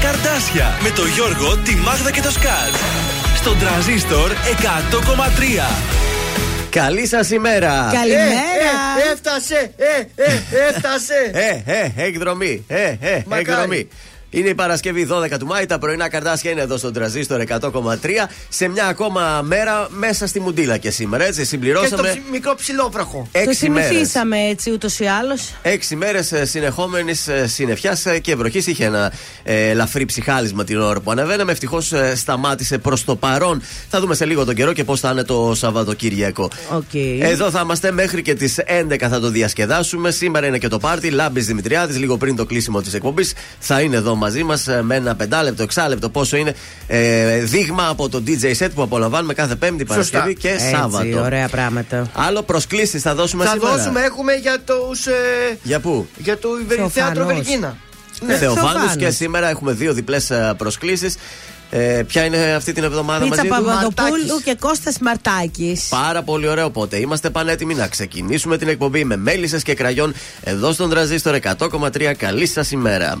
Καρδάσια με το Γιώργο, τη Μάγδα και το Σκάτ. Στον τραζίστορ 100,3. Καλή σας ημέρα! Καλημέρα! Ε, ε, έφτασε! Ε, ε, έφτασε! ε, ε, εκδρομή! Ε, ε, εκδρομή! Είναι η Παρασκευή 12 του Μάη. Τα πρωινά καρδάσια είναι εδώ στον τραζίστορ 100,3. Σε μια ακόμα μέρα μέσα στη Μουντίλα και σήμερα. Έτσι, συμπληρώσαμε. Και το μικρό ψηλόβραχο. Το συνηθίσαμε έτσι ούτως ή άλλως. Έξι μέρες συνεχόμενης συννεφιάς και βροχής. Είχε ένα ε, ελαφρύ ψυχάλισμα την ώρα που ανεβαίναμε. Ευτυχώς ε, σταμάτησε προς το παρόν. Θα δούμε σε λίγο τον καιρό και πώς θα είναι το Σαββατοκύριακο. Okay. Εδώ θα είμαστε μέχρι και τις 11 θα το διασκεδάσουμε. Σήμερα είναι και το πάρτι. Λάμπης Δημητριάδης, λίγο πριν το κλείσιμο της εκπομπής. Θα είναι εδώ μαζί μας ε, με ένα πεντάλεπτο, εξάλεπτο πόσο είναι ε, δείγμα από το DJ set που απολαμβάνουμε κάθε Πέμπτη, Παρασκευή και Έτσι, Σάββατο. Ωραία πράγματα. Άλλο προσκλήσεις θα δώσουμε θα σήμερα; Θα δώσουμε, έχουμε για τους. Ε, για πού; Για το Θέατρο Βεργίνα. Ναι, Θεοφάνους και σήμερα έχουμε δύο διπλές προσκλήσεις. Ε, ποια είναι αυτή την εβδομάδα Πίτσα μαζί Παπαδοπούλου και Κώστας Μαρτάκης Πάρα πολύ ωραίο. Οπότε είμαστε πανέτοιμοι να ξεκινήσουμε την εκπομπή με μέλισσες και κραγιόν εδώ στον Τραζίστορ 100,3. Καλή σας ημέρα.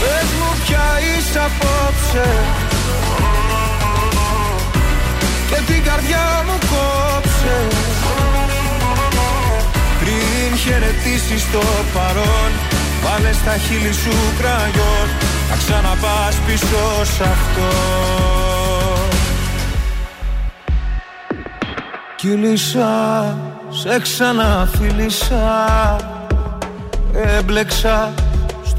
Πες μου πια είσαι απόψε. Και την καρδιά μου κόψε. Πριν χαιρετήσεις το παρόν Βάλε στα χείλη σου κραγιόν. Να ξαναπάς πίσω σ' αυτό. Κύλησα, σε ξαναφίλησα. Έμπλεξα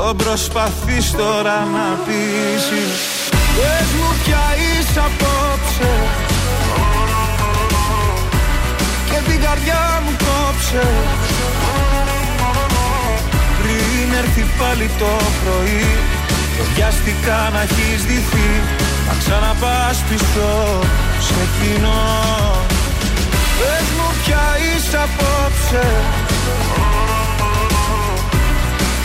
Ποιο προσπαθείς τώρα να πείσεις. Πες μου πια είσαι απόψε. Και την καρδιά μου κόψε. Πριν έρθει πάλι το πρωί Και βιαστικά να έχεις δυθεί. Να ξαναπάς πίσω σε κοινό Πες μου πια είσαι απόψε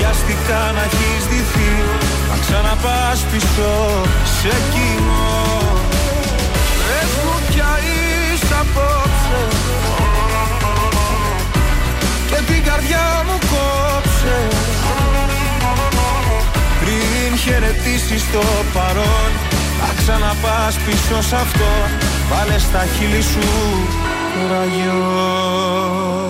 Και βιαστικά να έχεις δυθεί να ξαναπάς πίσω σε κοινό Πες μου πια είσαι απόψε. Και την καρδιά μου κόψε. Πριν χαιρετήσεις το παρόν Να ξαναπάς πίσω σ' αυτό. Βάλε στα χείλη σου ραγιό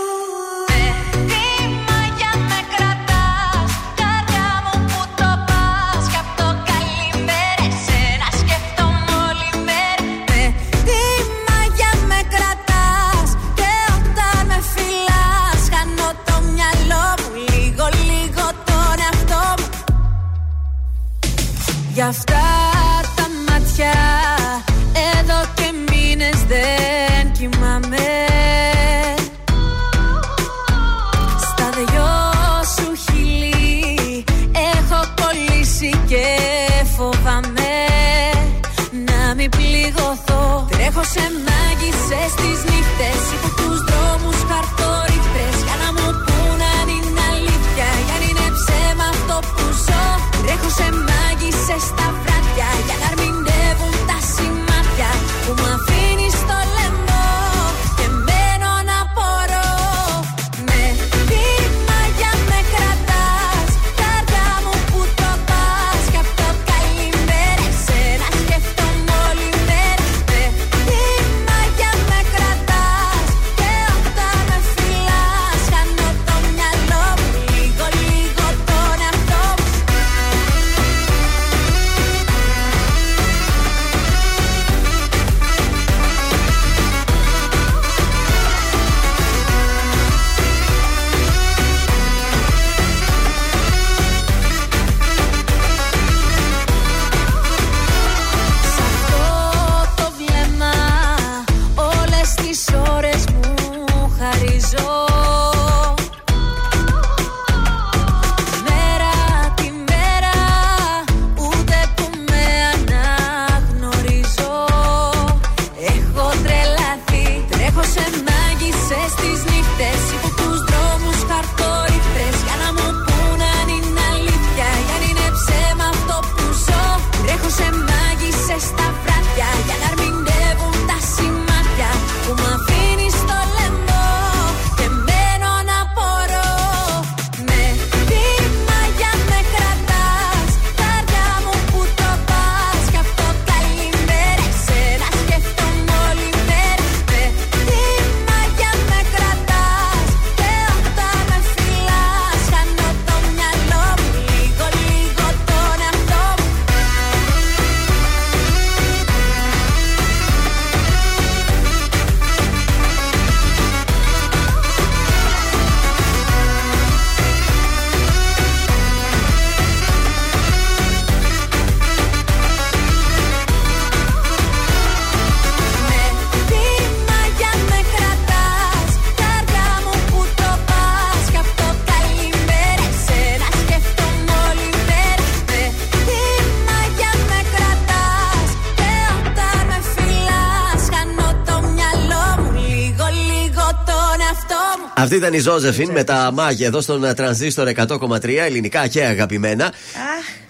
Αυτή ήταν η Ζώζεφιν με τα μάγια εδώ στον τρανζίστορ 100,3 ελληνικά και αγαπημένα.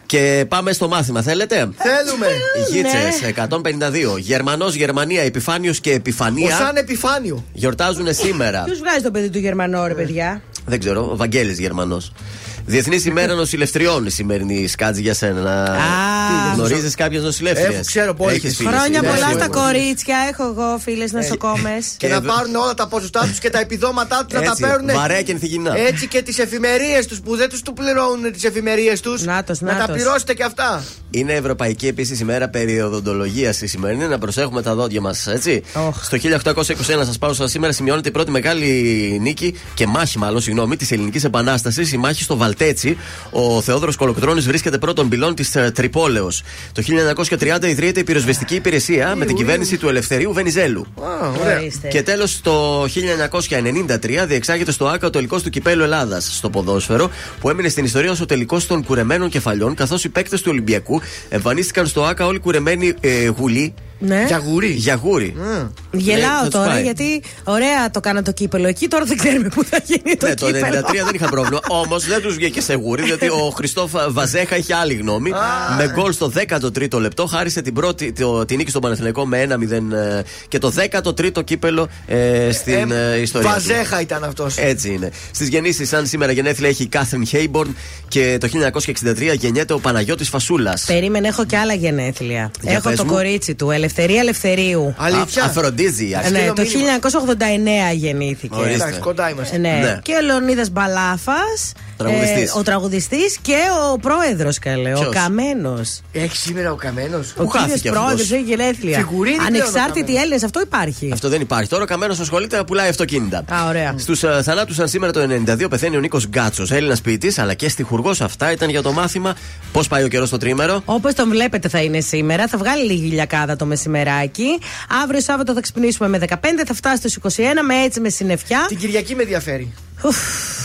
Και πάμε στο μάθημα, θέλετε; Θέλουμε. Γίτσε 152. Γερμανός, Γερμανία, Επιφάνιος και Επιφανία. Ο σαν επιφάνιο. Γιορτάζουν σήμερα. Ποιος βγάζει το παιδί του Γερμανό, ρε παιδιά; Δεν ξέρω, ο Βαγγέλης Γερμανός. Διεθνής ημέρα νοσηλευτριών η σημερινή σκάτζη για σένα. Γνωρίζεις κάποιες νοσηλεύτριε. Έχω, ξέρω πολύ. Έχεις φίλες, Χρόνια είναι πολλά σίγουρο. στα κορίτσια. Έχω εγώ φίλες νοσοκόμες. Και να Ε, πάρουν όλα τα ποσοστά τους και τα επιδόματά τους να τα Έτσι, παίρνουν. βαρέα και ενθυγινά. Έτσι και τις εφημερίες τους που δεν τους του πληρώνουν τις εφημερίες τους. Νάτος, Να τα νάτος. πληρώσετε και αυτά. Είναι Ευρωπαϊκή επίσης ημέρα περιοδοντολογία η σημερινή. Να προσέχουμε τα δόντια μας, έτσι. Οχ. Στο 1821, σας πάω στα σήμερα, σημειώνεται η πρώτη μεγάλη νίκη και μάχη, μάλλον, συγγνώμη, της Ελληνικής Επανάστασης. Η μάχη στο Βαλτέτσι. Ο Θεόδωρος Κολοκτρόνη βρίσκεται πρώτον πυλών της Τρυπόλεως. Το 1930 ιδρύεται η πυροσβεστική υπηρεσία με την κυβέρνηση του Ελευθερίου Βενιζέλου. Α, ωραία. Και τέλος, το 1993 διεξάγεται στο ΑΚΑ ο τελικός του κυπέλου Ελλάδας στο ποδόσφαιρο, που έμεινε στην ιστορία ως ο τελικός των κουρεμένων κεφαλιών, καθώς οι παίκτες του Ολυμπιακού εμφανίστηκαν στο ΑΚΑ όλοι κουρεμένοι ε, γουλοί Ναι. Για γουρί. για γούρι. Γελάω Ναι, θα τους τώρα πάει. γιατί ωραία το κάνα το κύπελο εκεί. Τώρα δεν ξέρουμε πού θα γίνει το Ναι, το 93 κύπελο. δεν είχα πρόβλημα. Όμως δεν τους βγήκε σε γούρι, διότι ο Χριστόφ Βαζέχα είχε άλλη γνώμη. με γκολ στο 13ο λεπτό χάρισε την πρώτη, το, την νίκη στον Παναθηναϊκό με 1-0 ε, και το 13ο κύπελο ε, στην ε, ιστορία. του. Βαζέχα ήταν αυτός. Έτσι είναι. Στις γεννήσεις, σαν σήμερα γενέθλια έχει η Κάθριν Χέιμπορν και το 1963 γεννιέται ο Παναγιώτης Φασούλας. Περίμενε, έχω και άλλα γενέθλια. Για έχω πες το μου. κορίτσι του, Ελευθερία Ελευθερίου. Αλήθεια. Αφροντίζει. Ναι, στείλω το μήνυμα. 1989 γεννήθηκε. Ορίστε. Εντάξει, κοντά είμαστε. Ναι. Ναι. Και ο Λεωνίδας Μπαλάφας. Τραγουδιστής. ο τραγουδιστής και ο πρόεδρος, καλέ. Ο Ποιος; Καμένος. Έχει σήμερα ο καμένος; Ο χάθηκε κύριος πρόεδρος αυτός; έχει γενέθλια. Φιγουρίνη πλέον ο Ανεξάρτητοι Καμένος. Έλληνες, αυτό υπάρχει. Αυτό δεν υπάρχει. Τώρα ο Καμένος ασχολείται, πουλάει αυτοκίνητα. Α, ωραία. Στους uh, θανάτους, σαν σήμερα το 92, πεθαίνει ο Νίκος Γκάτσος, Έλληνας ποιητής αλλά και στιχουργός. Αυτά ήταν για το μάθημα. Πώς πάει ο καιρός στο τρίμερο; Όπως τον βλέπετε θα είναι σήμερα. Θα βγάλει λίγη ηλιακάδα το μεσημεράκι. Αύριο Σάββατο θα ξυπνήσουμε με 15, θα φτάσει στους 21 με έτσι με συννεφιά. Την Κυριακή με ενδιαφέρει.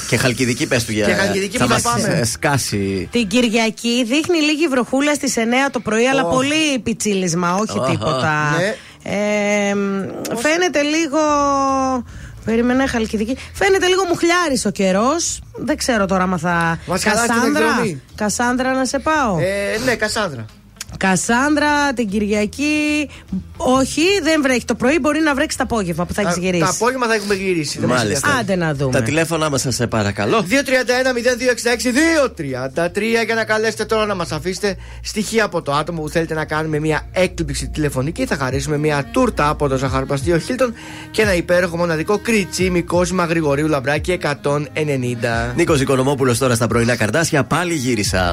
Και χαλκιδική πες του για Και Χαλκιδική που θα μας, πάμε. ε, σκάσει. Την Κυριακή δείχνει λίγη βροχούλα στις 9 το πρωί, αλλά πολύ πιτσίλισμα, όχι Αχα. τίποτα. Ναι. Ε, μ, φαίνεται λίγο. Περίμενε, χαλκιδική. Φαίνεται λίγο μουχλιάρης ο καιρός. Δεν ξέρω τώρα άμα θα. Μας χαλάσει την Κασάνδρα, εκδρομή. Κασάνδρα να σε πάω. Ε, ναι, Κασάνδρα. Κασάνδρα την Κυριακή. Όχι, δεν βρέχει. Το πρωί μπορεί να βρέξει το απόγευμα που θα έχεις Τα- γυρίσει. Τα απόγευμα θα έχουμε γυρίσει. δεν μας Μάλιστα. ενδιαφέρει. Άντε να δούμε. Τα τηλέφωνά μας, σε παρακαλώ. 231-0266-233 για να καλέσετε τώρα να μας αφήσετε στοιχεία από το άτομο που θέλετε να κάνουμε μια έκπληξη τηλεφωνική. Θα χαρίσουμε μια τούρτα από το ζαχαροπλαστείο Χίλτον και ένα υπέροχο μοναδικό κριτσίμι κόσμημα Γρηγορίου Λαμπράκη 190. Νίκος Οικονομόπουλος τώρα στα πρωινά καρτάσια. Πάλι γύρισα.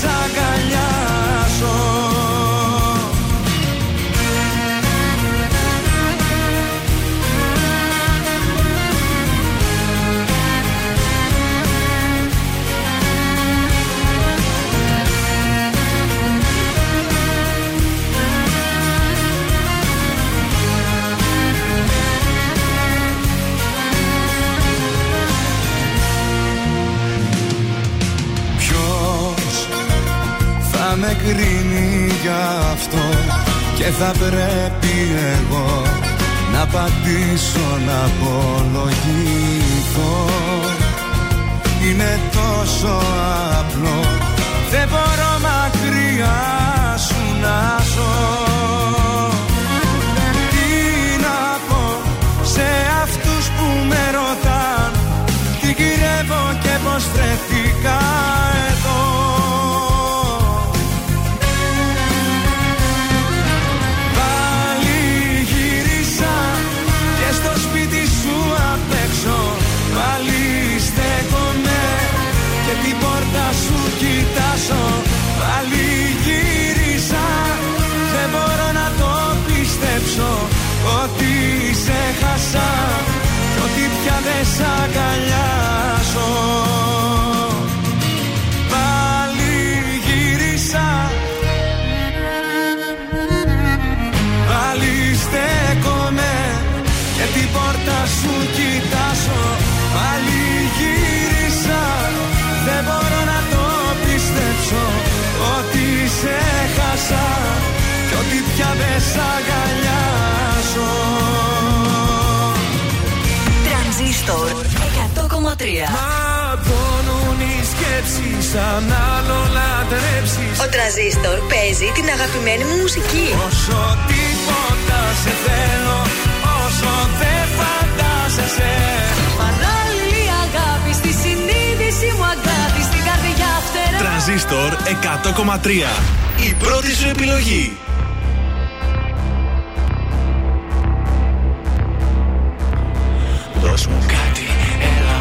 πια αυτό και θα πρέπει εγώ να απαντήσω να απολογηθώ. Είναι τόσο απλό δεν μπορώ να σου να time. 100,3 Ματώνουν οι σκέψεις σαν άλλο λατρέψεις Ο Τρανζίστορ παίζει την αγαπημένη μου μουσική. Όσο τίποτα σε θέλω Όσο δεν φαντάζεσαι Παράλληλη αγάπη στη συνείδηση μου αγάπη στην καρδιά φτερά. Τρανζίστορ 100,3. Η πρώτη σου επιλογή. Δώσ' μου κάτι,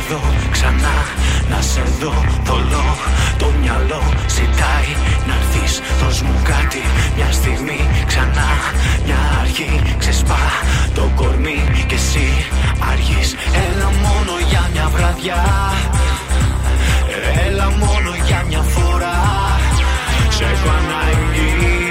έλα εδώ ξανά. Να σε δω θολό Το μυαλό ζητάει να έρθεις. Δώσ' μου κάτι, μια στιγμή ξανά. Μια αργή ξεσπά. Το κορμί και εσύ αργείς. Έλα μόνο για μια βραδιά. Έλα μόνο για μια φορά. Σε έχω ανάγκη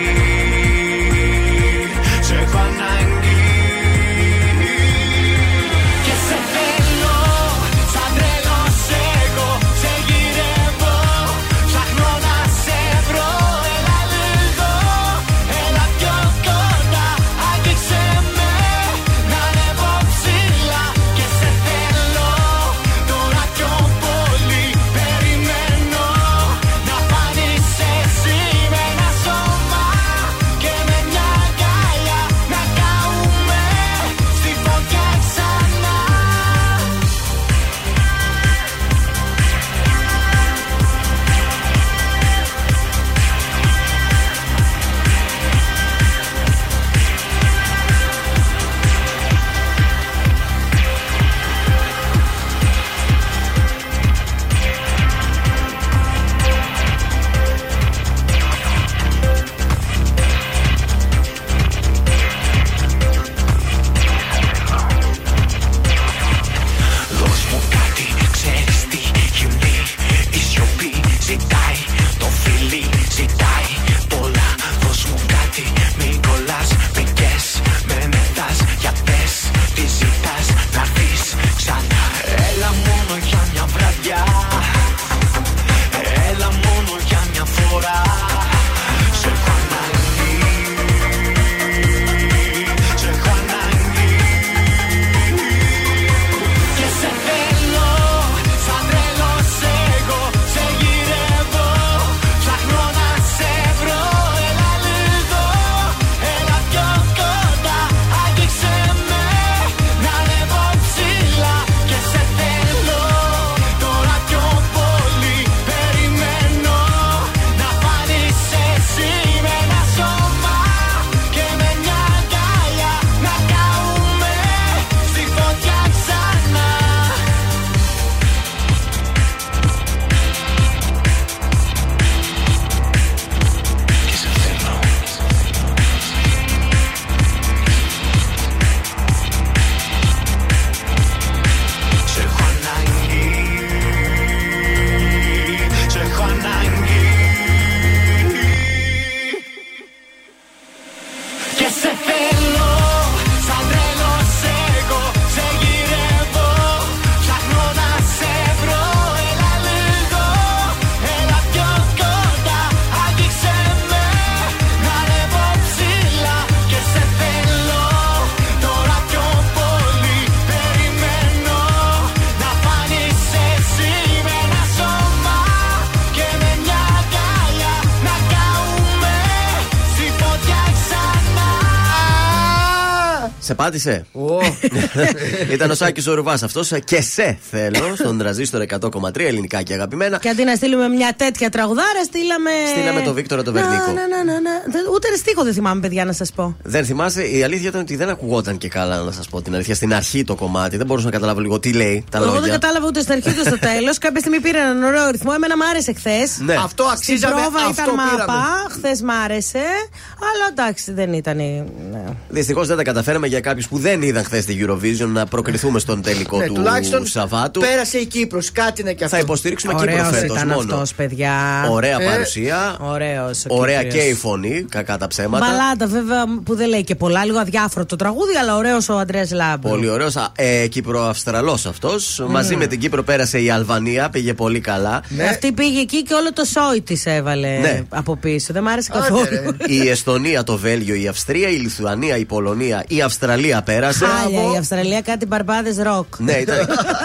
πάτησε; Ω, Ήταν ο Σάκης ο Ρουβάς αυτός. Και σε θέλω στον τραζίστορ 100,3 ελληνικά και αγαπημένα. Και αντί να στείλουμε μια τέτοια τραγουδάρα, στείλαμε. Στείλαμε τον Βίκτορα τον Βερνίκο. Να, να, να, να, να. Δεν- Ούτε στίχο δεν θυμάμαι, παιδιά, να σας πω. Δεν θυμάσαι, η αλήθεια ήταν ότι δεν ακουγόταν και καλά, να σας πω την αλήθεια. Στην αρχή το κομμάτι, δεν μπορούσα να καταλάβω λίγο τι λέει, τα Εγώ δεν λόγια. κατάλαβα ούτε στα αρχή ούτε στο τέλος. Κάποια στιγμή πήρα έναν ωραίο ρυθμό. Εμένα μ' άρεσε χθες. Ναι. Αυτό Στην αξίζαμε, πρόβα αυτό ήταν μάπα. πήραμε. Χθες μ' άρεσε. Αλλά εντάξει, δεν ήταν. η- Ναι. Δυστυχώς δεν τα καταφέραμε για κάποιους που δεν είδαν χθες τη Eurovision να προκριθούμε στον τελικό Ναι, του τουλάχιστον Σαββάτου. Πέρασε η Κύπρος, κάτι είναι και αυτό. Θα υποστηρίξουμε Κύπρο Ωραίο φέτος ήταν μόνο. αυτό, παιδιά. Ωραία Ε, παρουσία. Ωραίος ο Ωραία Κύπριος. και η φωνή, κακά τα ψέματα. Μπαλάντα, βέβαια, που δεν λέει και πολλά. Λίγο αδιάφορο το τραγούδι, αλλά ωραίος ο Αντρέας Λάμπρου. Πολύ ωραίος. Ε, Κύπρο-Αυστραλός αυτός. Μαζί με την Κύπρο πέρασε η Αλβανία, πήγε πολύ καλά. Ναι. Αυτή πήγε εκεί και όλο το σόι της έβαλε Ναι. από πίσω. Δεν μ' άρεσε Άντε, καθόλου. ρε. η Εστονία, το Βέλγιο, η Αυστρία, η Λιθουανία, η Πολωνία, η Αυστραλία πέρασε. Χάλια, η Αυστραλία κάτι μπαρμπάδες ροκ. Ναι, ήταν.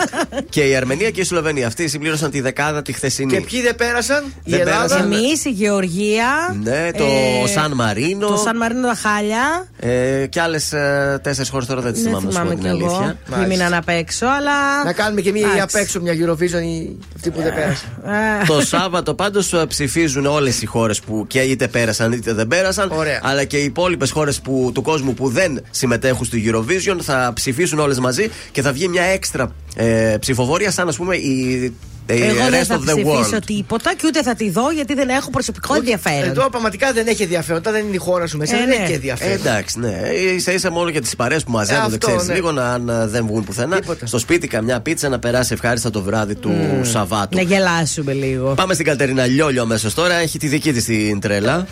και η Αρμενία και η Σλοβενία. Αυτοί συμπλήρωσαν τη δεκάδα τη χθεσινή. Και ποιοι δεν πέρασαν, η Δεν Ελλάδα. πέρασαν. Εμείς, η Γεωργία. Ναι, το Σαν Μαρίνο. Το Σαν Μαρίνο τα χάλια. Ε, και άλλες τέσσερις χώρες τώρα δεν τις Δεν θυμάμαι, να σου πω θυμάμαι την κι εγώ. αλήθεια. Ποιοι μείναν απ' έξω, αλλά. Να κάνουμε και μία ή Εντάξει. απ' έξω μια Eurovision ή αυτοί που δεν πέρασαν. Ε, το Σάββατο πάντως ψηφίζουν όλες οι χώρες που και είτε πέρασαν είτε δεν πέρασαν. Ωραία. Αλλά και οι υπόλοιπες χώρες του κόσμου που δεν συμμετέχουν στο Eurovision θα ψηφίσουν όλες μαζί και θα βγει μια έξτρα ε, ψηφοφορία σαν ας πούμε η. η Εγώ δεν rest θα of the ψηφίσω world. τίποτα και ούτε θα τη δω γιατί δεν έχω προσωπικό ενδιαφέρον. Εδώ πραγματικά δεν έχει ενδιαφέρον. Όταν δεν είναι η χώρα σου μέσα, Ε, δεν ναι. έχει και Ε, ενδιαφέρον. εντάξει, ναι. σα ίσα μόνο για τις παρέες που μαζεύονται, αυτό, ξέρεις ναι. λίγο να, αν ε, δεν βγουν πουθενά. Τίποτα. Στο σπίτι καμιά πίτσα να περάσει ευχάριστα το βράδυ του Σαββάτου. Να γελάσουμε λίγο. Πάμε στην Κατερίνα Λιόλιο αμέσως τώρα. Έχει τη δική της την τρέλα.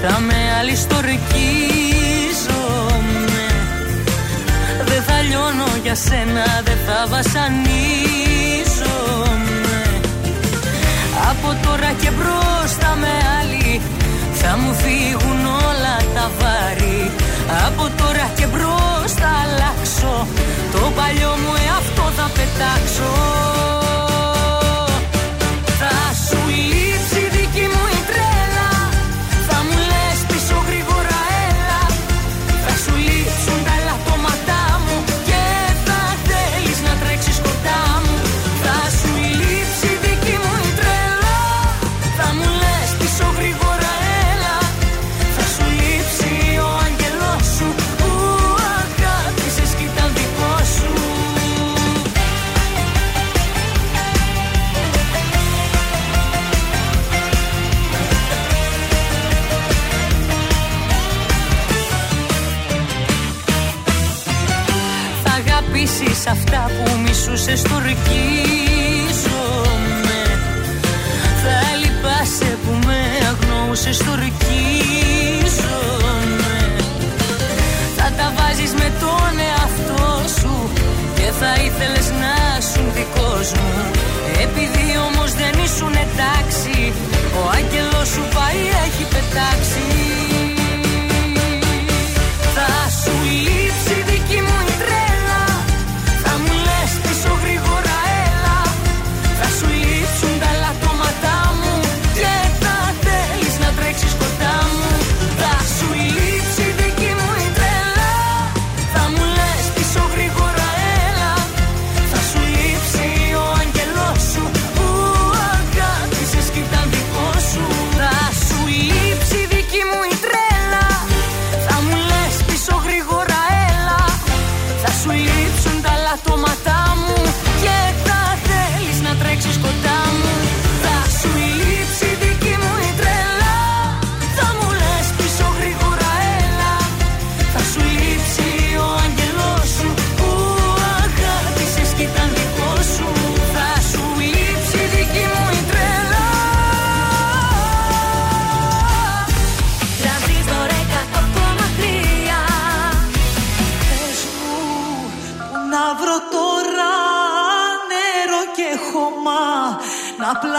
Μπροστά με άλλη στορκίζομαι Δεν θα λιώνω για σένα, δεν θα βασανίζομαι. Από τώρα και μπροστά με άλλη θα μου φύγουν όλα τα βάρη. Από τώρα και μπροστά αλλάξω Το παλιό μου εαυτό θα πετάξω μισούσες στορκίζομαι Θα λυπάσαι που με αγνοούσες στορκίζομαι Θα τα βάζεις με τον εαυτό σου Και θα ήθελες να σου δικός μου Επειδή όμως δεν ήσουν εντάξει Ο άγγελος σου πάει έχει πετάξει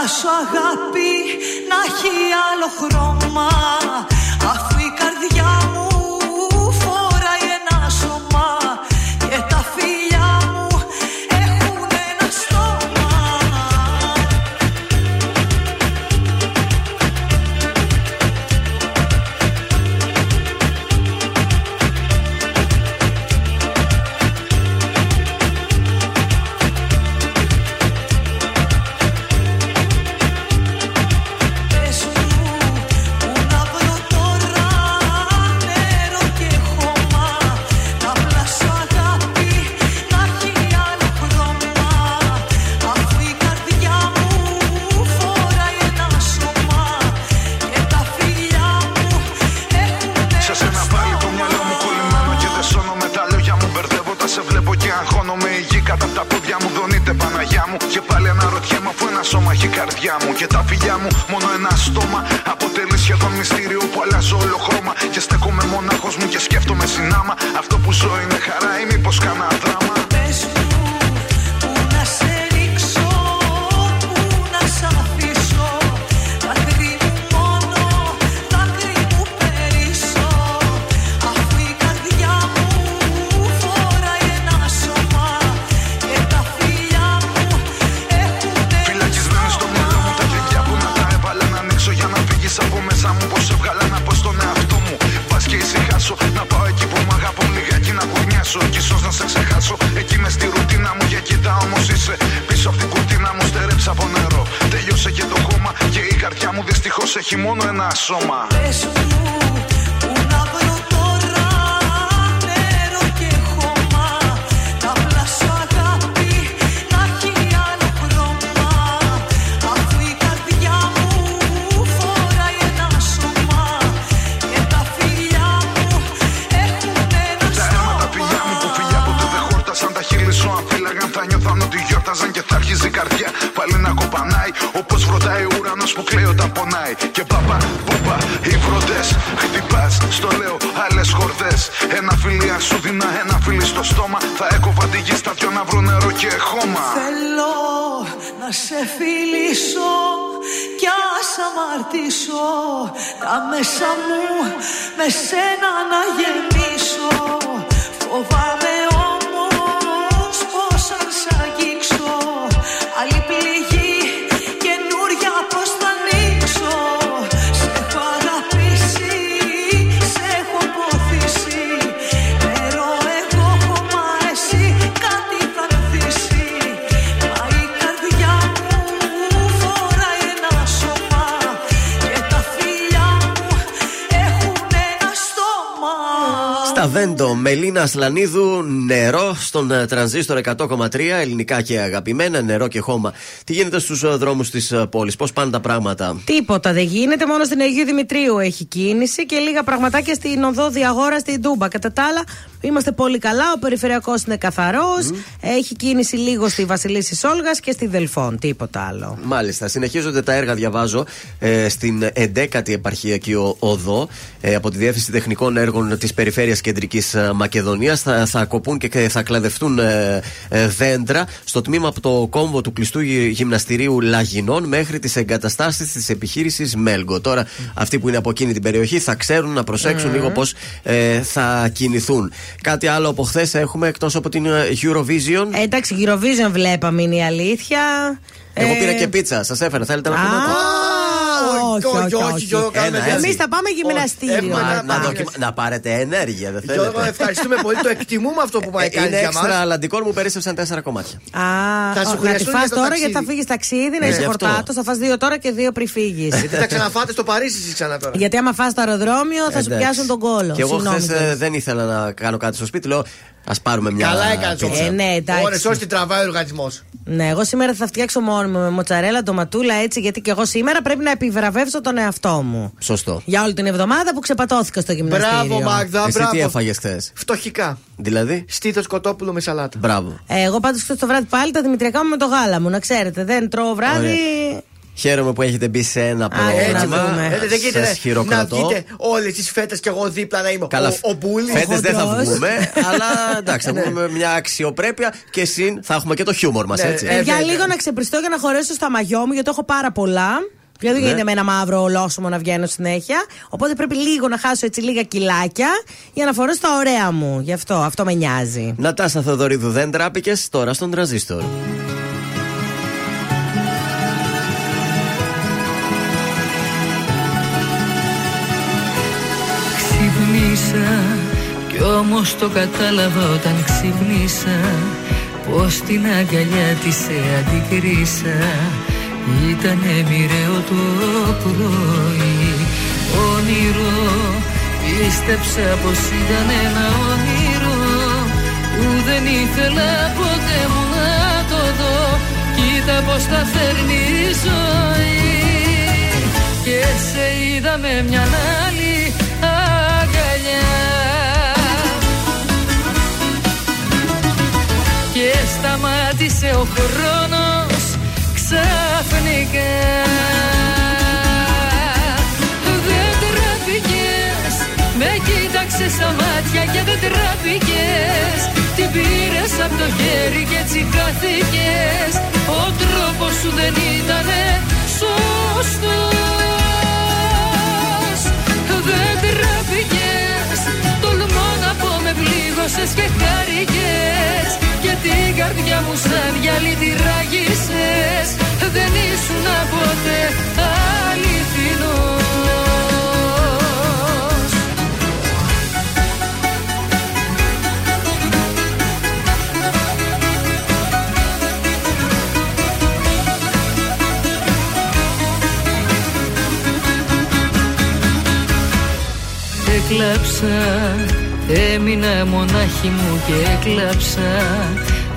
Να πλάσω αγάπη να έχει άλλο χρώμα χαρά ή μήπως κάνα δράμα σώμα. Φιλήσω κι ας αμαρτήσω. Τα μέσα μου με σένα να γεμίσω. Φοβάμαι Στα Βέντο, Μελίνα Σλανίδου, νερό στον ε, τρανζίστορ 100,3, ελληνικά και αγαπημένα, νερό και χώμα. Τι γίνεται στους δρόμους της πόλης, πώς πάνε τα πράγματα; Τίποτα δεν γίνεται, μόνο στην Αγίου Δημητρίου έχει κίνηση και λίγα πραγματάκια στην οδό Διαγόρα στην Τούμπα. Κατά τα άλλα, είμαστε πολύ καλά. Ο περιφερειακός είναι καθαρός. Έχει κίνηση λίγο στη Βασιλίση Όλγα και στη Δελφών. Τίποτα άλλο. Μάλιστα, συνεχίζονται τα έργα, διαβάζω, ε, στην 11η επαρχιακή ο- οδό ε, από τη Διεύθυνση Τεχνικών Έργων της Περιφέρειας Κεντρικής Μακεδονίας. Θα, θα κοπούν και θα κλαδευτούν ε, ε, δέντρα στο τμήμα από το κόμβο του κλειστού γυ- γυμναστηρίου Λαγινών μέχρι τις εγκαταστάσεις της επιχείρησης Μέλγκο. Τώρα, αυτοί που είναι από εκείνη την περιοχή θα ξέρουν να προσέξουν λίγο πώς θα κινηθούν. Κάτι άλλο από χθες έχουμε εκτός από την ε, Eurovision. Ε, εντάξει, Eurovision βλέπαμε είναι η αλήθεια. Εγώ Ε, πήρα και πίτσα, σας έφερα. Θέλετε να Α, πούμε. Όχι, όχι, όχι. Γιώργο, κάνουμε Ένα, έτσι. Εμείς θα πάμε γυμναστήριο. Έχουμε Να, να να, πάμε. δοκιμα- να πάρετε ενέργεια, δεν Γιώργο, θέλετε. ευχαριστούμε πολύ. Το εκτιμούμε αυτό που πάει Ε, κάνει Είναι για έξτρα μας. αλαντικό, μου περίσσευσαν τέσσερα κομμάτια. Α, Θα σου ο- να τη χρειαστούν φας για το τώρα ταξίδι. γιατί θα φύγεις ταξίδι, να Ναι, είσαι γι' αυτό. χορτάτος. Θα φας δύο τώρα και δύο πριν φύγεις. Γιατί θα ξαναφάτε στο Παρίσι εσύ ξανά τώρα. γιατί άμα φας στο αεροδρόμιο θα σου Εντάξει. πιάσουν τον κόλο. Και εγώ Συγγνώμη, χθες Γιώργο. δεν ήθελα να κάνω κάτι στο σπίτι. Λέω, ας πάρουμε μια. Καλά έκανες πίτσα. Ε, ναι, εντάξει. Ωρες ώρες τι τραβάει ο οργανισμός. Ναι, εγώ σήμερα θα φτιάξω μόνο μου με μοτσαρέλα, ντοματούλα έτσι, γιατί και εγώ σήμερα πρέπει να επιβραβεύσω τον εαυτό μου. Σωστό. Για όλη την εβδομάδα που ξεπατώθηκα στο γυμναστήριο. Μπράβο, Μάγδα, Εσύ τι μπράβο. έφαγες χθες; Φτωχικά. Δηλαδή; Στήθος κοτόπουλο με σαλάτα. Μπράβο. Ε, εγώ πάντως χθες το βράδυ πάλι τα δημητριακά μου με το γάλα μου, να ξέρετε. Δεν τρώω βράδυ. Χαίρομαι που έχετε μπει σε ένα Άντε, να πρόγραμμα. δούμε. Ε, δεν γίνεται Σας να χειροκροτώ. βγείτε όλες τις φέτες και εγώ δίπλα να είμαι Καλά, ο, ο Μπούλης. φέτες δεν θα χοντρός. βγούμε, αλλά εντάξει, θα βγούμε με μια αξιοπρέπεια και συν θα έχουμε και το χιούμορ μας, Ναι, έτσι. ε, για βέβαια. λίγο να ξεπριστώ για να χωρέσω στα μαγιό μου, γιατί έχω πάρα πολλά. Και δεν Ναι. γίνεται με ένα μαύρο ολόσωμο να βγαίνω συνέχεια. Οπότε πρέπει λίγο να χάσω έτσι λίγα κιλάκια για να φορέσω τα ωραία μου. Γι' αυτό, αυτό με νοιάζει. Νατάσα Θεοδωρίδου δεν τράπηκες τώρα στον τραζίστορ. Ξυπνήσα κι όμως το κατάλαβα όταν ξυπνήσα Πως την αγκαλιά της σε αντικρίσα Ήτανε μοιραίο το πρωί. Όνειρο Πίστεψα πως ήταν ένα όνειρο. Που δεν ήθελα ποτέ μου να το δω. Κοίτα πως τα φέρνει η ζωή. Και σε είδα με μια άλλη αγκαλιά. Και σταμάτησε ο χρόνος ξαφνικά ξαφνικά Δεν τραπήκες Με κοίταξες στα μάτια και δεν τραπήκες. Την πήρες από το χέρι και έτσι χάθηκες. Ο τρόπος σου δεν ήτανε σωστός. Δεν τραπήκες Τολμώ να πω με πλήγωσες και χάρηκες. Και την καρδιά μου σαν γυαλί τη ράγισες Δεν ήσουν ποτέ αληθινός. Έκλαψα, έμεινα μονάχη μου και έκλαψα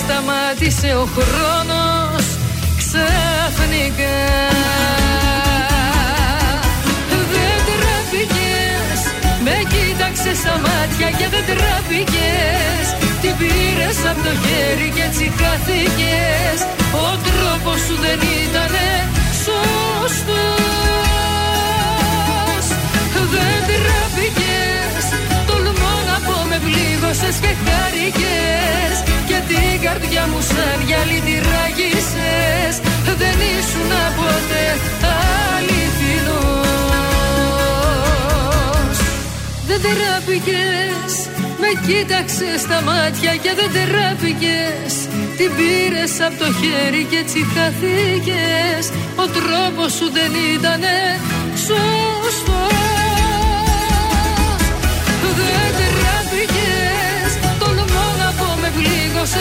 σταμάτησε ο χρόνος ξαφνικά. Δεν τραπήκες Με κοίταξες στα μάτια και δεν τραπήκες Την πήρες από το χέρι και έτσι χάθηκες. Ο τρόπος σου δεν ήτανε σωστός. Δεν τραπήκες Τολμώ να πω με πλήγωσες και χάρηκες. Και την καρδιά μου σαν γυαλί τη ράγισες Δεν ήσουν ποτέ αληθινός. Δεν τραπήκες Με κοίταξες στα μάτια και δεν τραπήκες Την πήρες από το χέρι και έτσι χαθήκες. Ο τρόπος σου δεν ήτανε σωστός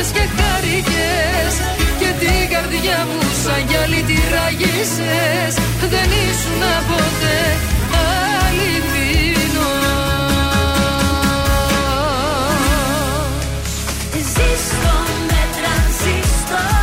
πλήγωσες και χάρηκες Και την καρδιά μου σαν γυαλί τη ράγισες Δεν ήσουν ποτέ αληθινός. Ζήστο με τρανζίστορ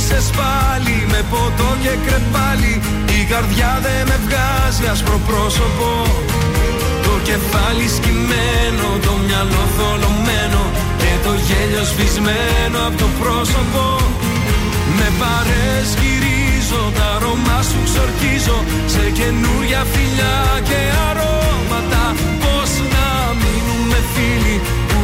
ξενύχτησες πάλι με ποτό και κρεπάλι. Η καρδιά δεν με βγάζει άσπρο πρόσωπο. Το κεφάλι σκυμμένο, το μυαλό θολωμένο Και το γέλιο σβησμένο από το πρόσωπο. Με παρέσκυρίζω, τα αρώμα σου ξορκίζω. Σε καινούρια φιλιά και αρώματα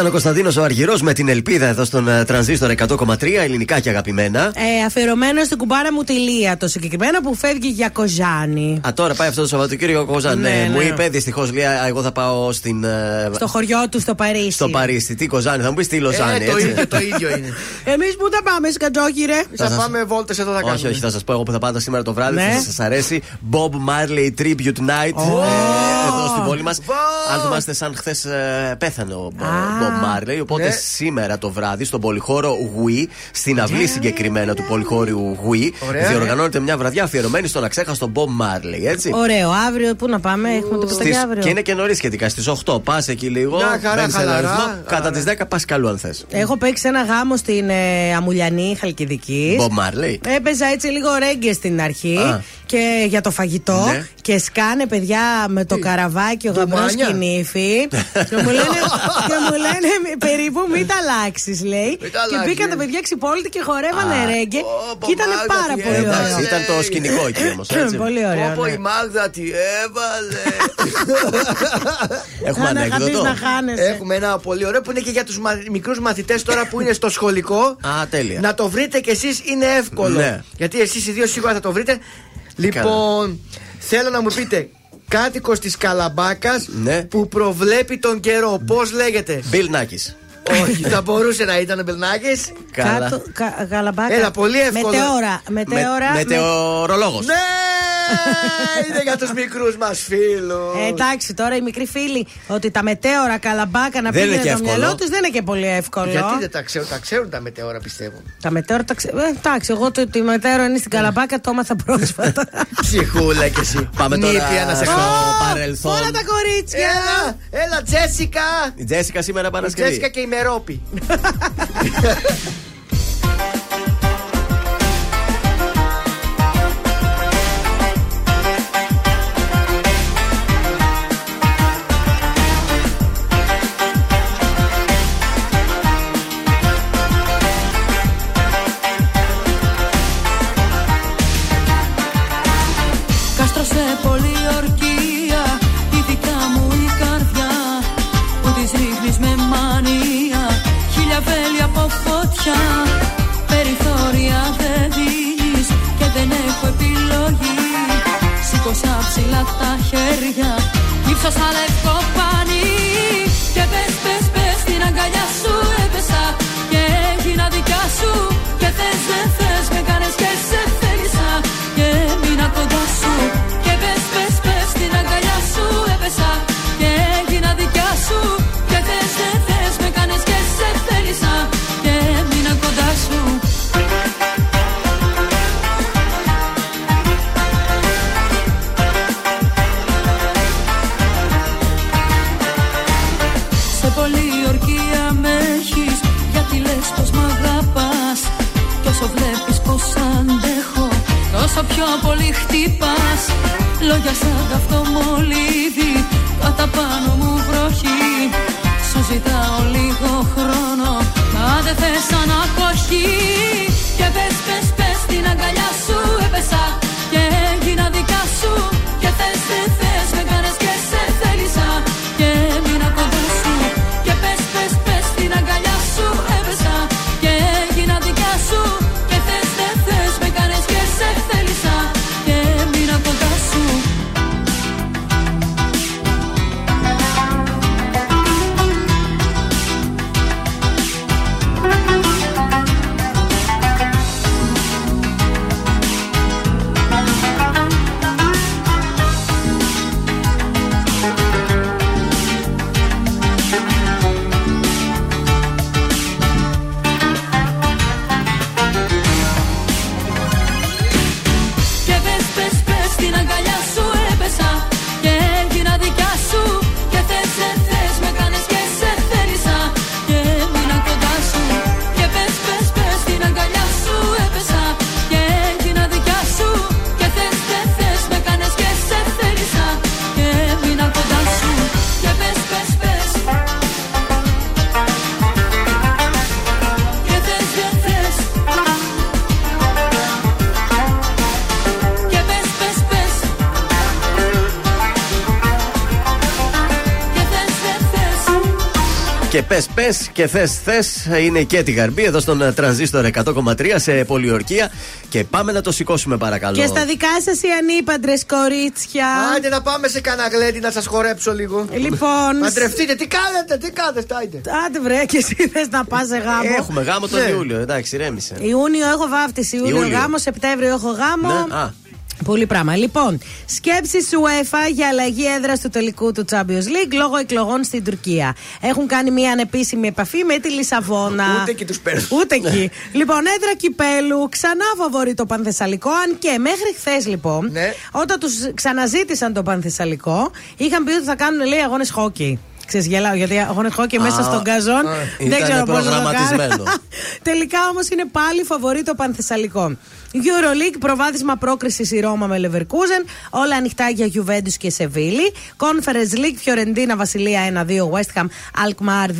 Ήταν ο Κωνσταντίνος ο Αργυρός με την ελπίδα εδώ στον ε, τρανζίστορ 100,3 ελληνικά και αγαπημένα. Ε, αφιερωμένο στην κουμπάρα μου τη Λία το συγκεκριμένο που φεύγει για Κοζάνη. Α, τώρα πάει αυτό το Σαββατοκύριακο Κοζάν. Ναι, Ναι, μου ναι. είπε δυστυχώς Λία, εγώ θα πάω στην. ε, Στο χωριό του στο Παρίσι. στο Παρίσι. Τι Κοζάνη, θα μου πεις τι Λοζάνη. Ε, το έτσι. ίδιο, το ίδιο είναι. Εμείς που τα πάμε, σκατζόχυρε; Θα σας- πάμε βόλτες εδώ θα κάνουμε. Όχι, όχι, θα σας πω εγώ που θα πάτε σήμερα το βράδυ. Ναι. Θα σας αρέσει. Bob Marley Tribute Night. ε, εδώ στην πόλη μας. Αν θυμάστε, σαν χθες πέθανε ο Bo- Bob Marley. Οπότε Ναι. σήμερα το βράδυ στον πολυχώρο Wii, στην αυλή συγκεκριμένα του πολυχώριου Wii, Ωραία. διοργανώνεται μια βραδιά αφιερωμένη στον αξέχαστο Bob Marley. Έτσι. Ωραίο, αύριο πού να πάμε, έχουμε τίποτα Στις- για αύριο. και είναι και νωρίς σχετικά. Στις 8 πας εκεί λίγο. Μια χαρά, μπαίνεις σε ένα χαλαρά. ρυθμό. Κατά Άρα. τις 10 πας καλού αν θες. Έχω παίξει ένα γάμο στην ε, Αμουλιανή Χαλκιδικής. Bob Marley. Έπαιζα έτσι λίγο ρέγγε στην αρχή Α. και για το φαγητό. Ναι. Και σκάνε παιδιά με το καραβάκι ο γαμπρό Ντουμάνια. κινήφι. και, μου λένε, και μου λένε «Μη- περίπου μην τα αλλάξεις, λέει. Μην τα και αλλάξεις, μπήκαν τα ναι. παιδιά ξυπόλυτοι και χορεύανε Α. ρέγγε. Ω, Και ήταν Μάγδα, πάρα τι πολύ έβαλε. ωραίο. Εντάξει, ήταν το σκηνικό εκεί όμως. Πολύ ωραίο. Όπω ναι. η Μάγδα τι έβαλε. Έχουμε Αν ανέκδοτο. αγαπείς να χάνεσαι. Έχουμε ένα πολύ ωραίο που είναι και για τους μικρούς μαθητές τώρα που είναι στο σχολικό. Α, τέλεια. Να το βρείτε κι εσείς είναι εύκολο. Ναι. Γιατί εσείς οι δύο σίγουρα θα το βρείτε. Λοιπόν, θέλω να μου πείτε κάτοικος της Καλαμπάκας Ναι. που προβλέπει τον καιρό. Πώς λέγεται; Bill Νάκης. Όχι, θα μπορούσε να ήταν ο Μπελνάκη. Καλά. Κάτω, κα, γαλαμπάκα. Έλα, πολύ εύκολο. Μετεώρα. Μετεώρα. Με, μετεωρολόγος. Ναι! Είναι για τους μικρούς μας φίλους. Ε, εντάξει, τώρα οι μικροί φίλοι ότι τα μετέωρα καλαμπάκα να Δεν είναι πήγαινε και το εύκολο. μυαλό τους δεν είναι και πολύ εύκολο. Γιατί δεν τα ξέρουν, τα ξέρουν τα μετεώρα πιστεύω. Τα μετέωρα τα ξέρω. Ε, εντάξει, εγώ το ότι μετέωρα είναι στην καλαμπάκα το έμαθα πρόσφατα. Ψυχούλα κι εσύ. Πάμε τώρα Νύφια να σε στο χω- παρελθόν. Όλα τα κορίτσια. Έλα, έλα, Τζέσικα. Η Τζέσικα σήμερα Η Παρασκευή. Τζέσικα και η Μερόπη. Σήκωσα ψηλά τα χέρια. Γύψω σαν λευκό πανί Και πες πες πες στην αγκαλιά σου έπεσα. Και έγινα δικιά σου Και θες δεν θες με κάνες όσο πιο πολύ χτυπάς Λόγια σαν καυτομολύδι Κατά πάνω μου βροχή Σου ζητάω λίγο χρόνο. Μα δεν θες ανακοχή Και πες πες πες στην αγκαλιά σου έπεσα. Και έγινα δικά σου Και θες δεν Και πε, πε και θες, θες. Είναι και τη γαρμπή εδώ στον ε, τρανζίστορ 100,3 σε πολιορκία. Και πάμε να το σηκώσουμε, παρακαλώ. Και στα δικά σας οι ανήπαντρες κορίτσια. Άντε να πάμε σε κανένα γλέντι να σας χορέψω λίγο. Λοιπόν, Παντρευτείτε, τι κάνετε, τι κάνετε, άιντε. Άντε βρε και εσύ θες να πας σε γάμο. Έχουμε γάμο τον Ναι. Ιούλιο, εντάξει, ρέμισε. Ιούνιο έχω βάφτιση, Ιούλιο, Ιούλιο. γάμο, Σεπτέμβριο έχω γάμο. Ναι, α. Πολύ πράγμα. Λοιπόν, σκέψη UEFA για αλλαγή έδρας του τελικού του Champions League λόγω εκλογών στην Τουρκία. Έχουν κάνει μια ανεπίσημη επαφή με τη Λισαβόνα. Ούτε εκεί τους παίρνουν. Ούτε εκεί. λοιπόν, έδρα κυπέλου, ξανά φαβορεί το Πανθεσσαλικό. Αν και μέχρι χθες, λοιπόν, Ναι. όταν τους ξαναζήτησαν το Πανθεσσαλικό, είχαν πει ότι θα κάνουν λέει αγώνες χόκι. Ξέρεις, γελάω γιατί αγώνες χόκι μέσα στον καζόν. δεν ήταν ξέρω πώς θα το προγραμματισμένο. κάνω. Τελικά όμως είναι πάλι φαβορεί το Πανθεσσαλικό. Euroleague, προβάδισμα πρόκρισης η Ρώμα με Leverkusen. Όλα ανοιχτά για Juventus και Σεβίλη. Conference League, Φιωρεντίνα Βασιλεία 1-2, West Ham Alkmaar 2-1.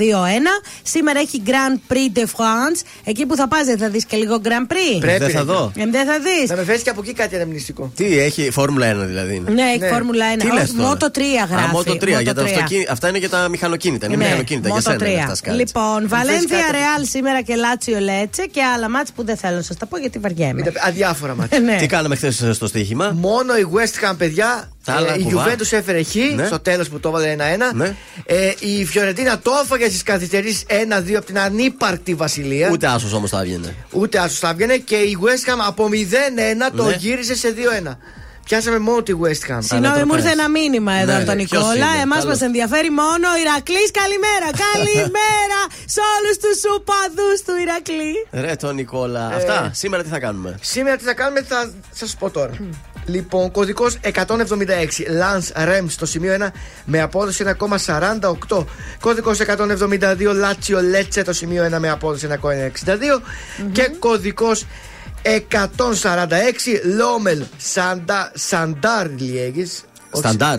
Σήμερα έχει Grand Prix de France. Εκεί που θα πα, δεν θα δεις και λίγο Grand Prix. Πρέπει. Δεν θα ρε. δω. Ε, δεν θα δεις. Να με φέρεις και από εκεί κάτι αναμνηστικό. Τι έχει, Φόρμουλα 1 δηλαδή. Ναι, έχει Ναι. Φόρμουλα 1. Τι λες τώρα; Μότο 3 γράφει. Α, Μότο 3. Για τα Moto3. αυτοκίνη- Αυτά είναι για τα μηχανοκίνητα. Είναι μηχανοκίνητα. Για Moto σένα είναι 3. αυτά σκάλες. Λοιπόν, Βαλένθια κάτι. Ρεάλ σήμερα και Λάτσιο Λέτσε και άλλα μάτς που δεν θέλω να σας τα πω γιατί βαριέμαι. Ήταν αδιάφορα μάτια. Ναι. Τι κάναμε χθες στο στοίχημα; Μόνο η West Ham, παιδιά. Τα άλλα ε, η κουβά. Juventus έφερε χ Ναι. στο τέλος που το έβαλε 1-1. Ναι. Ε, η Φιωρεντίνα το έφαγε στις καθυστερήσεις 1-2 από την ανύπαρκτη Βασιλεία. Ούτε άσος όμως θα έβγαινε. Ούτε άσος θα έβγαινε. Και η West Ham από 0-1 το Ναι. γύρισε σε 2-1. Πιάσαμε μόνο τη West Ham. Συγγνώμη, μου Ανατροπές. ήρθε ένα μήνυμα εδώ Ναι, από τον ναι. Ποιος Νικόλα. είναι; Εμάς Καλώς. μας ενδιαφέρει μόνο ο Ηρακλής. Καλημέρα! Καλημέρα σε όλους τους οπαδού του Ηρακλή. Ρε τον Νικόλα. Ε. Αυτά. Σήμερα τι θα κάνουμε; Σήμερα τι θα κάνουμε, θα σας πω τώρα. Λοιπόν, κωδικός 176. Lance Rem στο σημείο 1 με απόδοση 1,48. Κωδικός 172. Λάτσιο Λέτσε το σημείο 1 με απόδοση 1,62. Και κωδικός 146. Λόμελ Σαντα, Σαντάρ Λιέγης. Σταντάρ.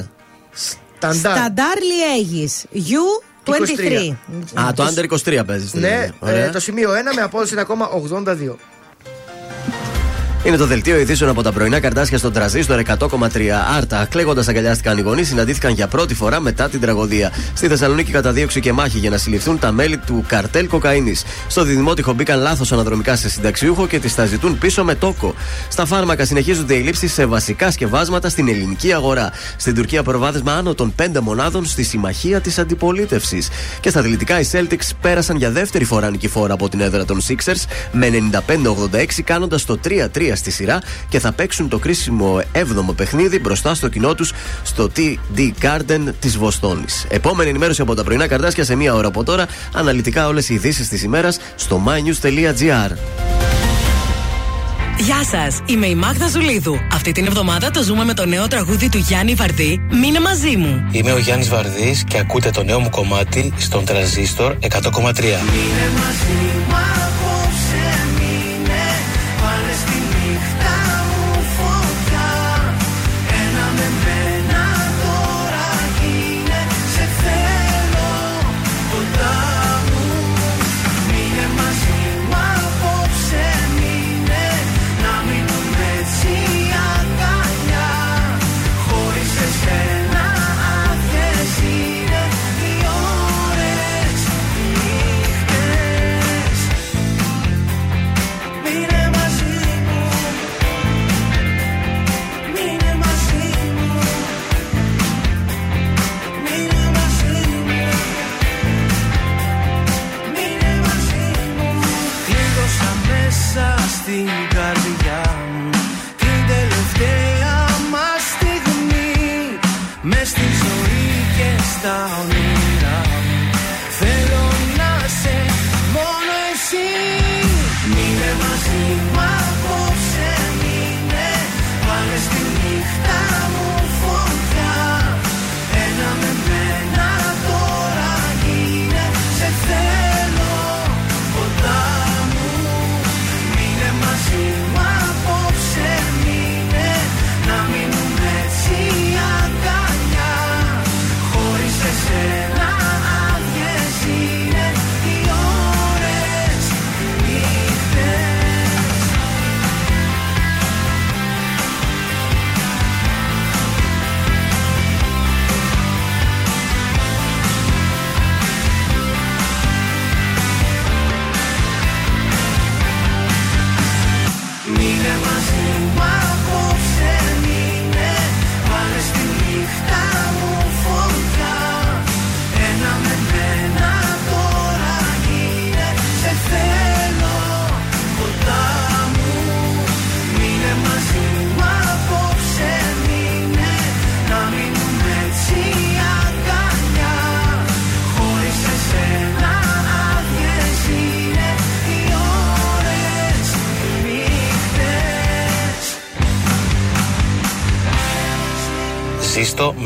Σταντάρ. Σταντάρ Λιέγης. U23. Α, το under 23 παίζεις. Ναι, Ωραία. ε, το σημείο 1 με απόδοση 1,82. Είναι το δελτίο ειδήσεων από τα πρωινά καρτάσια στον τραζίστορ 100,3 άρτα. Κλαίγοντας αγκαλιάστηκαν οι γονείς, συναντήθηκαν για πρώτη φορά μετά την τραγωδία. Στη Θεσσαλονίκη καταδίωξη και μάχη για να συλληφθούν τα μέλη του καρτέλ κοκαίνης. Στο διδημότυχο μπήκαν λάθος αναδρομικά σε συνταξιούχο και τις τα ζητούν πίσω με τόκο. Στα φάρμακα συνεχίζονται οι λήψει σε βασικά σκευάσματα στην ελληνική αγορά. Στην Τουρκία προβάδισμα άνω των 5 μονάδων στη συμμαχία της αντιπολίτευσης. Και στα αθλητικά οι Celtics πέρασαν για δεύτερη φορά νικηφόρα από την έδρα των Sixers με 95-86 κάνοντας το 3-3 στη σειρά και θα παίξουν το κρίσιμο 7ο παιχνίδι μπροστά στο κοινό τους στο TD Garden της Βοστόνης. Επόμενη ενημέρωση από τα πρωινά καρτάσια σε μία ώρα από τώρα. Αναλυτικά όλες οι ειδήσεις της ημέρας στο mynews.gr. Γεια σας, είμαι η Μάγδα Ζουλίδου. Αυτή την εβδομάδα το ζούμε με το νέο τραγούδι του Γιάννη Βαρδί. Μείνε μαζί μου. Είμαι ο Γιάννης Βαρδής και ακούτε το νέο μου κομμάτι στον Τραζίστορ 100,3. Απόψε μείνε, πάνε στη νύχτα μου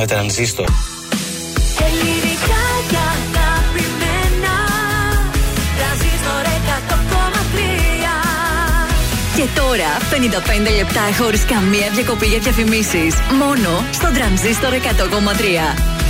με τρανζίστορ. Και τώρα 55 λεπτά χωρίς καμία διακοπή για διαφημίσεις. Μόνο στον τρανζίστορ 100,3.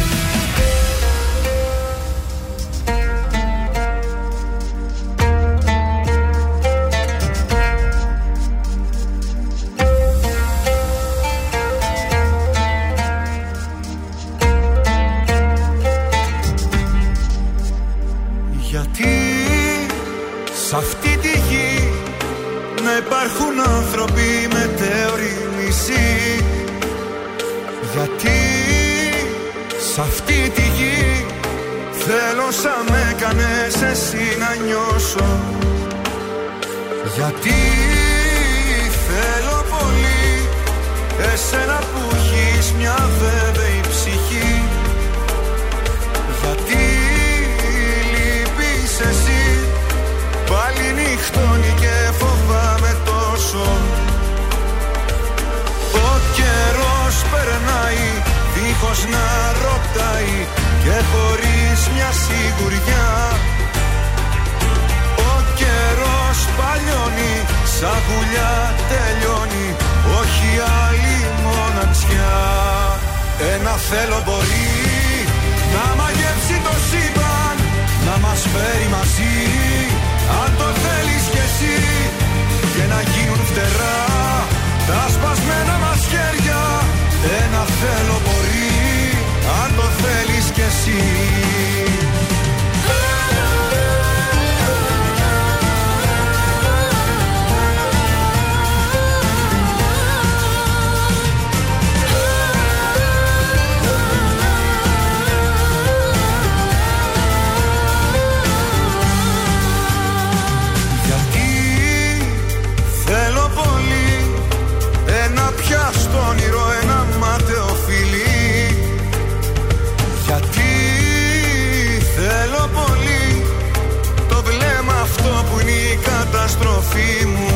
μου.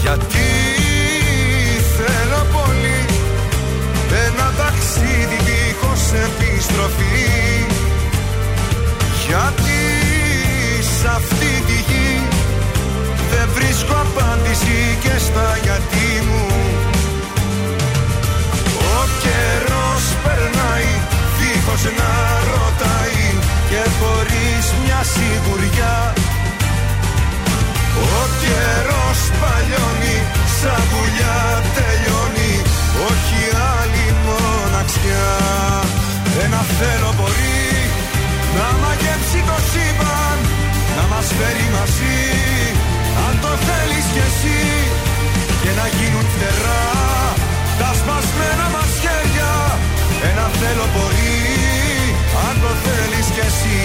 Γιατί θέλω πολύ Ένα ταξίδι δίχως επιστροφή. Γιατί σε αυτή τη γη Δεν βρίσκω απάντηση και στα γιατί μου. Ο καιρός περνάει δίχως να ρωτάει Και χωρίς μια σιγουριά Σαν πουλιά τελειώνει Όχι άλλη μοναξιά. Ένα θέλω μπορεί Να μαγεύσει το σύμπαν Να μας φέρει μαζί. Αν το θέλεις κι εσύ Και να γίνουν φτερά Τα σπασμένα μας χέρια. Ένα θέλω μπορεί Αν το θέλεις κι εσύ.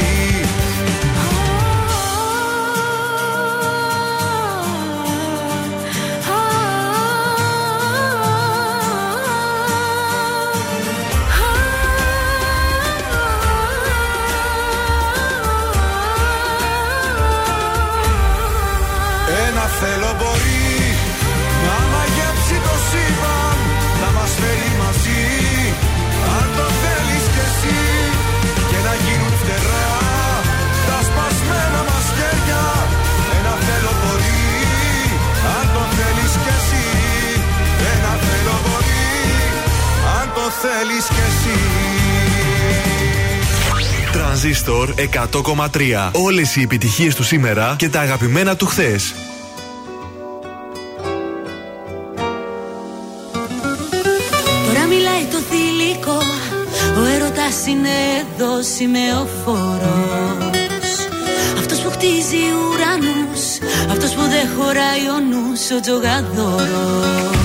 Θέλεις κι εσύ Τρανζίστορ 100,3. Όλες οι επιτυχίες του σήμερα και τα αγαπημένα του χθες. Τώρα μιλάει το θηλυκό Ο έρωτας είναι εδώ σημεοφόρος Αυτός που χτίζει ουρανούς Αυτός που δεν χωράει ο νους Ο τζογαδόρος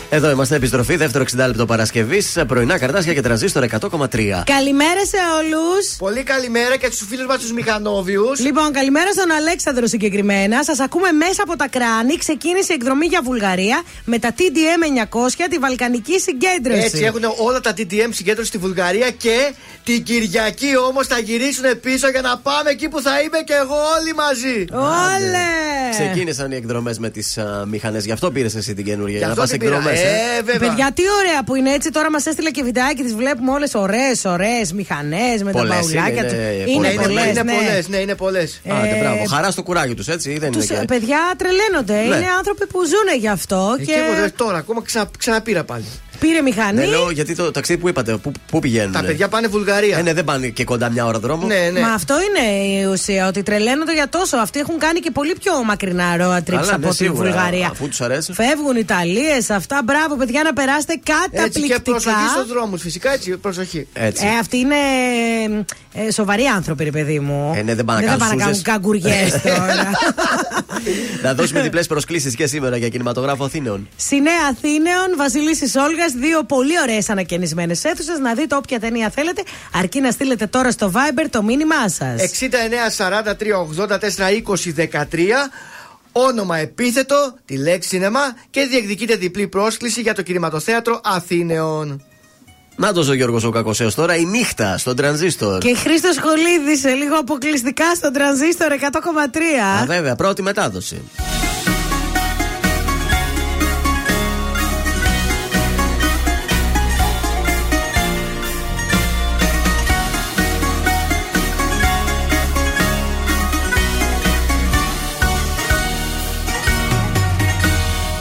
Εδώ είμαστε, επιστροφή, δεύτερο 60 λεπτό Παρασκευής. Πρωινά καρτάσια και τραζίστορ 100,3. Καλημέρα σε όλους. Πολύ καλημέρα και στους φίλους μας τους μηχανόβιους. Λοιπόν, καλημέρα στον Αλέξανδρο συγκεκριμένα. Σας ακούμε μέσα από τα κράνη. Ξεκίνησε η εκδρομή για Βουλγαρία με τα TDM 900, τη Βαλκανική συγκέντρωση. Έτσι έχουν όλα τα TTM συγκέντρωση στη Βουλγαρία και την Κυριακή όμως θα γυρίσουν πίσω για να πάμε εκεί που θα είμαι και εγώ όλοι μαζί. Όλε! Ξεκίνησαν οι εκδρομές με τις μηχανές. Γι' αυτό πήρες εσύ την καινούργια. Για να αυτό πας την πήρα. εκδρομές. Ε, βέβαια. Παιδιά, τι ωραία που είναι έτσι. Τώρα μας έστειλε και βιντεάκι, τις βλέπουμε όλες ωραίες, ωραίες μηχανές με τα Πολλές παουλάκια είναι, τους. είναι Είναι πολλές. πολλές. είναι πολλές, ναι, είναι πολλές. Άντε, Ε, μπράβο. Χαρά στο κουράγιο τους, έτσι. Δεν είναι Τους, και... παιδιά τρελαίνονται. Ναι. Είναι άνθρωποι που ζουν γι' αυτό. Και και εγώ τώρα, ακόμα ξα, ξαναπήρα πάλι. Πήρε μηχανή. Ναι, λέω γιατί το ταξίδι που είπατε, πού, πού πηγαίνουν. Τα παιδιά πάνε Βουλγαρία. Ε, ναι, δεν πάνε και κοντά μια ώρα δρόμο. Ναι, ναι. Μα αυτό είναι η ουσία, ότι τρελαίνονται για τόσο. Αυτοί έχουν κάνει και πολύ πιο μακρινά road trips Καλά, ναι, από τη σίγουρα, Βουλγαρία. αφού τους αρέσει. Φεύγουν Ιταλίες, αυτά. Μπράβο, παιδιά, να περάσετε Έτσι και καταπληκτικά. προσοχή στους δρόμους, φυσικά έτσι, προσοχή. Έτσι. Ε, αυτοί είναι ε, σοβαροί άνθρωποι, ρε παιδί μου. Ε, ναι, δεν πάνε να θα κάνουν πάνε να κάνουν σούζες. καγκουριές τώρα. Να δώσουμε διπλές προσκλήσεις και σήμερα για κινηματογράφο Αθήνεων. Στη Νέα Αθήνεων, Βασιλίση Όλγας, δύο πολύ ωραίες ανακαινισμένες αίθουσες. Να δείτε όποια ταινία θέλετε, αρκεί να στείλετε τώρα στο Viber το μήνυμά σας. 69 43 84 20 13 Όνομα επίθετο, τη λέξη σινεμά και διεκδικείτε διπλή πρόσκληση για το κινηματοθέατρο Αθήνεων. Να το ο Γιώργος ο Κακοσέο τώρα, η νύχτα στον τρανζίστορ. Και Χρήστος Χολίδης σε λίγο αποκλειστικά στον τρανζίστορ 100,3. Α, βέβαια, πρώτη μετάδοση.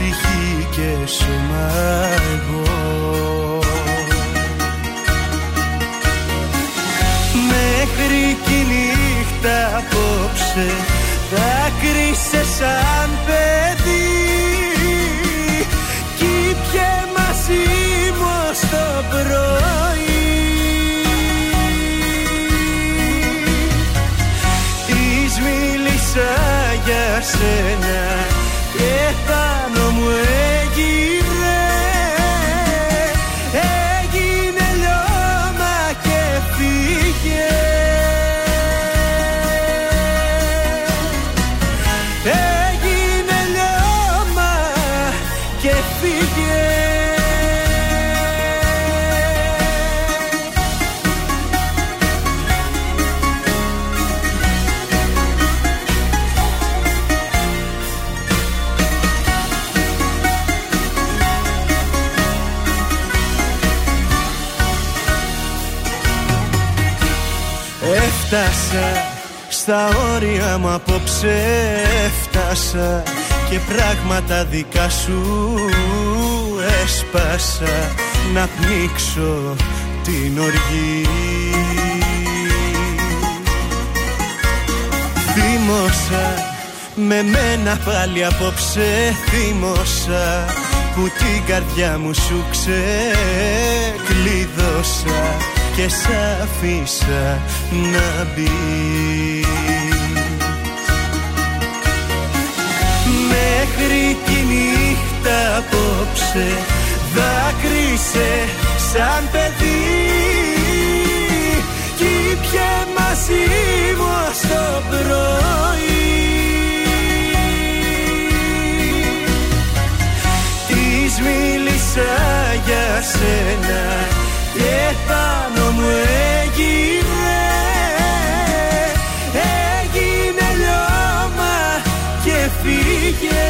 Ψυχή και σώμα εγώ. Μέχρι κι η νύχτα απόψε Δάκρυσε σαν παιδί. Κι πιε μαζί μου ως το πρωί. Της μίλησα για σένα Και πάνω μου Έφτασα στα όρια μου απόψε Έφτασα και πράγματα δικά σου έσπασα. Να πνίξω την οργή. Θύμωσα με μένα πάλι απόψε θύμωσα Που την καρδιά μου σου ξεκλείδωσα Και σ' αφήσα να μπει. Μέχρι τη νύχτα απόψε Δάκρυσε σαν παιδί. Κι πιε μαζί μου ως το πρωί. Της μίλησα για σένα Και πάνω μου έγινε Έγινε λιώμα και φύγε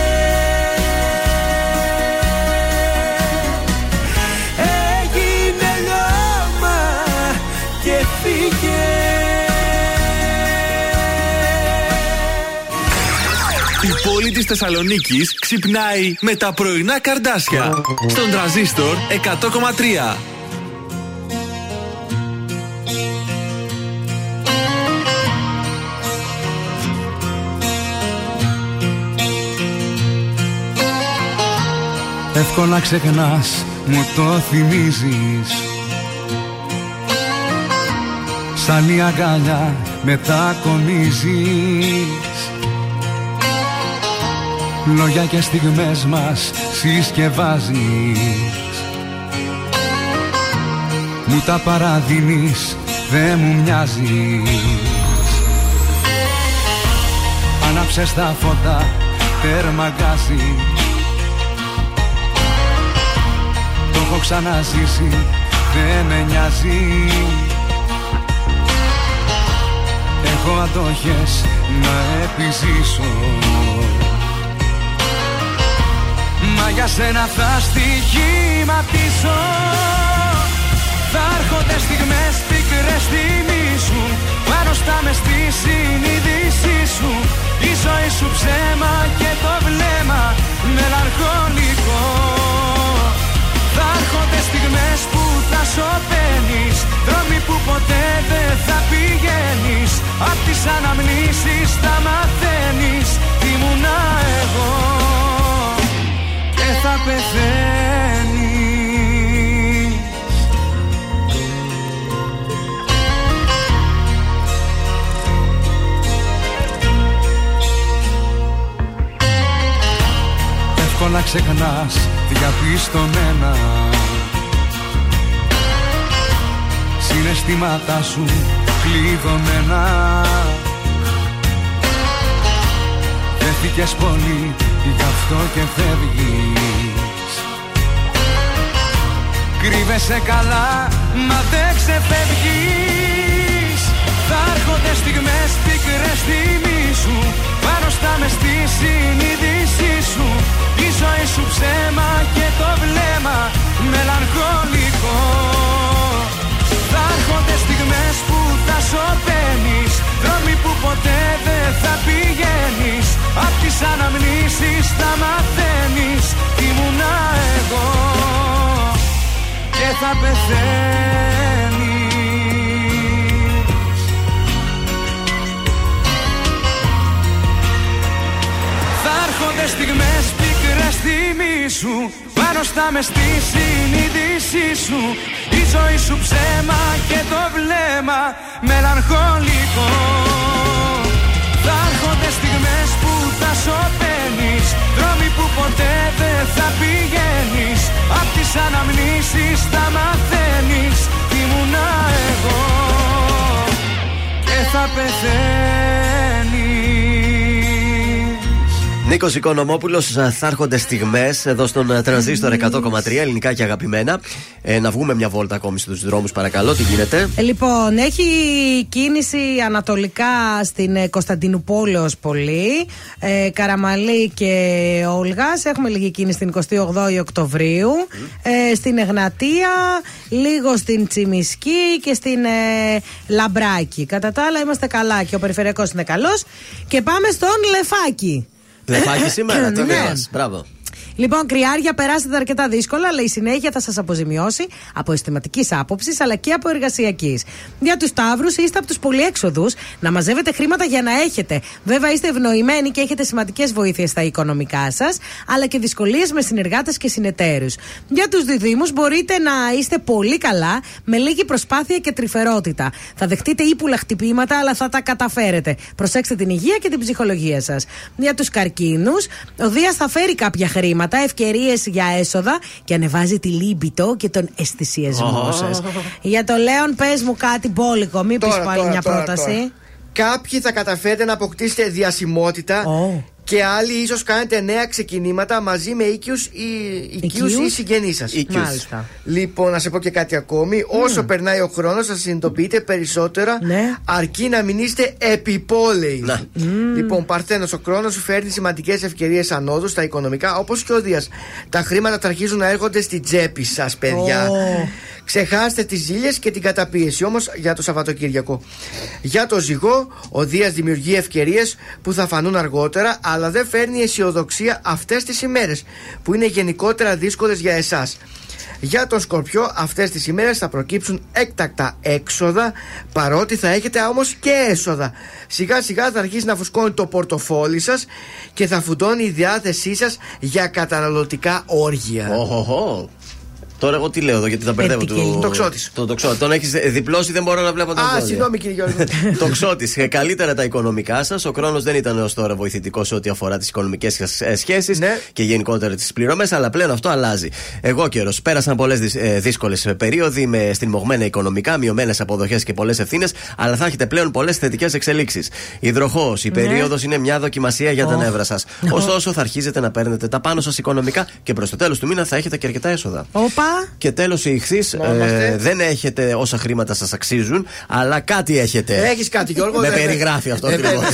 Έγινε λιώμα και φύγε Η πόλη της Θεσσαλονίκης ξυπνάει με τα πρωινά καρδάσια. Στον τραζίστορ 100,3. Εύκολα ξεχνάς, μου το θυμίζεις. Σαν η αγκαλιά μετακομίζεις. Λόγια και στιγμές μας συσκευάζεις. Μου τα παραδίνεις, δεν μου μοιάζεις. Άναψες τα φώτα, τέρμα γκάζι έχω ξαναζήσει, δεν με νοιάζει. Έχω αντοχές να επιζήσω. Μα για σένα θα στοιχηματίσω. Θα έρχονται στιγμές πικρές σου. Πάνω στα μες στη συνείδησή σου. Η ζωή σου ψέμα και το βλέμμα μελαγχολικό θα έρχονται στιγμές που θα σωπαίνεις. Δρόμοι που ποτέ δεν θα πηγαίνεις Απ' τις αναμνήσεις θα μαθαίνεις. Τι να εγώ και θα πεθαίνεις Εύκολα ξεχνάς διαπιστωμένα Συναισθήματά σου κλειδωμένα Δέθηκες πολύ γι' αυτό και φεύγεις. Κρύβεσαι καλά μα δεν ξεφεύγεις. Θα έρχονται στιγμές πικρές σου Πάνω στα μες στη συνείδησή σου Η ζωή σου ψέμα και το βλέμμα μελαγχολικό. Θα έρχονται στιγμές που θα σωπαίνεις Δρόμοι που ποτέ δεν θα πηγαίνεις. Απ' τις αναμνήσεις θα μαθαίνεις Τι ήμουνα εγώ. Και θα πεθαίνεις έρχονται στιγμές πικρές σου Πάνω στα μες στη συνείδησή σου. Η ζωή σου ψέμα και το βλέμμα μελαγχολικό. Θα έρχονται στιγμές που θα σωπαίνεις Δρόμοι που ποτέ δεν θα πηγαίνεις. Απ' τις αναμνήσεις θα μαθαίνεις Τι ήμουνα εγώ. Και θα πεθαίνεις Νίκος Οικονομόπουλος, θα έρχονται στιγμές εδώ στον ε, τρανζίστορ 100,3 ελληνικά και αγαπημένα. Ε, να βγούμε μια βόλτα ακόμη στους δρόμους, παρακαλώ. Τι γίνεται. Ε, Λοιπόν, έχει κίνηση ανατολικά στην ε, Κωνσταντινούπολεως πολύ. Ε, Καραμαλή και Όλγας. Έχουμε λίγη κίνηση στην 28η Οκτωβρίου. Ε, στην Εγνατία, λίγο στην Τσιμισκή και στην ε, Λαμπράκη. Κατά τα άλλα είμαστε καλά και ο περιφερειακός είναι καλός. Και πάμε στον Λεφάκη. Λεφάκι σήμερα, τι Ναι. λες. Μπράβο. Λοιπόν, κρυάρια, περάσετε αρκετά δύσκολα, αλλά η συνέχεια θα σας αποζημιώσει από αισθηματικής άποψης αλλά και από εργασιακής. Για τους Ταύρους, είστε από τους πολυέξοδους να μαζεύετε χρήματα για να έχετε. Βέβαια, είστε ευνοημένοι και έχετε σημαντικές βοήθειες στα οικονομικά σας, αλλά και δυσκολίες με συνεργάτες και συνεταίρους. Για τους Διδήμου, μπορείτε να είστε πολύ καλά με λίγη προσπάθεια και τρυφερότητα. Θα δεχτείτε ύπουλα χτυπήματα, αλλά θα τα καταφέρετε. Προσέξτε την υγεία και την ψυχολογία σας. Για τους καρκίνους, ο Δίας θα φέρει κάποια χρήματα, ευκαιρίες για έσοδα και ανεβάζει τη λίμπητο και τον αισθησιασμό Ω. σας. Για το Λέον, πες μου κάτι μπόλικο, μην πεις Τώρα, πάλι τώρα, μια τώρα, πρόταση. τώρα. Κάποιοι θα καταφέρετε να αποκτήσετε διασημότητα και άλλοι ίσως κάνετε νέα ξεκινήματα μαζί με οίκιου ή, οικείους Οικείους; ή συγγενείς σας. Οικείους. Μάλιστα. Λοιπόν, να σε πω και κάτι ακόμη. Όσο περνάει ο χρόνος, θα συνειδητοποιείτε περισσότερα Ναι. αρκεί να μην είστε επιπόλαιοι. Λοιπόν, Παρθένος, ο χρόνος σου φέρνει σημαντικές ευκαιρίες ανόδου στα οικονομικά, όπως και ο Δίας. Τα χρήματα θα αρχίζουν να έρχονται στην τσέπη σας, παιδιά. Ω. Ξεχάστε τις ζήλιες και την καταπίεση όμως για το Σαββατοκύριακο. Για το ζυγό, ο Δίας δημιουργεί ευκαιρίες που θα φανούν αργότερα, αλλά δεν φέρνει αισιοδοξία αυτές τις ημέρες, που είναι γενικότερα δύσκολες για εσάς. Για τον Σκορπιό, αυτές τις ημέρες θα προκύψουν έκτακτα έξοδα, παρότι θα έχετε όμως και έσοδα. Σιγά σιγά θα αρχίσει να φουσκώνει το πορτοφόλι σας και θα φουντώνει η διάθεσή σας για καταναλωτικά όργια. Οχοχο. Τώρα εγώ τι λέω εδώ, γιατί τα μπερδεύω Επικοινή. του. Τοξότης. Το τοξότη. Τον έχεις διπλώσει, δεν μπορώ να βλέπω τα Α, ζώδια. συγγνώμη κύριε Γιώργο. Τοξότη. Ε, Καλύτερα τα οικονομικά σας. Ο χρόνος δεν ήταν έως τώρα βοηθητικός σε ό,τι αφορά τις οικονομικές σχέσεις Ναι. και γενικότερα τις πληρωμές, αλλά πλέον αυτό αλλάζει. Εγώ καιρός. Πέρασαν πολλές δύσκολες περίοδοι με στριμωγμένα οικονομικά, μειωμένες αποδοχές και πολλές ευθύνες, αλλά θα έχετε πλέον πολλές θετικές εξελίξεις. Υδροχός. Η Ναι. περίοδος είναι μια δοκιμασία για τα Οχ. νεύρα σας. Ωστόσο, θα αρχίζετε να παίρνετε τα πάνω σας οικονομικά και προς το τέλος του μήνα θα έχετε και αρκετά έσοδα. Όπα. Και τέλος η ηχθής. είμαστε. δεν έχετε όσα χρήματα σας αξίζουν, αλλά κάτι έχετε. Έχεις κάτι, Γιώργο, Με δεν- περιγράφει αυτό Ε, ακριβώς.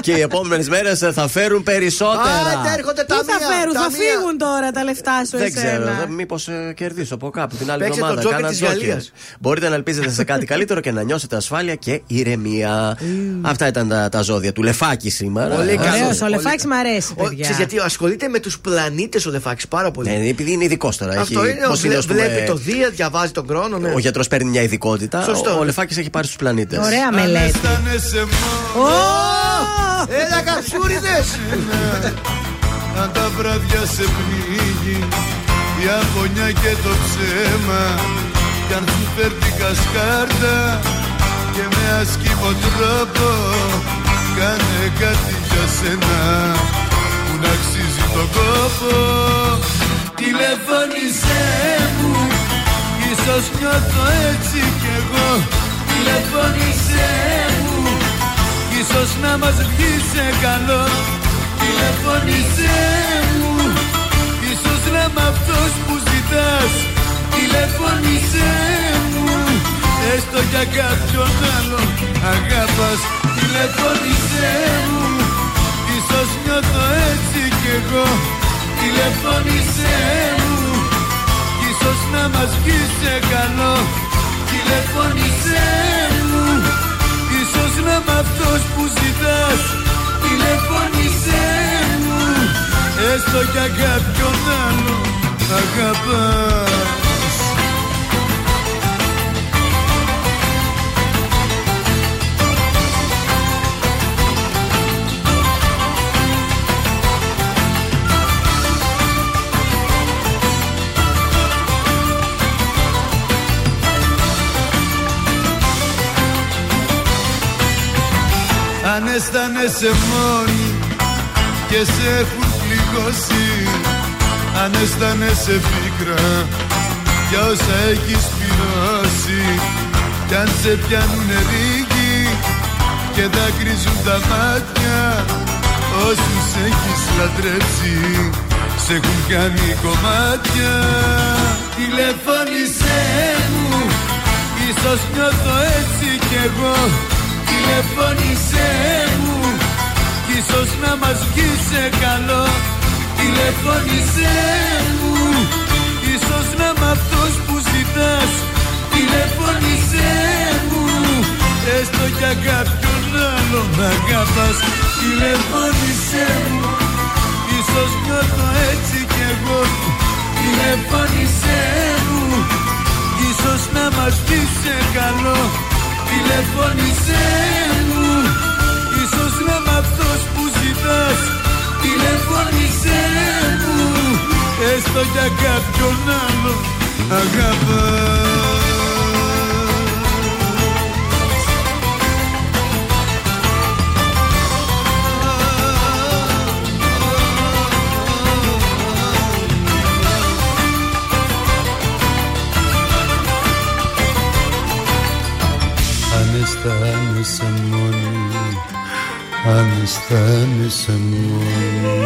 και οι επόμενες μέρες θα φέρουν περισσότερα. Άντε, έρχονται τα Τι θα μία, φέρουν, τα θα μία. φύγουν τώρα τα λεφτά σου Δεν εσένα; ξέρω, μήπως κερδίσω από κάπου την άλλη Παίξε το εβδομάδα. τζόκερ Κάνα της τζόκερ. Γαλλίας. Μπορείτε να ελπίζετε σε κάτι καλύτερο και να νιώσετε ασφάλεια και ηρεμία. Αυτά ήταν τα, τα ζώδια του Λεφάκη σήμερα. Πολύ καλός. Ωραίος, ο Πολύ Λεφάκης μ' αρέσει, Ο- παιδιά. ξέρεις γιατί ασχολείται με τους πλανήτες ο Λεφάκης πάρα πολύ. Ναι, επειδή είναι ειδικός τώρα. Αυτό έχει, είναι, πώς βλέ- ας πούμε, βλέπει το Δία, διαβάζει τον χρόνο. Ναι. Ο γιατρός παίρνει μια ειδικότητα. Σωστό. Ο, ο Λεφάκης έχει πάρει στους πλανήτες. Ωραία μελέτη. Ω! Έλα καψούριδες Αν τα βράδια σε πνίγει η αγωνιά και το ψέμα Κι αν σου φέρνει κασκάρτα και με ασκήμο τρόπο Κάνε κάτι για σένα που να αξίζει τον κόπο Τηλεφώνησέ μου Ίσως νιώθω έτσι κι εγώ. Τηλεφώνησέ μου Ίσως να μας βγεις σε καλό. Τηλεφώνησέ μου Ίσως να είμαι αυτός που ζητάς. Τηλεφώνησέ μου Έστω για κάποιον άλλο αγάπας Τηλεφώνησέ μου Ίσως νιώθω έτσι κι εγώ Τηλεφώνησέ μου. Ίσως να μας βγει σε καλό. Τηλεφώνησέ μου. Ίσως να είμαι αυτός που ζητάς. Τηλεφώνησέ μου. Έστω για κάποιον άλλο αγαπάς Αν αισθάνεσαι μόνη και σε έχουν πληγώσει. Αν αισθάνεσαι πίκρα για όσα έχεις πληρώσει. Κι αν σε πιάνουν ρίγοι και δάκρυζουν τα μάτια Όσους έχεις λατρέψει σε έχουν κάνει κομμάτια. Τηλεφώνησέ μου Ίσως νιώθω έτσι κι εγώ Τηλεφώνησέ μου. Κι ίσως να μας βγει σε καλό Τηλεφώνησέ μου. Ίσως να είμαι αυτός που ζητάς Τηλεφώνησέ μου. Έστω για κάποιον άλλο να αγαπάς Τηλεφώνησέ μου. Ίσως νιώθω έτσι κι εγώ Τηλεφώνησέ μου. Ίσως να μας βγει σε καλό Τηλεφώνησέ μου. Ίσως να είμαι αυτός που ζητάς Τηλεφώνησέ μου. Έστω για κάποιον άλλο αγαπάς Αν αισθάνεσαι μόνη Αν αισθάνεσαι μόνη.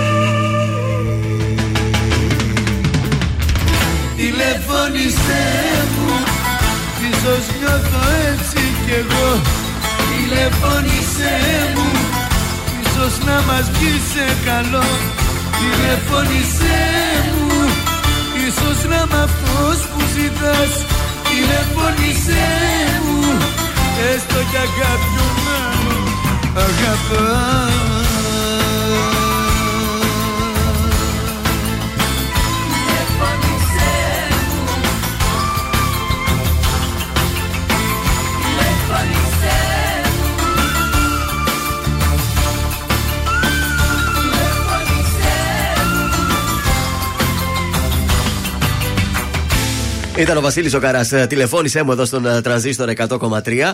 Τηλεφώνησέ μου Ίσως νιώθω έτσι κι εγώ. Τηλεφώνησέ μου Ίσως να μας βγει σε καλό. Τηλεφώνησέ μου Ίσως να είμαι αυτός που ζητάς. Τηλεφώνησέ μου Έστω για κάποιον άλλο Ήταν ο Βασίλης ο Καράς. Τηλεφώνησέ μου εδώ στον ε, τρανζίστορ 100,3. Τηλεφώνησέ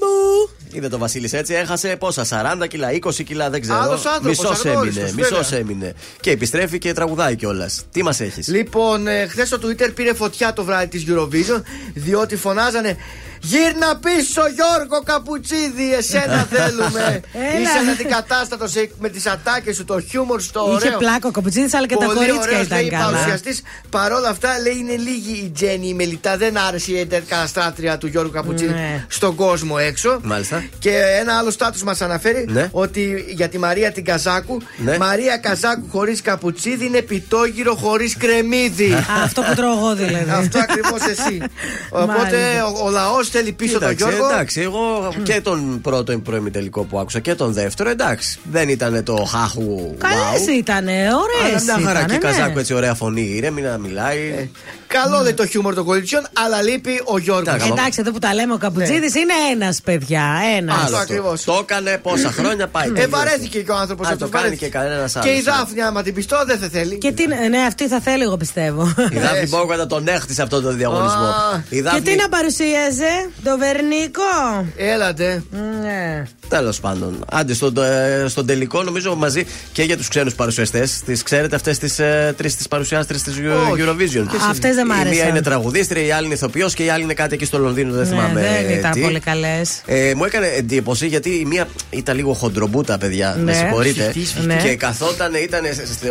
μου! Είδε το Βασίλης έτσι, έχασε πόσα, 40 κιλά, 20 κιλά, δεν ξέρω. Άλλος άνθρωπος, Μισός αναγνώριστος, έμεινε, βέβαια. μισός έμεινε. Και επιστρέφει και τραγουδάει κιόλας. Τι μας έχεις; Λοιπόν, ε, χθες στο Twitter πήρε φωτιά το βράδυ της Eurovision διότι φωνάζανε Γύρνα πίσω Γιώργο Καπουτσίδη, εσένα θέλουμε. Έλα. Είσαι αναντικατάστατο με τις ατάκες σου, το χιούμορ στο ωραίο. Είχε πλάκο ο Καπουτσίδης, αλλά και τα Πολύ κορίτσια ωραίος, ήταν λέει, καλά. παρουσιαστής. Παρ' όλα αυτά, λέει, είναι λίγη η Τζέννη η Μελιτά. Δεν άρεσε η εντερκαστράτρια του Γιώργου Καπουτσίδη Ναι. στον κόσμο έξω. Μάλιστα. Και ένα άλλο στάτους μας αναφέρει Ναι. ότι για τη Μαρία την Καζάκου, Ναι. Μαρία Καζάκου χωρίς καπουτσίδι είναι πιτόγυρο χωρίς κρεμμύδι. Α, Αυτό που τρώω εγώ δηλαδή. Αυτό ακριβώς εσύ. Οπότε Μάλιστα. ο, ο λαός θέλει πίσω τον Εντάξει, Γιώργο. εντάξει, εγώ και τον πρώτο προημιτελικό που άκουσα και τον δεύτερο, εντάξει. Δεν ήταν το χάχου. Καλές wow. ήτανε, ωραίες. Αλλά μια χαρά και η Καζάκου έτσι ωραία φωνή, ήρεμη να μιλάει. Καλό λέει το χιούμορ των κολλητσιών, αλλά λείπει ο Γιώργος. Εντάξει, εδώ που τα λέμε, ο Καπουτζίδη είναι ένας, παιδιά. Ένας. Αυτό ακριβώς. Το έκανε πόσα χρόνια πάει. Ε, βαρέθηκε και ο άνθρωπος Αν το κάνει και κανένας άλλο. Και η Δάφνη, άμα την πιστώ, δεν θα θέλει. Και τι, ναι, αυτή θα θέλει, εγώ πιστεύω. Η Δάφνη Μπόγκατα τον έχτισε αυτό το διαγωνισμό. Α. Η Και Δάφνη. τι να παρουσίαζε, το Βερνίκο; Έλατε. Ναι. Τέλος πάντων. Άντε, στον, ε, στον τελικό, νομίζω μαζί και για τους ξένους παρουσιαστές. Τις ξέρετε αυτές τις ε, τρεις τις παρουσιάστρε τη Όχι. Eurovision. Αυτές δεν μ' Η μία άρεσαν. είναι τραγουδίστρια, η άλλη είναι ηθοποιό και η άλλη είναι κάτι εκεί στο Λονδίνο. Δεν θυμάμαι. Ναι, δεν ήταν τι. πολύ καλέ. Ε, μου έκανε εντύπωση γιατί η μία ήταν λίγο χοντρομπούτα, παιδιά. Ναι. Με συγχωρείτε. Σφιχτή, σφιχτή. Ναι. Και καθόταν, ήταν,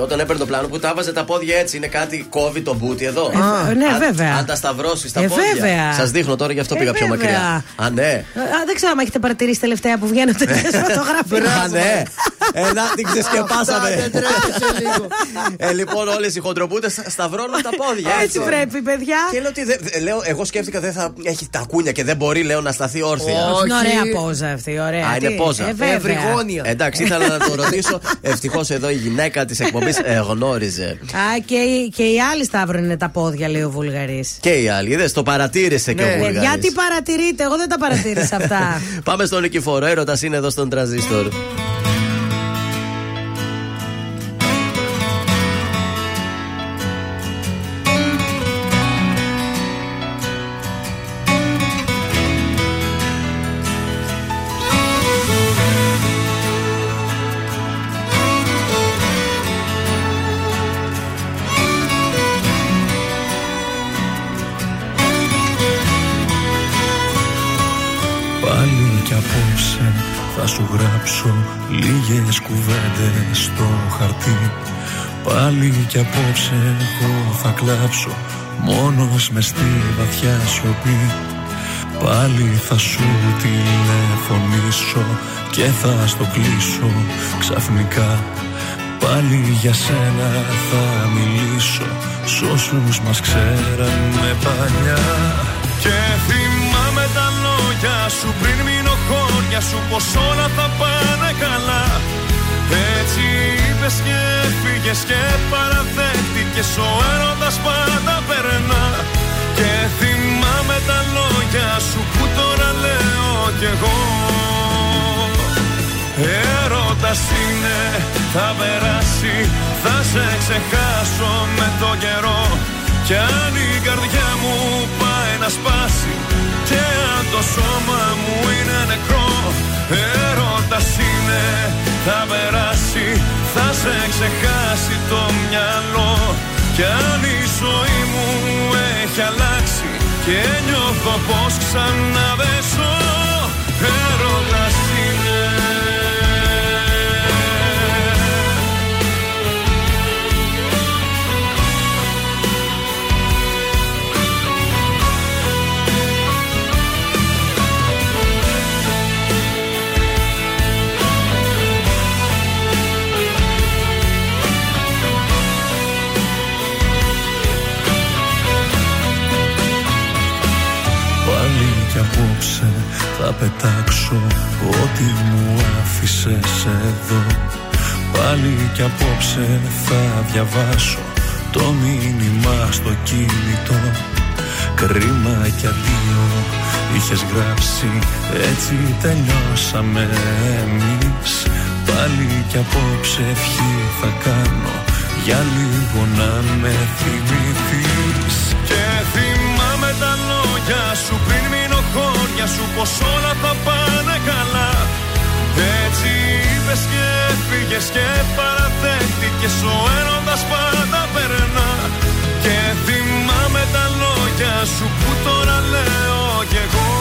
όταν έπαιρνε το πλάνο που τα βάζε τα πόδια έτσι. Είναι κάτι κόβει το μπούτι εδώ. Ε, ναι, Αν- βέβαια. Αν τα σταυρώσει τα Ε, πόδια. βέβαια. Σα δείχνω τώρα, γι' αυτό Ε, πήγα πιο βέβαια. μακριά. Α, ναι. Α, δεν ξέρω αν έχετε παρατηρήσει τελευταία που βγαίνουν τέτοιε φωτογραφίε. Α, ναι. Ε, να την ξεσκεπάσαμε. Αυτά, δεν τρέπεσαι λίγο. Ε, λοιπόν, όλε οι χοντρομπούτε σταυρώνουν τα πόδια. Έτσι πρέπει, παιδιά. Και λέω, ότι δεν- ε, λέω, εγώ σκέφτηκα δεν θα έχει τα κούνια και δεν μπορεί, λέω, να σταθεί όρθια. Είναι ωραία πόζα αυτή, ωραία. Α, είναι Τι, πόζα. Ε, βέβαια. Ευρυγόνια. Εντάξει, ήθελα να το ρωτήσω. Ευτυχώς εδώ η γυναίκα της εκπομπής γνώριζε. Α, και, η- και οι άλλοι σταύρουν τα πόδια, λέει ο Βουλγαρής. Και οι άλλοι, είδες, το παρατήρησε και ο Παιδιά, Βουλγαρής. τι παρατηρείτε, εγώ δεν τα παρατήρησα αυτά. Πάμε στον Νικηφόρο. Έρωτας είναι εδώ στον τραζίστορ. Γράψω λίγες κουβέντες στο χαρτί. Πάλι κι απόψε εγώ θα κλάψω μόνος μες στη βαθιά σιωπή. Πάλι θα σου τηλεφωνήσω και θα στο κλείσω ξαφνικά. Πάλι για σένα θα μιλήσω σ' όσους μας ξέρανε παλιά. Και θυμάμαι τα λόγια σου πριν μείνω χώρια σου πως όλα θα πάνε καλά. Έτσι είπες και φύγες και παραδέχτηκες ο έρωτας πάντα περνά. Και θυμάμαι τα λόγια σου που τώρα λέω κι εγώ. Έρωτας είναι, θα περάσει, θα σε ξεχάσω με το καιρό. Κι αν η καρδιά μου πάει να σπάσει Και αν το σώμα μου είναι νεκρό Έρωτας είναι, θα περάσει, θα σε ξεχάσει το μυαλό. Κι αν η ζωή μου έχει αλλάξει Και νιώθω πως ξανά δεν ζω Έρωτας Πάλι κι απόψε θα διαβάσω το μήνυμα στο κινητό. Κρίμα κι αντίο είχες γράψει έτσι τελειώσαμε εμείς. Πάλι κι απόψε ευχή θα κάνω για λίγο να με θυμηθείς. Και θυμάμαι τα λόγια σου πριν μείνω χώρια σου πως όλα θα πάνε καλά Έτσι είπες και φύγες και παραδέχτηκες ο έρωτας πάντα περνά. Και θυμάμαι τα λόγια σου που τώρα λέω κι εγώ.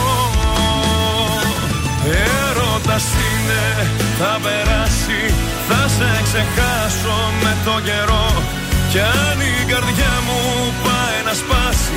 Έρωτας είναι, θα περάσει, θα σε ξεχάσω με το καιρό. Κι αν η καρδιά μου πάει να σπάσει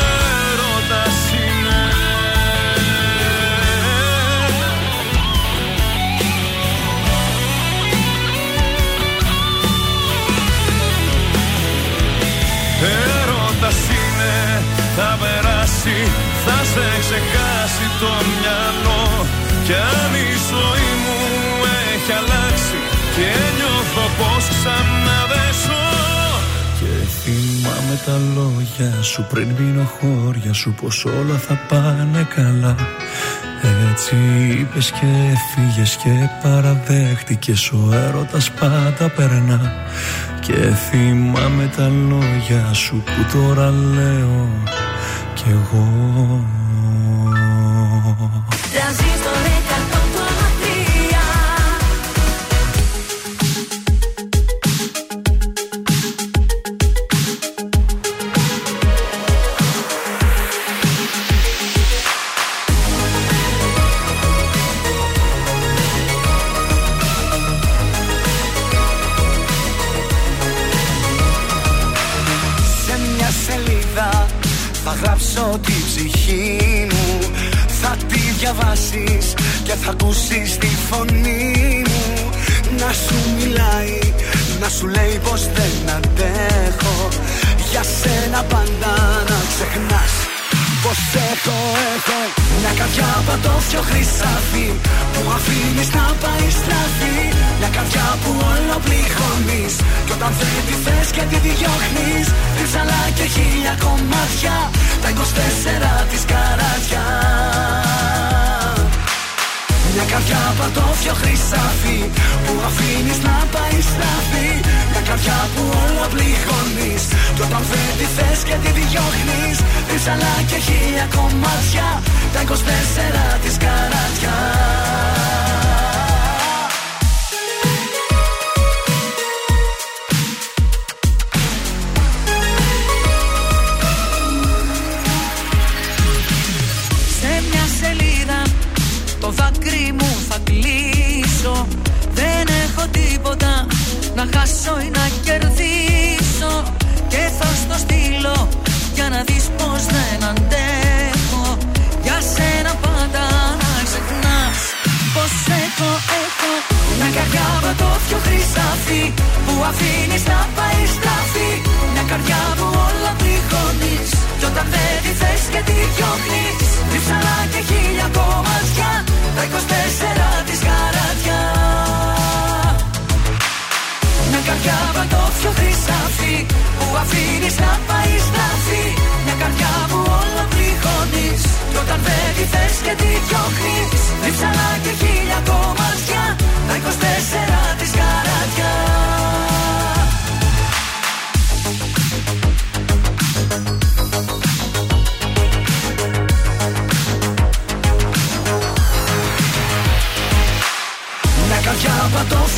θα περάσει, θα σε ξεχάσει το μυαλό. Κι αν η ζωή μου έχει αλλάξει και νιώθω πως ξανά δεν ζω Και θυμάμαι τα λόγια σου πριν μείνω χώρια σου πως όλα θα πάνε καλά. Έτσι είπες και έφυγες και παραδέχτηκες ο έρωτας πάντα περνά. Και θυμάμαι τα λόγια σου που τώρα λέω κι εγώ φωνή μου Να σου μιλάει, να σου λέει πως δεν αντέχω. Για σένα πάντα να ξεχνάς πως έχω, έχω Μια καρδιά πατώφιο χρυσάφι Που αφήνεις να πάει στραφή. Μια καρδιά που όλο πληγώνεις Κι όταν δεν τη θες και τη διώχνεις Ρίψαλα και χίλια κομμάτια Τα 24 της καράτια μια καρδιά πατώφιο χρυσάφι Που αφήνεις να πάει στραφή. Μια καρδιά που όλο πληγώνεις. Κι όταν δεν τη θες και τη διώχνεις Ρίψαλα και χίλια κομμάτια. Τα 24 της καράτια που αφήνεις να πάει στραφή Μια καρδιά που όλα πληγώνεις. Κι όταν δεν τη θες και τη διώχνεις. Ρίψαλα και χίλια κομμάτια Τα 24 της καράτια Μια καρδιά πατώφιο χρυσάφι Που αφήνεις να πάει στραφή Μια καρδιά που όλα πληγώνεις. Κι όταν δεν τη θες και τη διώχνεις. Ρίψαλα και χίλια κομμάτια Τα 24 της καράτια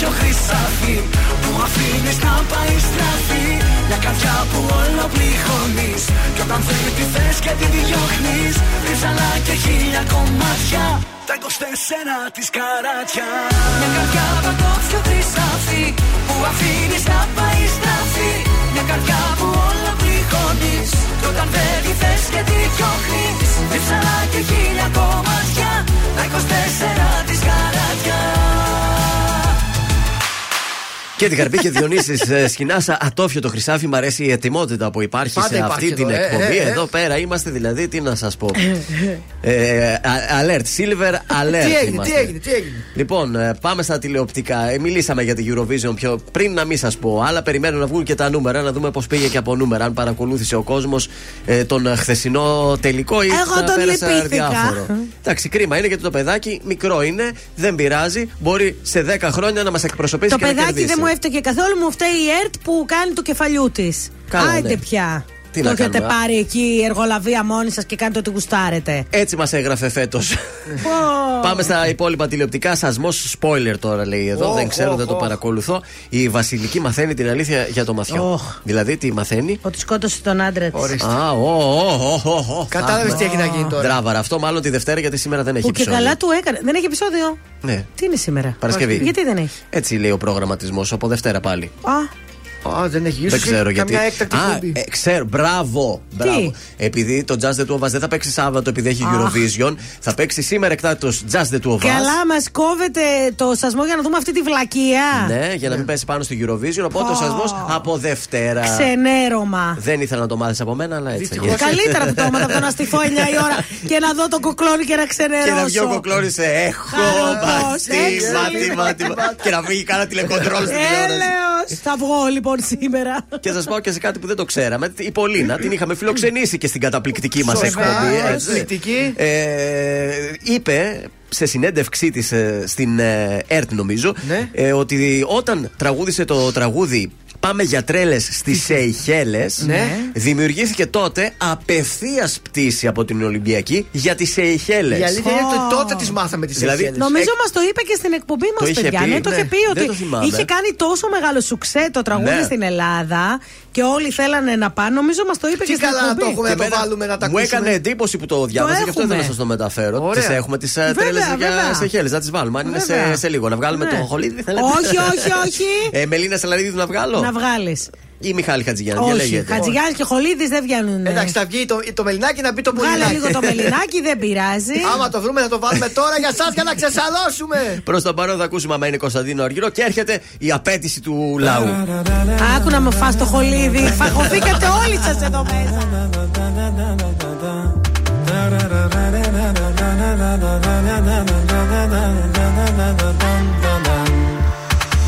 πατώφιο χρυσάφι Που αφήνεις να πάει στραφή Μια καρδιά που όλο πληγώνεις Κι όταν δεν τη θες και τη διώχνεις. Ρίψαλα και χίλια κομμάτια Τα 24 της καράτια. Μια καρδιά πατώφιο χρυσάφι Που αφήνεις να πάει στραφή Μια καρδιά που όλα πληγώνεις Κι όταν δεν τη θες και τη διώχνεις. Ρίψαλα και χίλια κομμάτια Τα 24 της καράτια Και την Καρμπή και Διονύσης Σκινάσα, ατόφιο το χρυσάφι. Μ' αρέσει η ετοιμότητα που υπάρχει Πάντα σε υπάρχει αυτή την εδώ, ε, εκπομπή. ε, ε. Εδώ πέρα είμαστε δηλαδή, τι να σας πω. ε, α- alert, silver alert. Τι έγινε, είμαστε. τι έγινε, τι έγινε. Λοιπόν, ε, πάμε στα τηλεοπτικά. Ε, μιλήσαμε για την Eurovision πιο πριν να μην σας πω. Αλλά περιμένω να βγουν και τα νούμερα, να δούμε πώς πήγε και από νούμερα. Αν παρακολούθησε ο κόσμος ε, τον ε, χθεσινό τελικό ή Εγώ τα τον πέρασε λυπήθηκα. αδιάφορο. Εντάξει, κρίμα είναι γιατί το παιδάκι μικρό είναι, δεν πειράζει. Μπορεί σε 10 χρόνια να μας εκπροσωπήσει Το και να παιδάκι κερδίσει. δεν μου έφταιγε καθόλου, μου φταίει η ΕΡΤ που κάνει του κεφαλιού της. Καλά, Άιντε ναι. πια. Τι το να έχετε κάνουμε, α; πάρει εκεί η εργολαβία μόνοι σας και κάνετε ό,τι γουστάρετε. Έτσι μας έγραφε φέτος. Πω. Πάμε στα υπόλοιπα τηλεοπτικά. Σασμός spoiler τώρα λέει εδώ. Οχ, δεν ξέρω, οχ, δεν το οχ. παρακολουθώ. Η Βασιλική μαθαίνει την αλήθεια για το μαθιό. Οχ. Δηλαδή τι μαθαίνει; Ότι σκότωσε τον άντρα της. Α, ω, ω, ω, ω, ω. Κατάλαβες τι έχει να γίνει τώρα. Ντράβαρα. Αυτό μάλλον τη Δευτέρα γιατί σήμερα δεν έχει Που και επεισόδιο. καλά του έκανε. Δεν έχει επεισόδιο. Ναι. Τι είναι σήμερα; Παρασκευή. Γιατί δεν έχει; Έτσι λέει ο προγραμματισμός. Από Δευτέρα πάλι. Α, Α, δεν έχει Δεν ξέρω γιατί. Καμιά έκτακτη Α, κουμπί. ε, ξέρω, μπράβο. μπράβο. Επειδή το Jazz the Two of Us δεν θα παίξει Σάββατο επειδή έχει Αχ. Eurovision, θα παίξει σήμερα εκτάκτος Jazz the Two of Us. Καλά, μας κόβεται το σασμό για να δούμε αυτή τη βλακεία. Ναι, για να μην πέσει πάνω στο Eurovision. Οπότε ο Ω. σασμό από Δευτέρα. Ξενέρωμα. Δεν ήθελα να το μάθεις από μένα, αλλά έτσι. Ε, Καλύτερα από το έμαθα από το να στηθώ 9 η ώρα και να δω τον κοκλόνι και να ξενερώσω. Και να βγει ο κοκλώνη σε έχω Χαροπός, μπαστί, έξω. μάτι, μάτι, μάτι. Και να βγει κάνα τηλεκοντρόλ στην τηλεόραση. Έλεος. Θα βγω λοιπόν σήμερα. Και σας πάω και σε κάτι που δεν το ξέραμε. Η Πολίνα την είχαμε φιλοξενήσει και στην καταπληκτική μας Σωστά, εκπομπή. έτσι. εκπληκτική. Ε, είπε σε συνέντευξή της στην ε, ΕΡΤ, νομίζω, ε, ότι όταν τραγούδισε το τραγούδι Πάμε για τρέλες στις Σεϊχέλες. Ναι. Δημιουργήθηκε τότε απευθείας πτήση από την Ολυμπιακή για τις Σεϊχέλες. Η αλήθεια είναι ότι τότε τις μάθαμε τις Δηλαδή, Σεϊχέλες. Νομίζω μας το είπε και στην εκπομπή Το μα, είχε παιδιά. πει, Ναι, το είχε ναι. πει Δεν ότι το θυμάμαι. είχε κάνει τόσο μεγάλο σουξέ το τραγούδι Ναι. στην Ελλάδα και όλοι θέλανε να πάνε. Νομίζω μας το είπε Τι και στην καλά να εκπομπή. το έχουμε, να το εμένα βάλουμε να τα Μου ακούσουμε. έκανε εντύπωση που το διάβαζα και αυτό ήθελα να έχουμε. σας το μεταφέρω. Ωραία. Τις έχουμε, τις Βέβαια, τρέλε για βέβαια. Σεϊχέλε. Να τις βάλουμε. Αν είναι σε, Βέβαια. σε λίγο. Να βγάλουμε Ναι. το χολίδι, θέλετε; Όχι, όχι, όχι. Ε, Μελίνα Σαλαρίδη να βγάλω. Να βγάλεις. Ή Μιχάλη Χατζηγιάννη. ποια Όχι. λέγεται. Χατζηγιάννη και Χολίδης δεν βγαίνουν. Εντάξει, θα βγει το, το μελινάκι να πει το Βγάλε πουλινάκι. λίγο το μελινάκι, δεν πειράζει. Άμα το βρούμε, θα το βάλουμε τώρα για εσά για να ξεσαλώσουμε. Προς το παρόν θα ακούσουμε άμα είναι Κωνσταντίνο Αργυρό και έρχεται η απέτηση του λαού. Άκου να με φας το χολίδι. Φαγωθήκατε όλοι σας εδώ μέσα.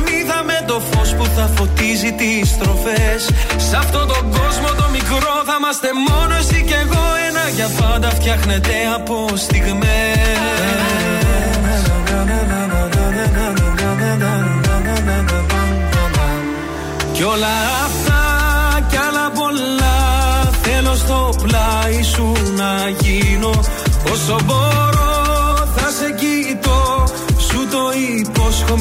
με το φως που θα φωτίζει τις στροφές. Σε αυτόν τον κόσμο το μικρό θα είμαστε μόνο εσύ και εγώ. Ένα για πάντα φτιάχνεται από στιγμές. Κι όλα αυτά κι άλλα πολλά Θέλω στο πλάι σου να γίνω Όσο μπορώ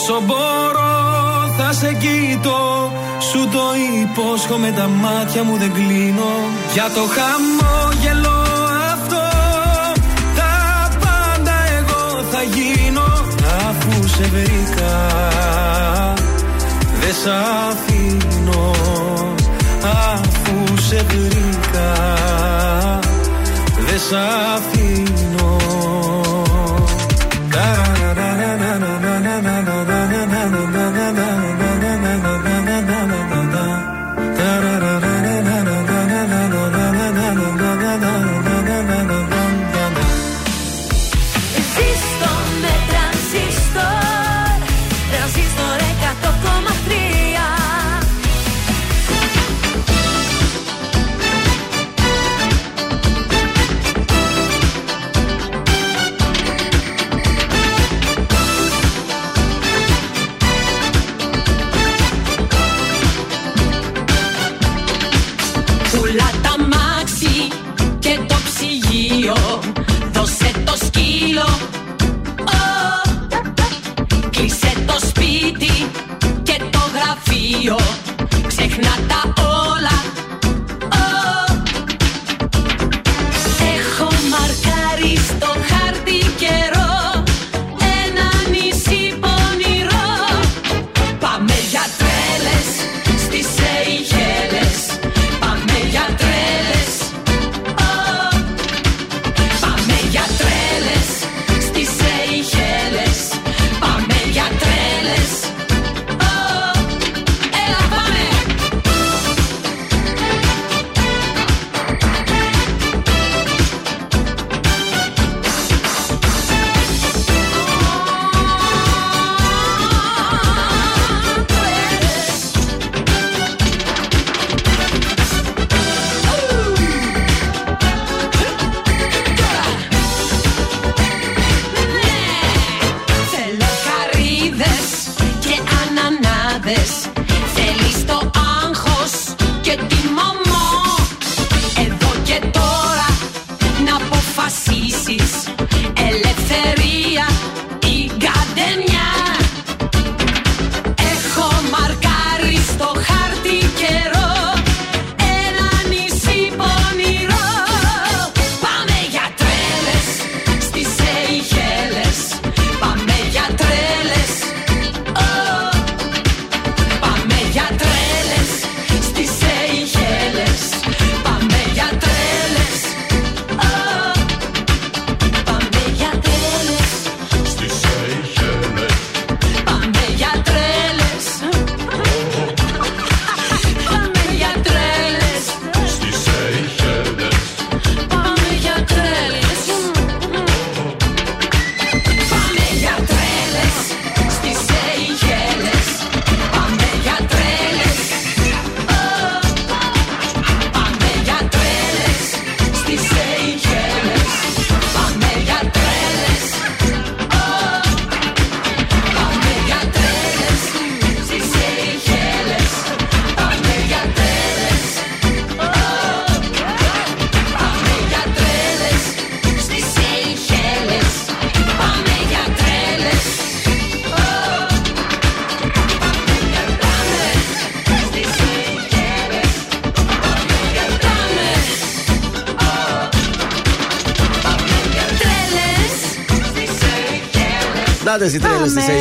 Όσο μπορώ θα σε κοιτώ. Σου το υπόσχομαι τα μάτια μου δεν κλείνω. Για το χαμόγελο αυτό Τα πάντα εγώ θα γίνω. Αφού σε βρήκα Δεν σ' αφήνω. Αφού σε βρήκα Δεν σ' αφήνω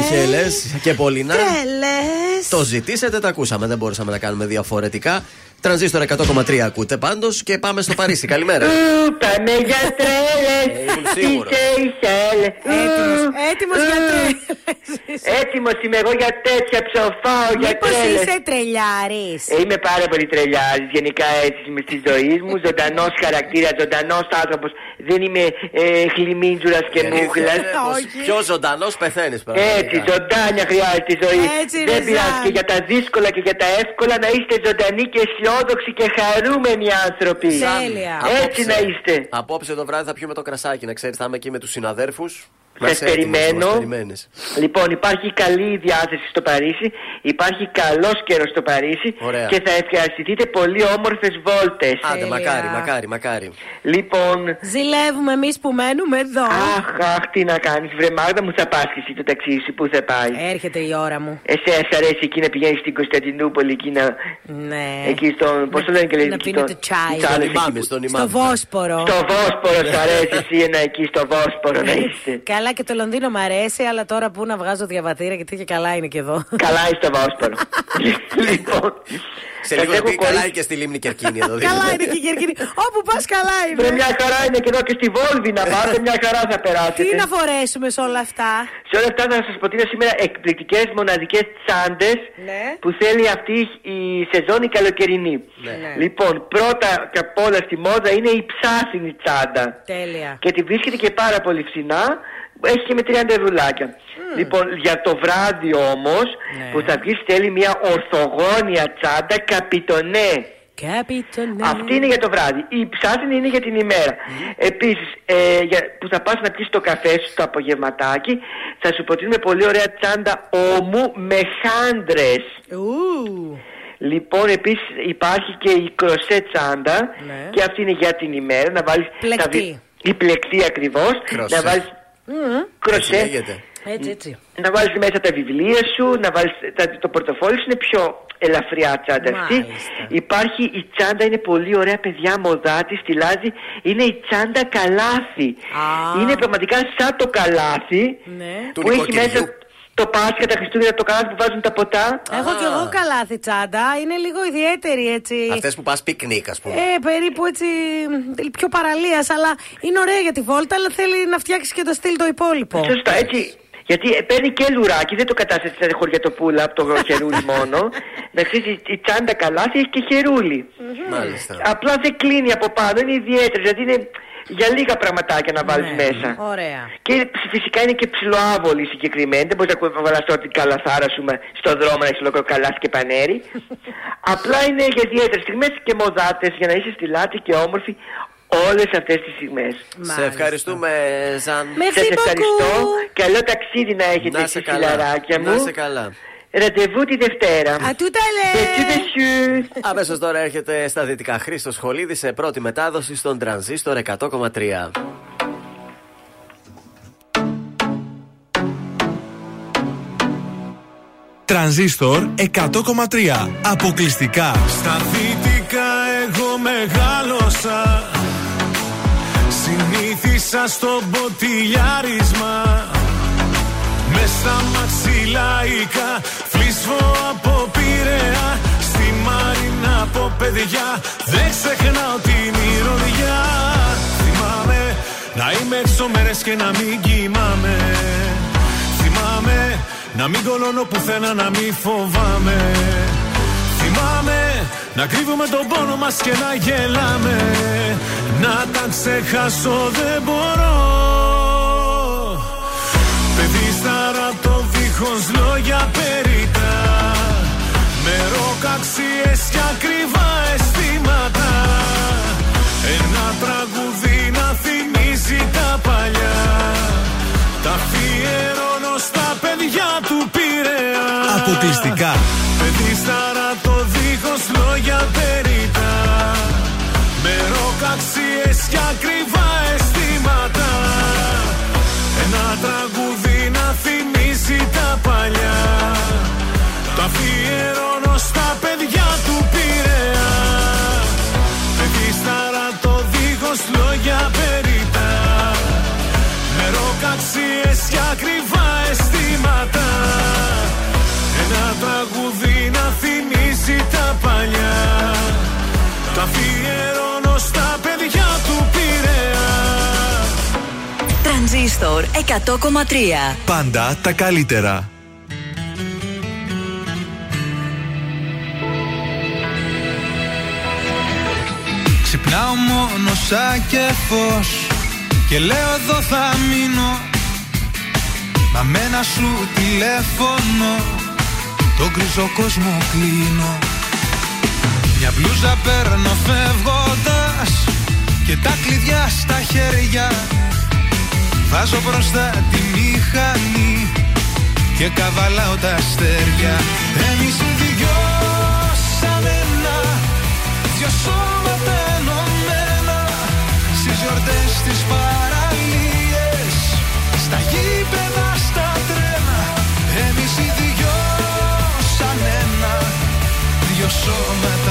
τρέλε στι Σεϊχέλε και Πολίνα. Τρέλες Το ζητήσατε, τα ακούσαμε. Δεν μπορούσαμε να κάνουμε διαφορετικά. Τρανζίστορ 100,3 ακούτε πάντως και πάμε στο Παρίσι. Καλημέρα. Πάμε για τρέλες. Ήμουν στις σίγουρος. Σεϊχέλες Έτοιμος, έτοιμος για τρέλες. Έτοιμος είμαι εγώ για τέτοια ψοφάω για Μήπως τρέλες. είσαι τρελιάρης; Ε, Είμαι πάρα πολύ τρελιάρης. Γενικά έτσι είμαι στη ζωής μου. Ζωντανός χαρακτήρας, ζωντανός άνθρωπος. Δεν είμαι ε, χλιμίτζουρας και μούχλας Πιο ζωντανός πεθαίνεις Έτσι, ζωντάνια χρειάζεται η ζωή. Έτσι, Δεν ρε, πειράζει. Ζαν. Και για τα δύσκολα και για τα εύκολα να είστε ζωντανοί και αισιόδοξοι και χαρούμενοι άνθρωποι. Τέλεια. Έτσι να είστε. Απόψε το βράδυ θα πιούμε το κρασάκι, να ξέρεις, θα είμαι εκεί με τους συναδέρφους. Σας περιμένω. Λοιπόν, υπάρχει καλή διάθεση στο Παρίσι, υπάρχει καλός καιρός στο Παρίσι Ωραία. και θα ευχαριστηθείτε πολύ όμορφες βόλτες. Άντε, μακάρι, μακάρι, μακάρι. Λοιπόν, Ζηλεύουμε εμείς που μένουμε εδώ. αχ, αχ, τι να κάνεις, βρε Μάγδα μου θα πας και εσύ το ταξίδι σου, πού θα πάει. Έρχεται η ώρα μου. Εσένα σ' αρέσει εκεί να πηγαίνεις στην Κωνσταντινούπολη εκεί να. Ναι. Εκεί στον. Πώς το λένε και λέει. να εκεί πίνετε στο- τσάι. τις άλλες Στον εκεί ημάμι, που- στον Στο ημάμι. Βόσπορο. Στο Βόσπορο σ' αρέσει εσύ ένα εκεί στο Βόσπορο να είστε. Καλά και το Λονδίνο μ' αρέσει, αλλά τώρα που να βγάζω διαβατήρια γιατί και καλά είναι και εδώ. Καλά είσαι στο Βόσπορο. λοιπόν. Σε σας λίγο να έχω πει καλά κολλήσει- είναι και στη λίμνη Κερκίνη εδώ. καλά είναι και η Κερκίνη. Όπου πας καλά Βρε είναι. μια χαρά είναι και εδώ και στη Βόλβη να πάτε, μια χαρά θα περάσετε. Τι να φορέσουμε σε όλα αυτά; Σε όλα αυτά θα σας προτείνω σήμερα εκπληκτικές μοναδικές τσάντες Ναι. που θέλει αυτή η σεζόν η καλοκαιρινή. Ναι. Λοιπόν, πρώτα και απ' όλα στη μόδα είναι η ψάσινη τσάντα. Τέλεια. Και τη βρίσκεται και πάρα πολύ φθηνά. Έχει και με 30 ευρουλάκια. Λοιπόν, για το βράδυ όμως Ναι. που θα βγεις θέλει μια ορθογόνια τσάντα καπιτονέ. Καπιτονέ. Αυτή είναι για το βράδυ. Η ψάσινη είναι για την ημέρα. Επίσης, ε, για, που θα πας να πιεις το καφέ σου το απογευματάκι, θα σου προτείνουμε πολύ ωραία τσάντα όμου με χάντρες. Ου. Λοιπόν, επίσης υπάρχει και η κροσέ τσάντα Ναι. και αυτή είναι για την ημέρα. Να βάλεις Πλεκτή. τα βι- Η πλεκτή ακριβώς. Κροσέ. Να βάλεις Μμμ. κροσέ. λέγεται. Έτσι, έτσι. Να βάλεις μέσα τα βιβλία σου, να βάλεις τα- το πορτοφόλι σου, είναι πιο ελαφριά τσάντα αυτή. Μάλιστα. Υπάρχει η τσάντα, είναι πολύ ωραία παιδιά, μοδάτη, στυλάζει. Είναι η τσάντα καλάθι. Είναι πραγματικά σαν το καλάθι Ναι. Του που έχει νοικοκυριού. μέσα το Πάσχα, τα Χριστούγεννα, το καλάθι που βάζουν τα ποτά. Έχω κι εγώ καλάθι τσάντα. Είναι λίγο ιδιαίτερη έτσι. Αυτές που πας πικνίκ, ας πούμε. Ε, περίπου έτσι μ, πιο παραλίας, αλλά είναι ωραία για τη βόλτα, αλλά θέλει να φτιάξεις και το στυλ το υπόλοιπο. Σωστά, έτσι. Γιατί ε, παίρνει και λουράκι, δεν το κατάσταση σαν χωριατοπούλα από το χερούλι μόνο. Να ξέρεις, η τσάντα καλάθι έχει και χερούλι. Μάλιστα. Απλά δεν κλείνει από πάνω, είναι ιδιαίτερη. Δηλαδή είναι για λίγα πραγματάκια να βάλεις μέσα. Ωραία. Και φυσικά είναι και ψηλοάβολη συγκεκριμένη. Δεν μπορείς να βάλει τώρα την καλαθάρα σου με- στον δρόμο να έχεις ολόκληρο καλάθι και πανέρι. Απλά είναι για ιδιαίτερες στιγμές και μοδάτες για να είσαι στη λάτη και όμορφη όλες αυτές τις στιγμές. Σε ευχαριστούμε, Ζαν. Σας ευχαριστώ. Καλό ταξίδι να έχετε Να εσείς σε καλά. φιλαράκια μου. Να σε καλά. Ραντεβού τη Δευτέρα. Α, τούτα λέ. Αμέσως τώρα έρχεται στα δυτικά Χρήστος Χολίδη σε πρώτη μετάδοση στον τρανζίστορ 100,3. Τρανζίστορ 100,3. Αποκλειστικά Στα δυτικά εγώ μεγάλωσα Συνήθισα στο ποτηλιάρισμα με στα μαξιλάικα Φλίσβω από πειραιά Στη Μαρίνα από παιδιά Δεν ξεχνάω την ηρωδιά Θυμάμαι να είμαι έξω μέρες και να μην κοιμάμαι. Θυμάμαι να μην κολώνω πουθενά να μην φοβάμαι. Θυμάμαι να κρύβουμε τον πόνο μας και να γελάμε. Να τα ξεχάσω δεν μπορώ. Παιδί σταρατό δίχως λόγια περίτα. Με ροκαξίες και ακριβά αισθήματα. Ένα τραγούδι να θυμίζει τα παλιά. Τα αφιερώνω στα παιδιά του Πειραιά. Αποκλειστικά Παιδί σταρατό δίχως λόγια περίτα. Με ροκαξίες και ακριβά Τρανζίστορ 100,3. Πάντα τα καλύτερα. Ξυπνάω μόνο σαν και φως Και λέω εδώ θα μείνω Μα με ένα σου τηλέφωνο Τον γκριζό κόσμο κλείνω Μια μπλούζα παίρνω φεύγοντας Και τα κλειδιά στα χέρια Βάζω μπροστά τη μηχανή Και καβαλάω τα αστέρια. Εμείς οι δυος σαν ένα Δυο σώματα ενωμένα Στις γιορτές τις παραλίες Στα γήπεδα, στα τρένα. Εμείς οι δυος σαν ένα Δυο σώματα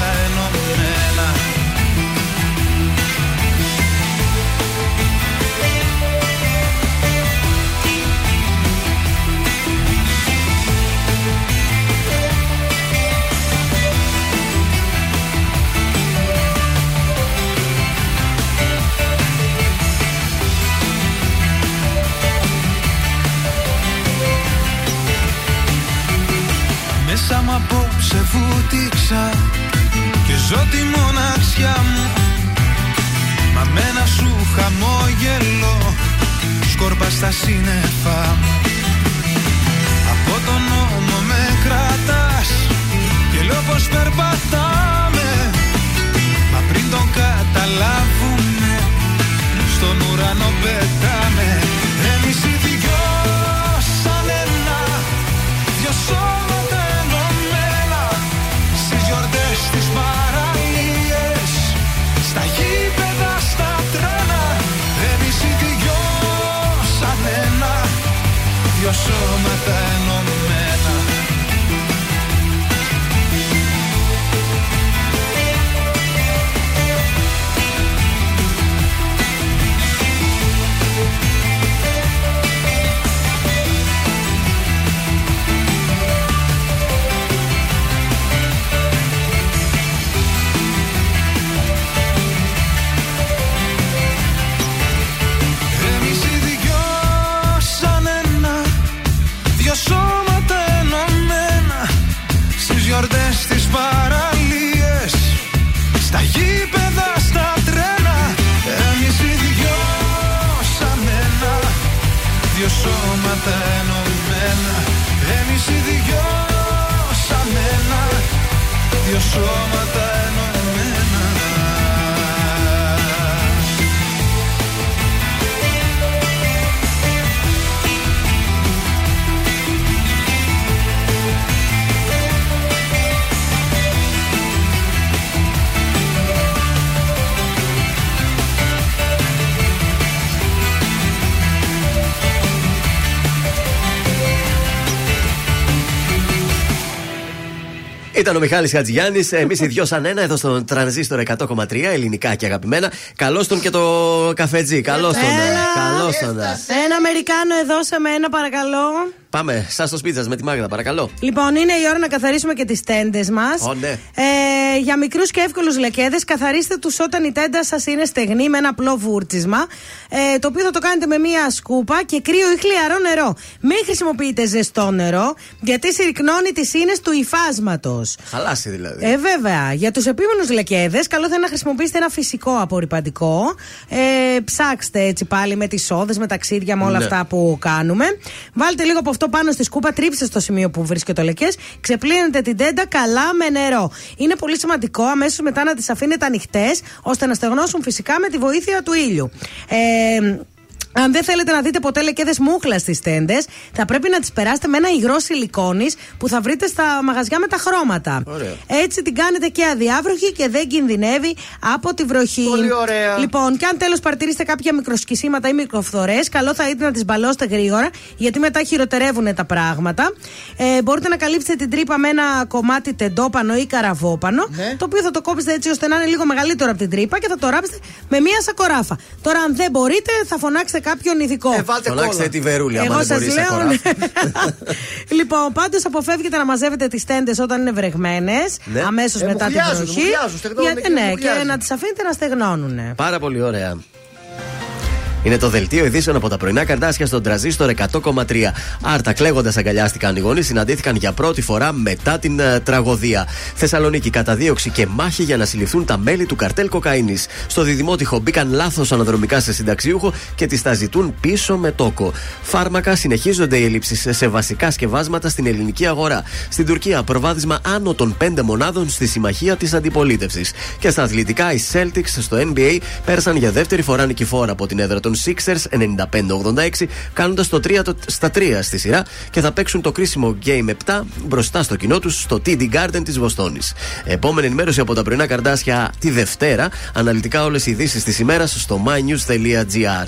απόψε βούτυξα Και ζω τη μοναξιά μου. Μα με ένα σου χαμόγελο Σκόρπα στα σύννεφα μου. Από τον νόμο με κρατάς Και λέω πως περπατάμε. Μα πριν τον καταλάβουμε Στον ουρανό πετάμε δυο σώματα σώματα ενωμένα Εμείς οι δυο σαν ένα. Δυο σώματα Ήταν ο Μιχάλης Χατζηγιάννης. Εμείς οι δυο σαν ένα εδώ στον τρανζίστορ 100,3 ελληνικά και αγαπημένα. Καλώς τον και το καφετζή. Καλώς τον. Καλώς τον. Ένα Αμερικάνο εδώ σε μένα, παρακαλώ. Πάμε, σα στο σπίτι σας με τη Μάγδα, παρακαλώ. Λοιπόν, είναι η ώρα να καθαρίσουμε και τις τέντες μας. Ω, ναι. Ε, για μικρούς και εύκολους λεκέδες, καθαρίστε τους όταν η τέντα σας είναι στεγνή με ένα απλό βούρτσισμα. Ε, το οποίο θα το κάνετε με μία σκούπα και κρύο ή χλιαρό νερό. Μην χρησιμοποιείτε ζεστό νερό, γιατί συρρυκνώνει τις ίνες του υφάσματος. Χαλάσει δηλαδή. Ε, βέβαια. Για τους επίμονους λεκέδες, καλό θα είναι να χρησιμοποιήσετε ένα φυσικό απορριπαντικό. Ε, ψάξτε έτσι πάλι με τις σόδε, με τα ξύδια, με όλα Ναι. αυτά που κάνουμε. Βάλτε λίγο από αυτό πάνω στη σκούπα, τρίψτε στο σημείο που βρίσκεται το λεκές. Ξεπλύνετε την τέντα καλά με νερό. Είναι πολύ σημαντικό αμέσως μετά να τις αφήνετε ανοιχτές, ώστε να στεγνώσουν φυσικά με τη βοήθεια του ήλιου. Ε, αν δεν θέλετε να δείτε ποτέ λεκέδες μούχλας στις τέντες, θα πρέπει να τις περάσετε με ένα υγρό σιλικόνης που θα βρείτε στα μαγαζιά με τα χρώματα. Ωραία. Έτσι την κάνετε και αδιάβροχη και δεν κινδυνεύει από τη βροχή. Πολύ ωραία. Λοιπόν, και αν τέλος παρατηρήσετε κάποια μικροσκισίματα ή μικροφθορές, καλό θα είναι να τις μπαλώσετε γρήγορα, γιατί μετά χειροτερεύουν τα πράγματα. Ε, μπορείτε να καλύψετε την τρύπα με ένα κομμάτι τεντόπανο ή καραβόπανο, Ναι. το οποίο θα το κόψετε έτσι ώστε να είναι λίγο μεγαλύτερο από την τρύπα και θα το ράψετε με μία σακοράφα. Τώρα, αν δεν μπορείτε, θα φωνάξετε κάποιον ειδικό. Ε, βάλτε Φωνάξτε κόλλα. τη βερούλη, άμα Εγώ δεν σας μπορείς λέω. σακοράφα. λοιπόν, πάντως αποφεύγετε να μαζεύετε τις τέντες όταν είναι βρεγμένες, Ναι. αμέσως Ε, μετά την μουχλιάζουν, βροχή. μουχλιάζουν, στεγνώνουν Γιατί- και ναι, και μουχλιάζουν. να τις αφήνετε να στεγνώνουν. Πάρα πολύ ωραία. Είναι το δελτίο ειδήσεων από τα πρωινά καρτάσια στον τραζίστορ 100,3. Άρτα κλαίγοντας αγκαλιάστηκαν οι γονείς, συναντήθηκαν για πρώτη φορά μετά την ε, τραγωδία. Θεσσαλονίκη καταδίωξη και μάχη για να συλληφθούν τα μέλη του καρτέλ κοκαίνης. Στο διδημότυχο μπήκαν λάθος αναδρομικά σε συνταξιούχο και τις τα ζητούν πίσω με τόκο. Φάρμακα συνεχίζονται οι ελλείψεις σε βασικά σκευάσματα στην ελληνική αγορά. Στην Τουρκία προβάδισμα άνω των 5 μονάδων στη συμμαχία της αντιπολίτευσης. Και στα αθλητικά οι Celtics στο NBA πέρασαν για δεύτερη φορά νικηφόρα από την έδρα των Sixers 95-86, κάνοντας το 3 το- στα 3 στη σειρά και θα παίξουν το κρίσιμο Game 7 μπροστά στο κοινό τους στο TD Garden της Βοστόνης. Επόμενη ενημέρωση από τα πρωινά καρδάσια τη Δευτέρα. Αναλυτικά όλες οι ειδήσεις της ημέρας στο mynews.gr.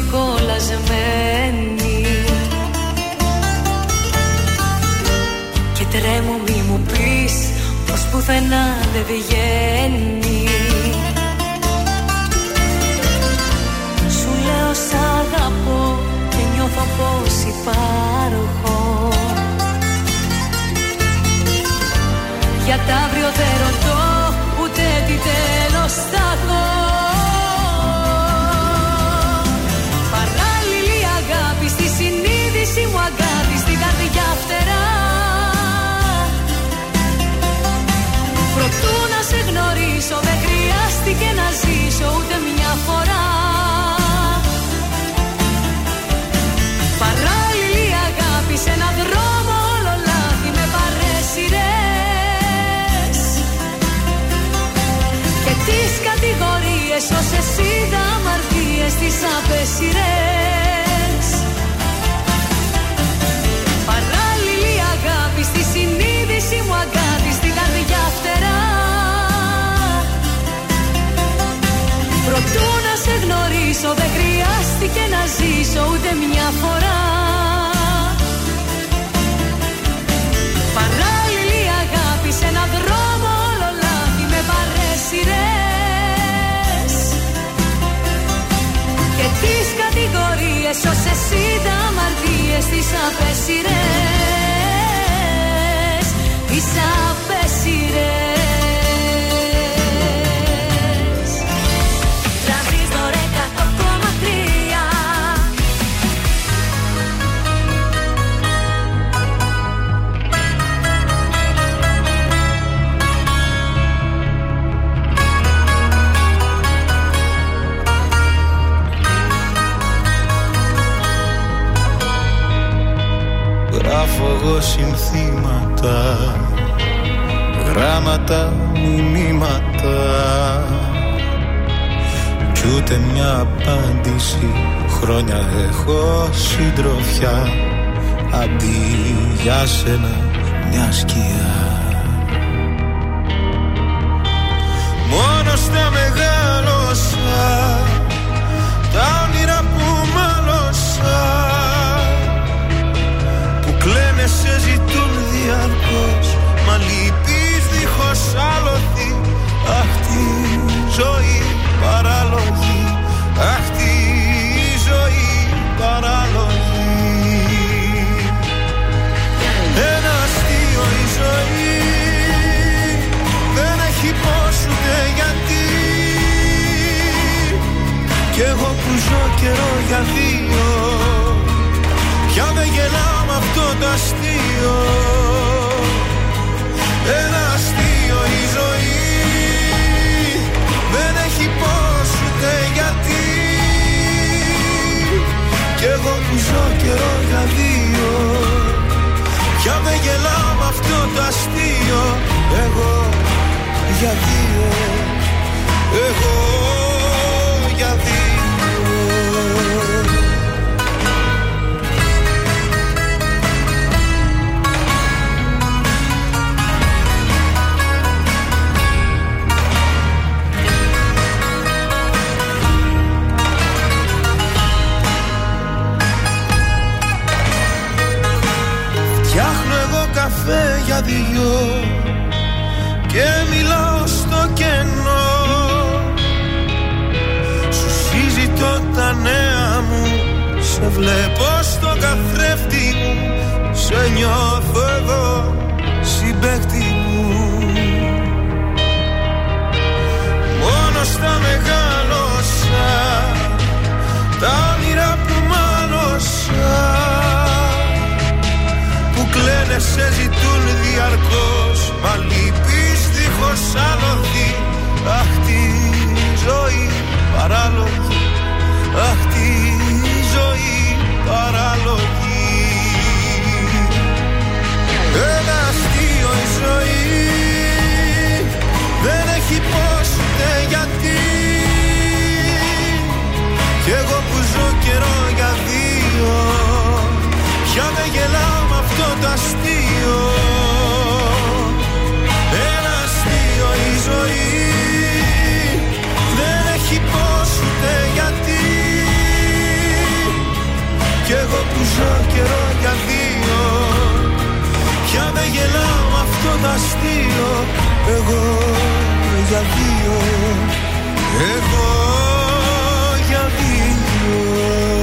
σαν δύο κολλασμένοι Και τρέμω μη μου πεις πως πουθενά δεν βγαίνει. Σου λέω σ' αγαπώ και νιώθω πως υπάρχω. Για τα αύριο δεν ρωτώ γνωρίσω δεν χρειάστηκε να ζήσω ούτε μια φορά. Παράλληλη αγάπη σε έναν δρόμο όλο λάθη με παρέσιρες Και τις κατηγορίες όσες είδα αμαρτίες τις απέσιρες γνωρίσω δεν χρειάστηκε να ζήσω ούτε μια φορά. Παράλληλη αγάπη σε έναν δρόμο όλο λάθη με παρέσιρες Και τις κατηγορίες όσες είδα αμαρτίες τις απέσιρες συντροφιά. Αντί για σένα μια σκιά. Μόνος στα μεγάλωσα Τα όνειρα που μάλωσα. Που κλαίνε σε ζητούν διαρκώς. Μα λυπείς δίχως άλοθη Αχ τη ζωή εγώ που ζω καιρό για δύο. Πια δεν γελάω με αυτό το αστείο. Ένα αστείο η ζωή. Δεν έχει πώς ούτε γιατί. Κι εγώ που ζω καιρό για δύο. Πια δεν γελάω με αυτό το αστείο. Εγώ για δύο. Εγώ δυο και μιλάω στο κενό. Σου συζητώ τα νέα μου Σε βλέπω στο καθρέφτη μου Σε νιώθω εδώ συμπέκτη μου. Μόνος στα μεγάλωσα Τα όνειρα που μάλωσα Που κλαίνε σε ζητούν διαρκώς Μα λείπεις δίχως άλοθη Αχ τη ζωή παράλογη Αχ τη ζωή παράλογη. Ένα αστείο η ζωή Δεν έχει πώς ούτε γιατί. Κι εγώ που ζω καιρό για δύο Πια δεν γελάω με αυτό το αστείο Ένα αστείο η ζωή. Δεν έχει πώς ούτε γιατί. Κι εγώ που ζω καιρό για δύο. Πια δεν γελάω με αυτό το αστείο. Εγώ για δύο. Εγώ για δύο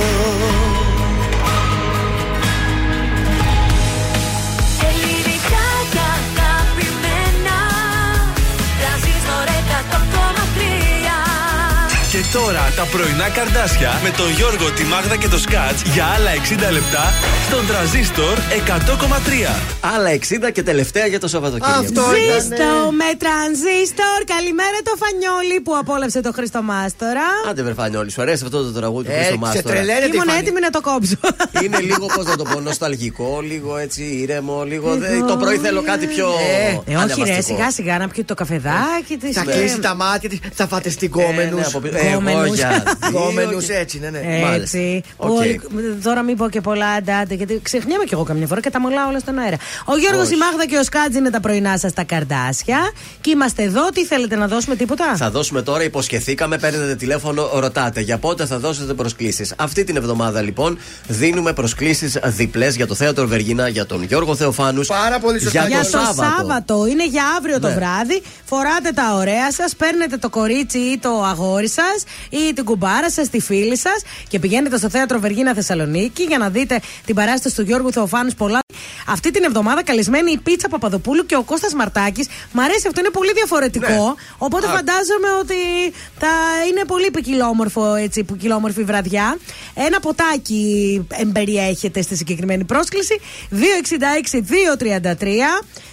τώρα τα πρωινά καρδάσια με τον Γιώργο, τη Μάγδα και το Σκάτς για άλλα 60 λεπτά στον τραζίστορ 100,3. Άλλα 60 και τελευταία για το Σαββατοκύριακο. Ζήστο με τρανζίστορ. Καλημέρα το Φανιόλι που απόλαυσε το Χριστό Μάστορα. Άντε, Βερφανιόλη, σου αρέσει αυτό το τραγούδι του Ε, Χρήστο σε Μάστορα. τρελαίνεται Ήμουν έτοιμη να το κόψω. Είναι λίγο, πώς να το πω, νοσταλγικό, λίγο έτσι ήρεμο, λίγο. δε- το πρωί θέλω κάτι πιο. Ε, όχι, ρε, ανεβαστικό. σιγά σιγά να πιει το καφεδάκι της. Θα κλείσει τα μάτια της, θα φάτε στην κόμενου. ναι, από πίσω. Εγώ για δύο Κόμενους και- έτσι, ναι, ναι. Έτσι. Οκ. Που όλοι- Τώρα μην πω και πολλά αντάτε, γιατί ξεχνιέμαι κι εγώ καμιά φορά και τα μολάω όλα στον αέρα. Ο Γιώργος, Όχι. η Μάγδα και ο Σκάτζ είναι τα πρωινά σας τα καρδάσια. Και είμαστε εδώ. Τι θέλετε να δώσουμε, τίποτα; Θα δώσουμε τώρα, υποσχεθήκαμε, παίρνετε τηλέφωνο, ρωτάτε για πότε θα δώσετε προσκλήσεις. Αυτή την εβδομάδα λοιπόν δίνουμε προσκλήσεις διπλές για το θέατρο Βεργίνα, για τον Γιώργο Θεοφάνους. Πάρα πολύ σωστά. Για, Για το, το Σάββατο. Είναι για αύριο το Ναι. βράδυ. Φοράτε τα ωραία σας, παίρνετε το κορίτσι ή το αγόρι σας ή την κουμπάρα σας, τη φίλη σας και πηγαίνετε στο θέατρο Βεργίνα Θεσσαλονίκη για να δείτε την παράσταση του Γιώργου Θεοφάνους πολλά. Αυτή την εβδομάδα καλεσμένη η Πίτσα Παπαδοπούλου και ο Κώστας Μαρτάκης Μ' αρέσει αυτό, είναι πολύ διαφορετικό. Ναι. Οπότε Α. φαντάζομαι ότι θα είναι πολύ ποικιλόμορφο, έτσι, ποικιλόμορφη βραδιά. Ένα ποτάκι εμπεριέχεται στη συγκεκριμένη πρόσκληση. 266-233.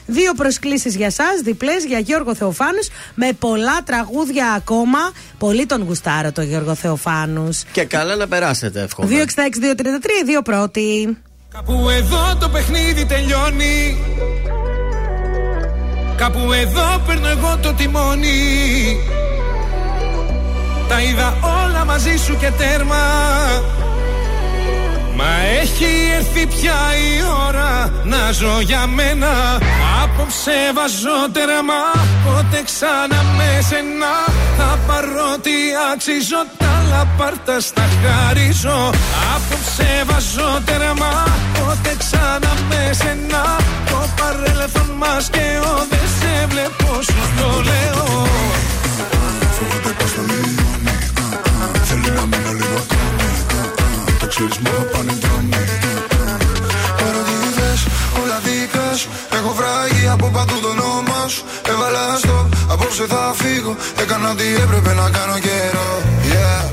Δύο προσκλήσεις για εσά, διπλές για Γιώργο Θεοφάνους, με πολλά τραγούδια ακόμα. Πολύ τον γουστάρω το Γιώργο Θεοφάνους. Και καλά να περάσετε, εύχομαι. 266-233, δύο πρώτοι. Κάπου εδώ το παιχνίδι τελειώνει. Κάπου εδώ παίρνω εγώ το τιμόνι. Τα είδα όλα μαζί σου και τέρμα Μα έχει έρθει πια η ώρα να ζω για μένα. Απόψε βάζω τέρμα Πότε ξανά με σένα. Θα πάρω τι αξίζω Τα λαπάρτα στα χαρίζω. Απόψε βάζω τέρμα Πότε ξανά με σένα. Το παρέλθον μας και ο Δεν σε βλέπω σου το λέω. Φοβάται πως θα λιώνει Θέλει να μείνω λίγο ακόμη Το ξέρεις μόνο πάνε δρόμοι Παρότι θες όλα δικά σου Έχω βράγει από παντού το όνομα σου. Έβαλα στο απόψε θα φύγω. Έκανα ό,τι έπρεπε να κάνω καιρό. Yeah.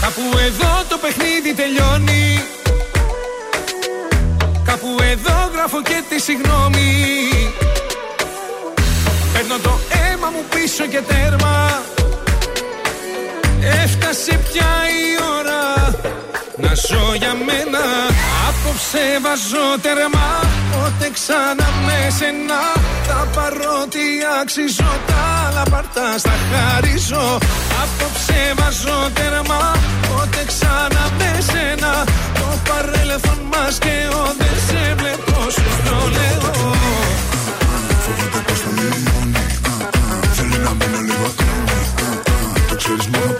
Κάπου εδώ το παιχνίδι τελειώνει. Κάπου εδώ γράφω και τη συγγνώμη. Παίρνω το αίμα μου πίσω και τέρμα. Έφτασε πια η ώρα να ζω για μένα. Απόψε βάζω τέρμα. Πότε ξανά με σένα. Θα πάρω τι αξίζω Τα λαπαρτά στα χαρίζω. Απόψε βάζω τέρμα. Πότε ξανά με σένα. Το παρέλθον μας και ο Δεν σε βλέπω. Σου το λέω. Φοβάται πως θα λιώνει Θέλει να μείνω λίγο ακόμη Το ξέρεις μόνο πάνε δρόμοι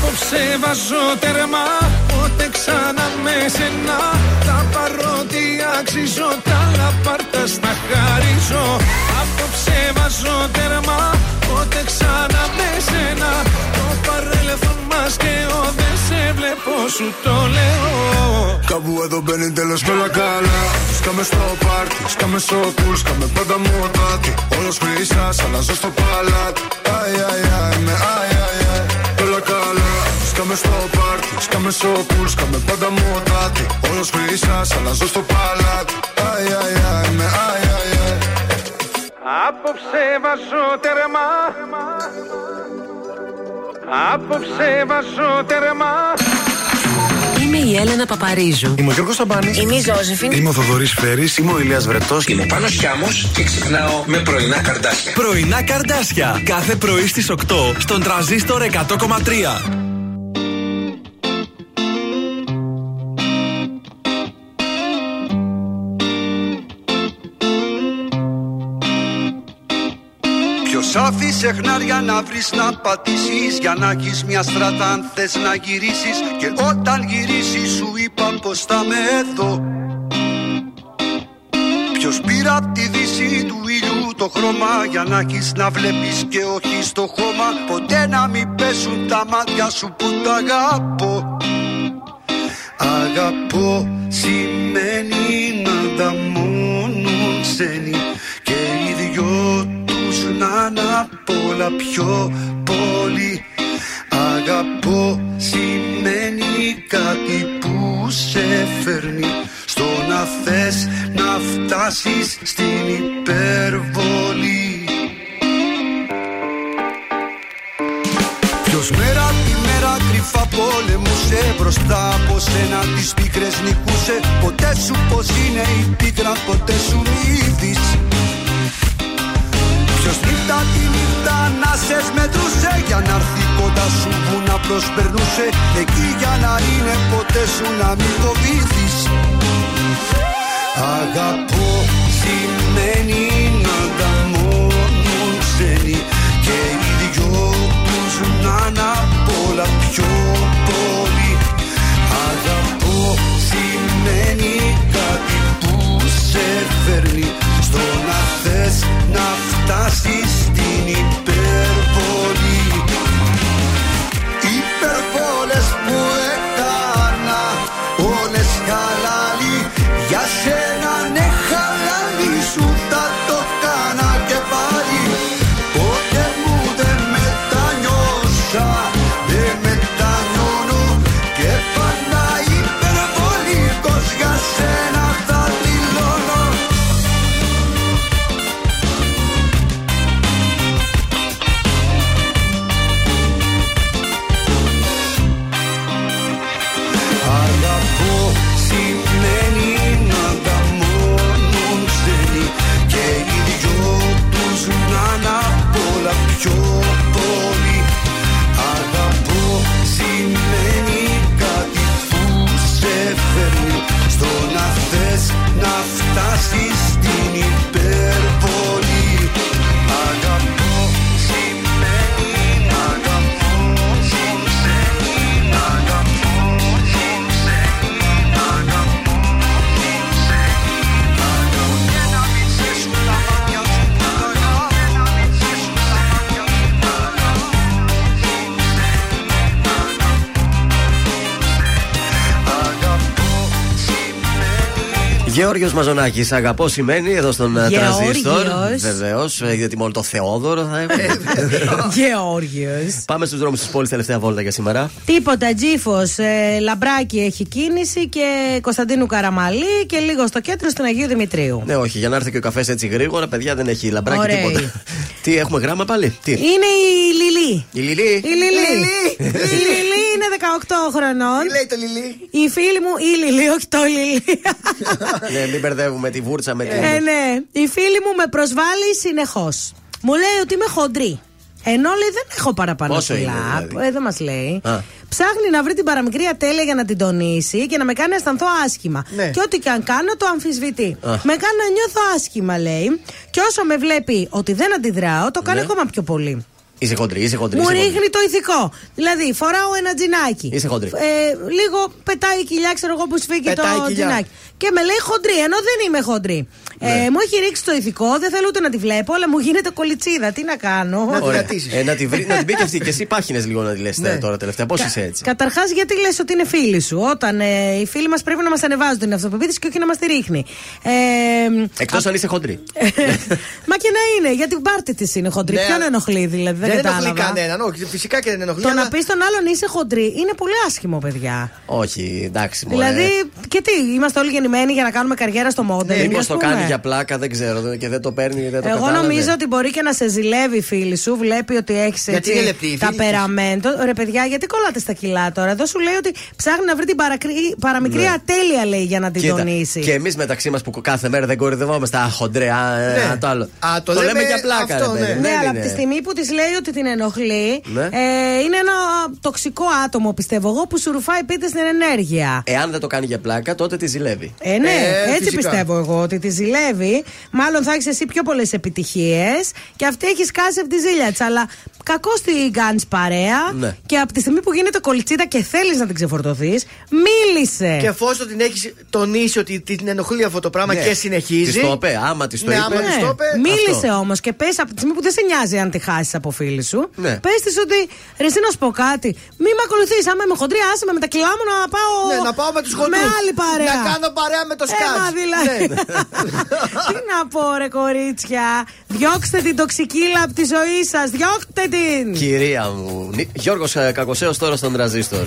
Απόψε βάζω τερμά Πότε ξανά με σένα. Τα παρότι αξίζω Τα λαπάρτα στα χαρίζω. Απόψε βάζω τερμά Πότε ξανά με σένα. Το παρέλθον μας και ο Δεν σε βλέπω σου το λέω. Κάπου εδώ μπαίνει τέλος με όλα καλά. Σκάμε στο πάρτι, σκάμε στο κουλ, σκάμε πάντα μοτάτι. Όλος χρυσάς, αλλάζω στο παλάτι. Αι, αι, αι, με αι, αι, αι. Όλα καλά, σκάμε στο πάρτι, σκάμε στο κουλ, σκάμε πάντα μοτάτι Όλος χρυσάς, αλλάζω στο παλάτι Αι, αι, αι, με αι, αι, αι Απόψε βάζω τερμά Απόψε βάζω τερμά Είμαι η Έλενα Παπαρίζου. Είμαι ο Γιώργος Σαμπάνης Είμαι η Ζώζεφιν. Είμαι ο Θοδωρής Φέρης Είμαι ο Ηλίας Βρετός Είμαι Πάνος Χιάμος και ξυπνάω με πρωινά καρδάσια. Πρωινά καρδάσια. Κάθε πρωί στις 8 στον τραζίστορ 100,3. Ποιος άφησε χνάρια να βρεις να πατήσεις Για να έχεις μια στράτα αν θες να γυρίσεις. Και όταν γυρίσεις σου είπα πως θα με εδώ Ποιος πήρα απ' τη δύση του ήλιου το χρώμα Για να έχεις να βλέπεις και όχι στο χώμα. Ποτέ να μην πέσουν τα μάτια σου που τα αγαπώ. Αγαπώ σημαίνει να τα μόνον ξένοι Και οι δυο τους να είναι απ' όλα πιο πολύ. Αγαπώ σημαίνει κάτι που σε φέρνει. Στο να θες να φτάσεις στην υπερβολή. Ποιος μέρα τη μέρα κρυφά πολεμούσε Μπροστά από σένα τις πίκρες νικούσε. Ποτέ σου πως είναι η πίκρα ποτέ σου μύθις Ποιος νύχτα τη νύχτα να σε μετρούσε Για να έρθει κοντά σου που να προσπερνούσε. Εκεί για να είναι ποτέ σου να μην φοβήθεις Αγαπώ σημαίνει να τα μόνον ξένοι Και οι δυο τους να είναι απ' όλα πιο πολύ. Αγαπώ σημαίνει κάτι που σε φέρνει. Στο να θες να φτάσεις Γεώργιος Μαζονάκης, αγαπώ σημαίνει εδώ στον ε, Γεώργιος. τραζίστορ. Βεβαίως, γιατί μόνο το Θεόδωρο θα έβγαινε. Γεώργιος. Πάμε στους δρόμους της πόλης τελευταία βόλτα για σήμερα. Τίποτα, τζίφος. Ε, λαμπράκι έχει κίνηση και Κωνσταντίνου Καραμαλή και λίγο στο κέντρο στην Αγίου Δημητρίου. Ναι, όχι, για να έρθει και ο καφές έτσι γρήγορα, παιδιά δεν έχει λαμπράκι Ωραίοι. τίποτα. Τι, έχουμε γράμμα πάλι; Τι; Είναι η Λιλή. Η Λιλή. Η Λιλή. Η Λιλή είναι 18 χρονών. Τι λέει το Λιλή. Η φίλη μου, η Λιλή, όχι το Λιλή. ναι, μην μπερδεύουμε τη βούρτσα με την. ε, ναι. Η φίλη μου με προσβάλλει συνεχώς. Μου λέει ότι είμαι χοντρή. Ενώ λέει δεν έχω παραπάνω Πόσο είναι, κιλά. δηλαδή; Ε, δεν μας λέει. Α. Ψάχνει να βρει την παραμικρή ατέλεια για να την τονίσει και να με κάνει να αισθανθώ άσχημα. Ναι. Και ό,τι και αν κάνω το αμφισβητεί. Α. Με κάνει να νιώθω άσχημα, λέει. Και όσο με βλέπει ότι δεν αντιδράω, το κάνει Ναι. ακόμα πιο πολύ. Είσαι χοντρή, είσαι χοντρή. Μου είσαι χοντρή. ρίχνει το ηθικό. Δηλαδή, φοράω ένα τζινάκι. Είσαι χοντρή. Ε, λίγο πετάει η κοιλιά, ξέρω εγώ που σφίγγει το Πετάει η κοιλιά. τζινάκι. Και με λέει χοντρή, ενώ δεν είμαι χοντρή. Ναι. Ε, μου έχει ρίξει το ηθικό, δεν θέλω ούτε να τη βλέπω, αλλά μου γίνεται κολιτσίδα. Τι να κάνω; Ωραία. Ε, να, τη βρει, να την πει και αυτή. Και εσύ πάχινε λίγο να τη λες Ναι. τώρα τελευταία. Πώς είσαι έτσι; Καταρχάς, γιατί λες ότι είναι φίλοι σου; Όταν ε, οι φίλοι μας πρέπει να μας ανεβάζουν την αυτοπεποίθηση και όχι να μας τη ρίχνει. Ε, Εκτός αν είσαι χοντρή. μα και να είναι, γιατί την πάρτη της είναι χοντρή. Ναι, Ποιον ενοχλεί δηλαδή, δεν, Δεν κατάλαβα. ενοχλεί κανέναν, όχι. Φυσικά και δεν ενοχλεί. Το αλλά- να πεις στον άλλον είσαι χοντρή είναι πολύ άσχημο, παιδιά. Όχι, εντάξει. μωρέ. Δηλαδή, και τι, είμαστε όλοι γεννημένοι για να κάνουμε καριέρα στο μόντελ. Μήπως το κάνει για πλάκα, δεν ξέρω. δεν- Και δεν το παίρνει, δεν το Εγώ κατάλαβε. νομίζω ότι μπορεί και να σε ζηλεύει η φίλη σου, βλέπει ότι έχεις Γιατί είναι λεπτή η φίλη της. ταπεραμέντο. Ρε παιδιά, γιατί κολλάτε στα κιλά τώρα; Εδώ σου λέει ότι ψάχνει να βρει την παρακρι- παραμικρή Ναι. ατέλεια, λέει, για να την Κοίτα, τονίσει. Και εμείς μεταξύ μας που κάθε μέρα δεν κορυδευόμαστε. Α, χοντρέ, α, ε, Ναι. α, το άλλο. Α, το λέμε λέμε για πλάκα, αυτό, ρε ναι. παιδί. Ναι, Δεν αλλά από είναι- τη στιγμή που της λέει ότι την ενοχλεί, Ναι. ε, είναι ένα τοξικό άτομο, πιστεύω εγώ, που σου ρουφάει πίτες στην ενέργεια. Εάν δεν το κάνει για πλάκα, τότε τη ζηλεύει. Ε, ναι, Ε, έτσι φυσικά. πιστεύω εγώ ότι τη ζηλεύει. Μάλλον θα έχεις εσύ πιο πολλές επιτυχίες και αυτή έχει σκάσει από τη ζήλια της. Αλλά κακώ την κάνει παρέα Ναι. και από τη στιγμή που γίνεται κολιτσίδα και θέλεις να την ξεφορτωθείς, μίλησε. Και εφόσον την έχεις τονίσει ότι την ενοχλεί αυτό το πράγμα Ναι. και συνεχίζει. Της το είπε, άμα της το ναι, είπε. Άμα της Ναι. το είπε. Μίλησε όμως και πες από τη στιγμή που δεν σε νοιάζει αν τη χάσεις από φίλη σου. Ναι. Πες της ότι ρε, εσύ να σου πω κάτι. Μη με ακολουθείς. Άμα είμαι χοντρή, άσε με με τα κιλά μου να πάω. Ναι, να πάω με τους χοντρούς. Με άλλη παρέα. Να κάνω παρέα με το Ε, σκάτς. μα δηλαδή. Ναι. Τι να πω, ρε κορίτσια. Διώξτε την τοξικίλα από τη ζωή σας. Διώξτε την. Κυρία μου. Νι- Γιώργος ε, Κακοσέος τώρα στον τραζίστορ.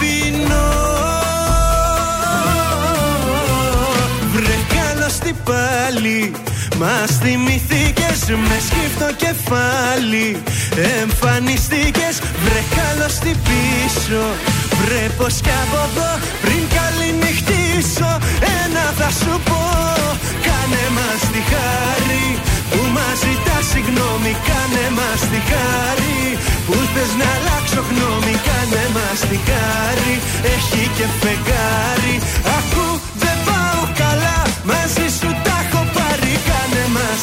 καλώς τι πάλι. Μας θυμηθήκες με σκύφτο κεφάλι. Εμφανιστήκες βρε καλώς τι πίσω. Βρε πως κι από εδώ πριν καληνυχτήσω. Ένα θα σου πω Κάνε μας τη χάρη. Που μας ζητά συγγνώμη Κάνε μας τη χάρη. Που θες να αλλάξω γνώμη Κάνε μας τη χάρη. Έχει και φεγγάρι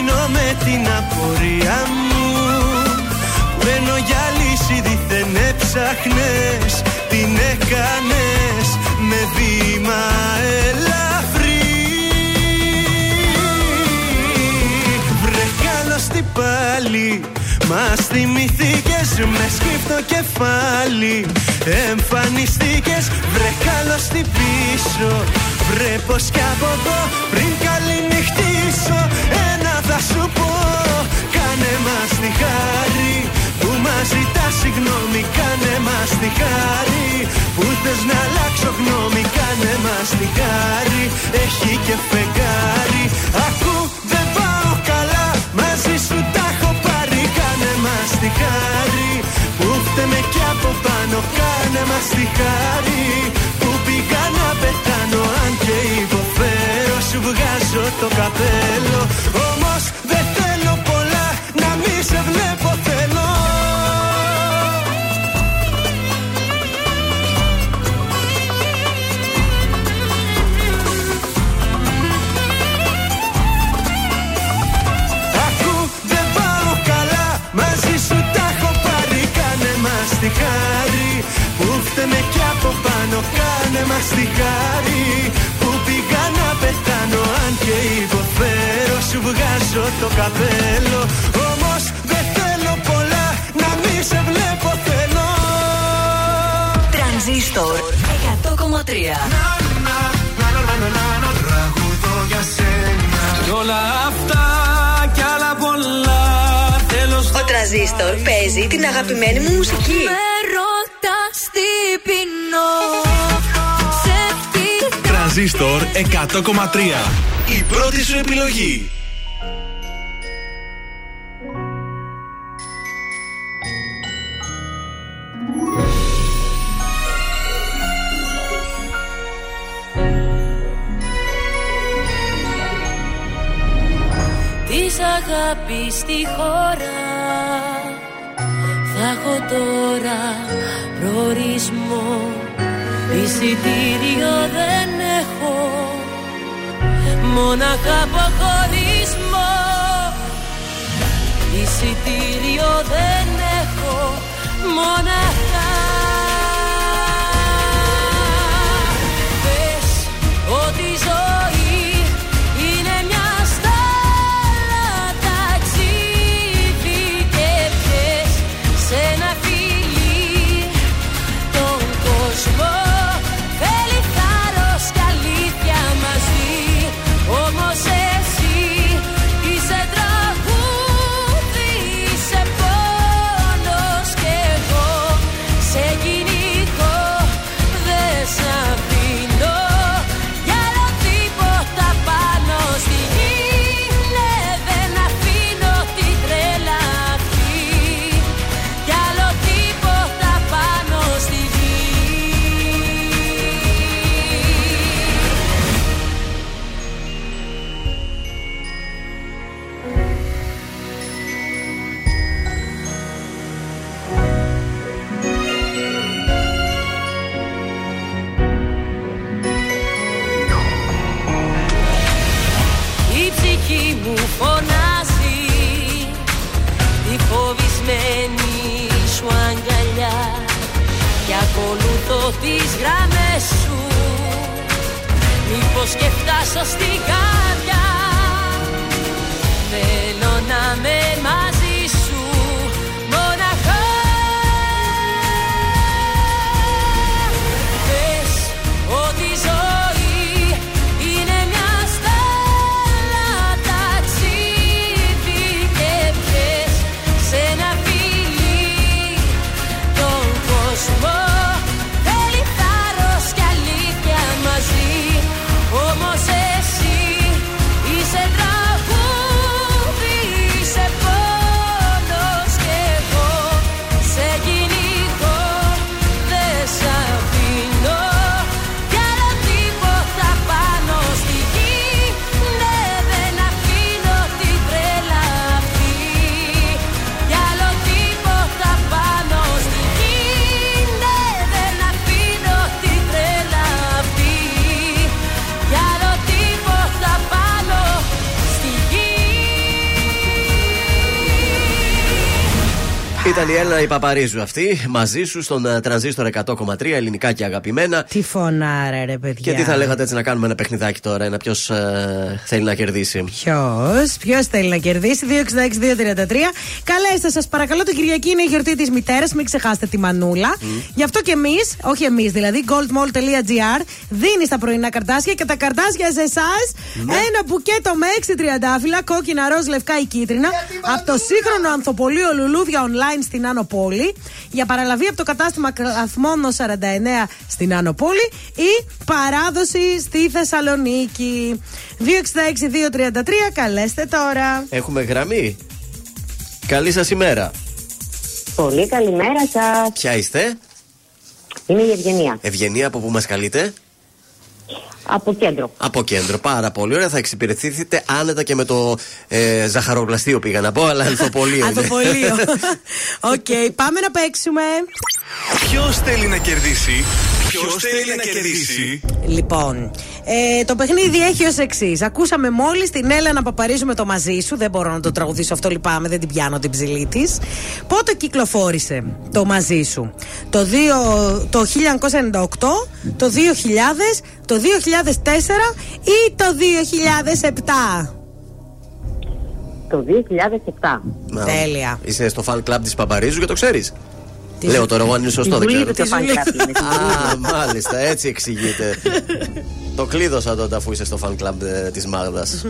μείνω με την απορία μου. Που ενώ για λύση δίθεν έψαχνες Την έκανες με βήμα ελαφρύ. Βρε καλώς τι πάλι Μας θυμηθήκες με σκύφτο κεφάλι. Εμφανιστήκες βρε καλώς τι πίσω. Βρε πως κι από εδώ πριν καληνυχτήσω μας τη χάρη που μας ζητά συγγνώμη. Κάνε μας τη χάρη που θες να αλλάξω γνώμη. Κάνε μας τη χάρη έχει και φεγγάρι. Ακού δεν πάω καλά μαζί σου τα έχω πάρει. Κάνε μας τη χάρη που φταίμε κι από πάνω. Κάνε μας τη χάρη που πήγα να πεθάνω. Αν και υποφέρω σου βγάζω το καπέλο. Όμως δεν θέλω πολλά σε βλέπω θέλω. Ακού δεν πάω καλά Μαζί σου τα έχω πάρει. Κάνε μας τη χάρη. Που φταίμε κι από πάνω Κάνε μας τη πήγα να πεθάνω Αν και υποφέρω σου βγάζω το καπέλο να μη σε βλέπω θέλω Τρανζίστορ 100,3 Τραγουδώ για σένα Κι όλα αυτά κι άλλα πολλά θέλω Ο Τρανζίστορ παίζει την αγαπημένη μου μουσική. Με ρωτάς τι πεινώ Σε χτυπώ Τρανζίστορ 100,3. Η πρώτη σου επιλογή. Αγάπης στη χώρα. Θα έχω τώρα προορισμό. Εισιτήριο δεν έχω. Μόναχα αποχωρισμό Εισιτήριο δεν έχω. Μόναχα Έλληνα η Παπαρίζου αυτή, μαζί σου στον ε, τρανζίστορ 100,3 ελληνικά και αγαπημένα. Τι φωνάρα, ρε παιδιά. Και τι θα λέγατε έτσι να κάνουμε ένα παιχνιδάκι τώρα, ένα ποιος θέλει να κερδίσει. Ποιος, ποιος θέλει να κερδίσει, 266-233. Καλέστε σας, παρακαλώ, την Κυριακή είναι η γιορτή της μητέρας, μην ξεχάσετε τη μανούλα. Γι' αυτό και εμείς, όχι εμείς δηλαδή, goldmall.gr δίνεις τα πρωινά καρτάσια και τα καρτάσια σε εσάς ένα μπουκέτο με 6 τριαντάφυλλα, κόκκινα, ροζ, λευκά ή κίτρινα από το σύγχρονο ανθοπολείο Λουλούδια Online στην Άνω Πόλη για παραλαβή από το κατάστημα Καθμόνο 49 στην Άνω Πόλη ή παράδοση στη Θεσσαλονίκη. 266-233, καλέστε τώρα. Έχουμε γραμμή. Καλή σας ημέρα. Πολύ καλημέρα σας. Ποια είστε, Είμαι η Ευγενία. Ευγενία, από πού μας καλείτε; Από κέντρο. Από κέντρο. Πάρα πολύ ωραία. Θα εξυπηρετηθείτε άνετα και με το ε, ζαχαροπλαστείο πήγα να πω, αλλά ανθοπωλείο. είναι. Ανθοπωλείο. Οκ, πάμε να παίξουμε. Ποιος θέλει να κερδίσει Ποιος θέλει να κερδίσει; Λοιπόν, ε, το παιχνίδι έχει ως εξής. Ακούσαμε μόλις την Έλενα Παπαρίζου με το μαζί σου. Δεν μπορώ να το τραγουδήσω αυτό, λυπάμαι, δεν την πιάνω την ψηλή της. Πότε κυκλοφόρησε το μαζί σου, Το, 2, το 1998, το 2000, το 2004 ή το 2007. Το 2007. Να, Τέλεια. Είσαι στο fan club της Παπαρίζου και το ξέρεις. Λέω τώρα εγώ αν είναι σωστό, δεν Τη ξέρω. Ζουλίδου το fan club είναι, τη Α, μάλιστα, έτσι εξηγείται. το κλείδωσα τότε αφού είσαι στο fan club της Μάγδας.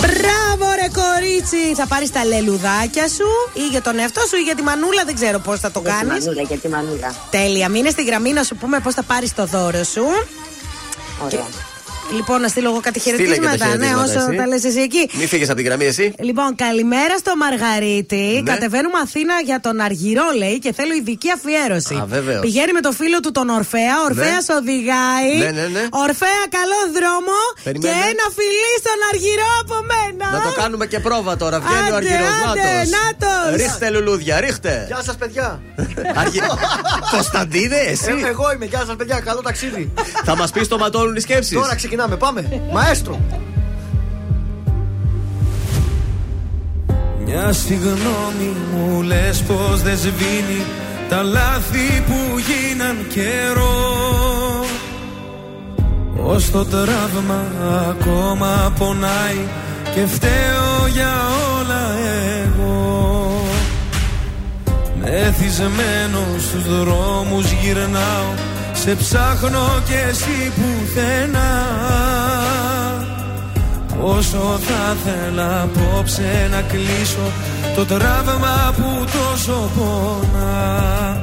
Μπράβο, ρε κορίτσι! Θα πάρεις τα λελουδάκια σου ή για τον εαυτό σου ή για τη μανούλα, δεν ξέρω πώς θα το Για τη κάνεις. μανούλα, για τη μανούλα. Τέλεια. Μείνε στη γραμμή να σου πούμε πώς θα πάρεις το δώρο σου. Ωραία. Λοιπόν, να στείλω εγώ κάτι Στείλε και τα χαιρετίσματα, ναι, χαιρετίσματα, όσο εσύ. τα λες εσύ εκεί. Μην φύγεις από την γραμμή εσύ. Λοιπόν, καλημέρα στο Μαργαρίτη. Ναι. Κατεβαίνουμε Αθήνα για τον Αργυρό, λέει, και θέλω ειδική αφιέρωση. Α, βεβαίως. Πηγαίνει με το φίλο του τον Ορφέα. Ορφαία οδηγάει. Ναι, ναι, ναι. Ορφαία, καλό δρόμο. Περιμένε. Και ένα φιλί στον Αργυρό από μένα. Να το κάνουμε και πρόβα τώρα. Βγαίνει ο Άντε, Αργυρός άντε, νάτος. Ρίχτε λουλούδια, ρίχτε. Γεια σας, παιδιά. Αργυ... Κωνσταντίνε, εσύ. Ε, εγώ είμαι, γεια σας, παιδιά. Καλό ταξίδι. Θα μας πεις το ματώνουν οι σκέψεις. Τώρα ξεκινάμε, πάμε. Μαέστρο. Μια συγγνώμη μου λες πως δεν σβήνει Τα λάθη που γίναν καιρό Ως το τραύμα ακόμα πονάει Και φταίω για όλα εγώ Μεθυσμένο στους δρόμους γυρνάω Σε ψάχνω κι εσύ πουθενά. Όσο θα θέλα απόψε να κλείσω Το τραύμα που τόσο πονά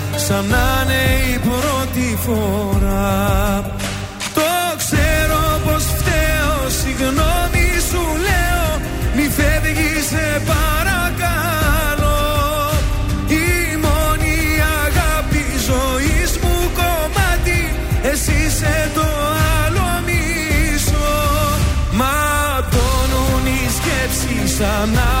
Σαν να είναι η πρώτη φορά. Το ξέρω πως φταίω Συγγνώμη σου λέω Μη φεύγεις σε παρακαλώ. Η μόνη αγάπη ζωής μου κομμάτι Εσύ είσαι το άλλο μισό. Ματώνουν οι σκέψεις Αν άλλον λατρέψεις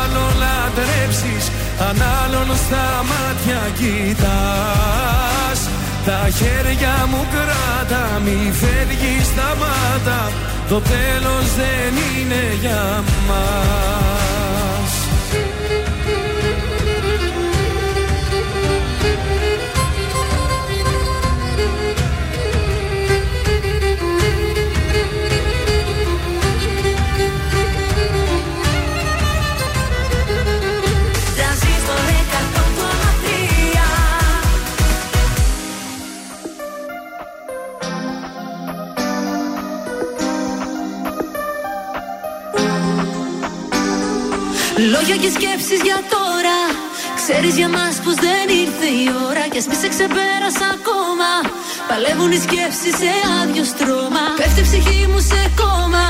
Αν άλλον στα μάτια κοιτάς. Τα χέρια μου κράτα Μη φεύγεις στα μάτα Το τέλος δεν είναι για μας Λόγια και σκέψεις για τώρα. Ξέρεις για μας πως δεν ήρθε η ώρα Κι ας μη σε ξεπέρασα ακόμα. Παλεύουν οι σκέψεις σε άδειο στρώμα. Πέφτει η ψυχή μου σε κόμμα.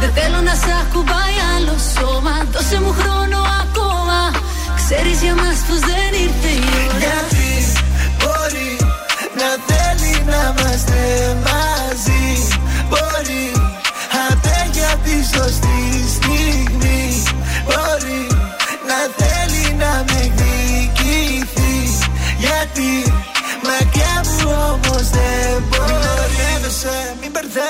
Δεν θέλω να σ' ακουμπάει άλλο σώμα. Δώσε μου χρόνο ακόμα. Ξέρεις για μας πως δεν ήρθε η ώρα. Γιατί μπορεί να θέλει να είμαστε μαζί Μπορεί άντε για τη σωστή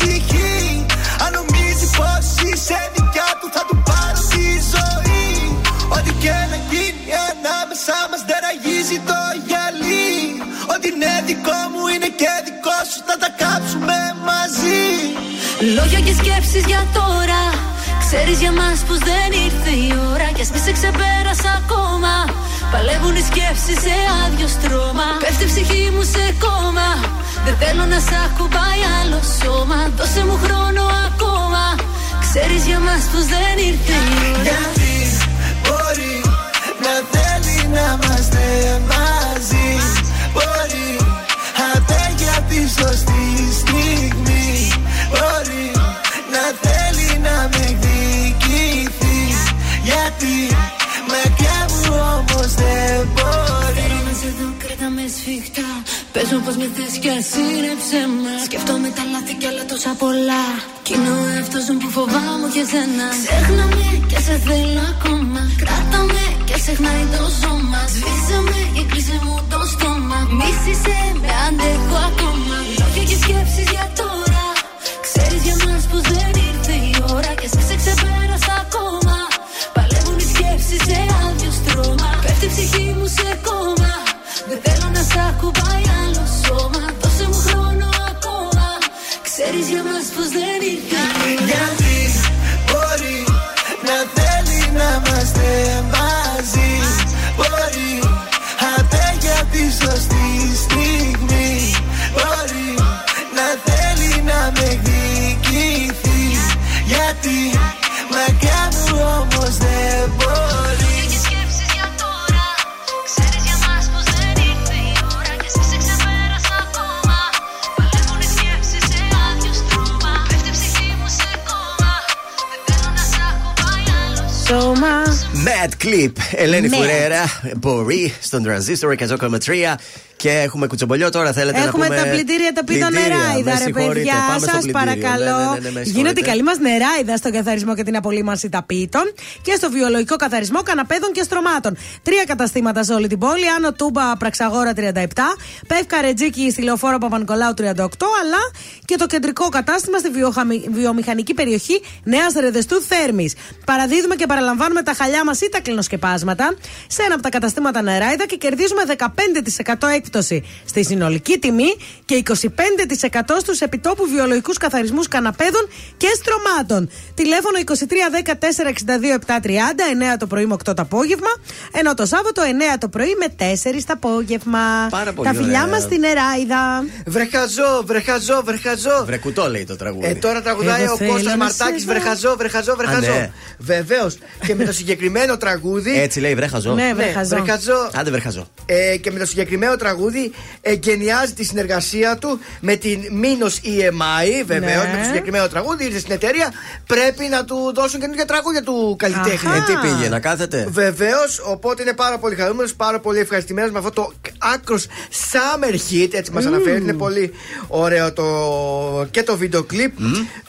ψυχή. Αν νομίζεις πως είσαι δικιά του Θα του πάρω τη ζωή. Ό,τι και να γίνει ανάμεσά μας δεν ραγίζει το γυαλί. Ό,τι είναι δικό μου είναι και δικό σου Θα τα κάψουμε μαζί. Λόγια και σκέψεις για τώρα Ξέρεις για μας πως δεν ήρθε η ώρα Κι ας μη σε ξεπέρασα ακόμα. Παλεύουν οι σκέψεις σε άδειο στρώμα. Πέφτει η ψυχή μου σε κόμμα. Δεν θέλω να σ' ακουμπάει άλλο σώμα. Δώσε μου χρόνο ακόμα. Ξέρεις για μας πως δεν ήρθε η ώρα. Γιατί μπορεί να θέλει να είμαστε μαζί; Μπορεί άντε για τη σωστή στιγμή σφιχτά Πες μου πως με θες κι ασύρεψε με. Σκεφτόμαι τα λάθη κι άλλα τόσα πολλά. Κι είναι ο εαυτός μου που φοβάμαι και σένα. Ξέχνα με και σε θέλω ακόμα. Κράτα με και ξεχνάει το σώμα. Σβήσε με και κλείσε μου το στόμα. Μίσησε με αντέχω ακόμα. Λόγια και σκέψεις για τώρα. Ξέρεις για μας πως δεν ήρθε ακουμπάει άλλο σώμα. Δώσε μου χρόνο ακόμα. Ξέρεις για μας πως δεν Mad Clip, Ελένη Mad. Φουρέρα, μπορεί στον τρανζίστορ 100,3 και έχουμε κουτσομπολιό τώρα. Θέλετε Έχουμε να πούμε. τα πλυντήρια τα πίτα Πλυντήρια, νεράιδα, με ρε συγχωρείτε, παιδιά. πάμε στο Σα πλυντήριο. παρακαλώ. Ναι, ναι, ναι, ναι, με Γίνεται η συγχωρείτε. καλή μας νεράιδα στον καθαρισμό και την απολύμανση ταπίτων και στο βιολογικό καθαρισμό καναπέδων και στρωμάτων. Τρία καταστήματα σε όλη την πόλη. Άνω Τούμπα Πραξαγόρα 37, Πεύκα Ρετζίκη στη Λεωφόρο Παπα-Νικολάου 38, αλλά και το κεντρικό κατάστημα στη βιοχαμι- βιομηχανική περιοχή Νέας Ρεδεστού Θέρμης. Παραδίδουμε και παραλαμβάνουμε τα χαλιά μας ή τα κλινοσκεπάσματα σε ένα από τα καταστήματα νεράιδα και κερδίζουμε 15% έκπτωση στη συνολική τιμή και 25% στους επιτόπου βιολογικούς καθαρισμούς καναπέδων και στρωμάτων. Τηλέφωνο 2310 462 730, 9 το πρωί με 8 το απόγευμα, ενώ το Σάββατο 9 το πρωί με 4 το απόγευμα. Πάρα πολύ τα φιλιά ωραία. μας στην Εράιδα. Βρεχαζό, βρεχαζό, βρεχαζό. Βρεκουτό λέει το τραγούδι. Ε, τώρα τραγουδάει Εγώ ο θέλω Κώστας να Μαρτάκης σε δω. βρεχαζό, βρεχαζό, βρεχαζό. ναι. Βεβαίως. και με το συγκεκριμένο τραγούδι. Έτσι λέει, βρέχαζο. Ναι, βρεχαζό. βρεχαζό. Άντε, βρέχαζο. Ε, και με το συγκεκριμένο τραγούδι εγκαινιάζει τη συνεργασία του με την Μήνος EMI. Βεβαίως, Ναι. με το συγκεκριμένο τραγούδι ήρθε στην εταιρεία. Πρέπει να του δώσουν καινούργια τραγούδια του καλλιτέχνη. Αχα. Ε, τι πήγε, να κάθεται; Βεβαίως, οπότε είναι πάρα πολύ χαρούμενος, πάρα πολύ ευχαριστημένος με αυτό το άκρος summer hit. Έτσι μας αναφέρει. Είναι πολύ ωραίο το, και το βίντεο κλιπ.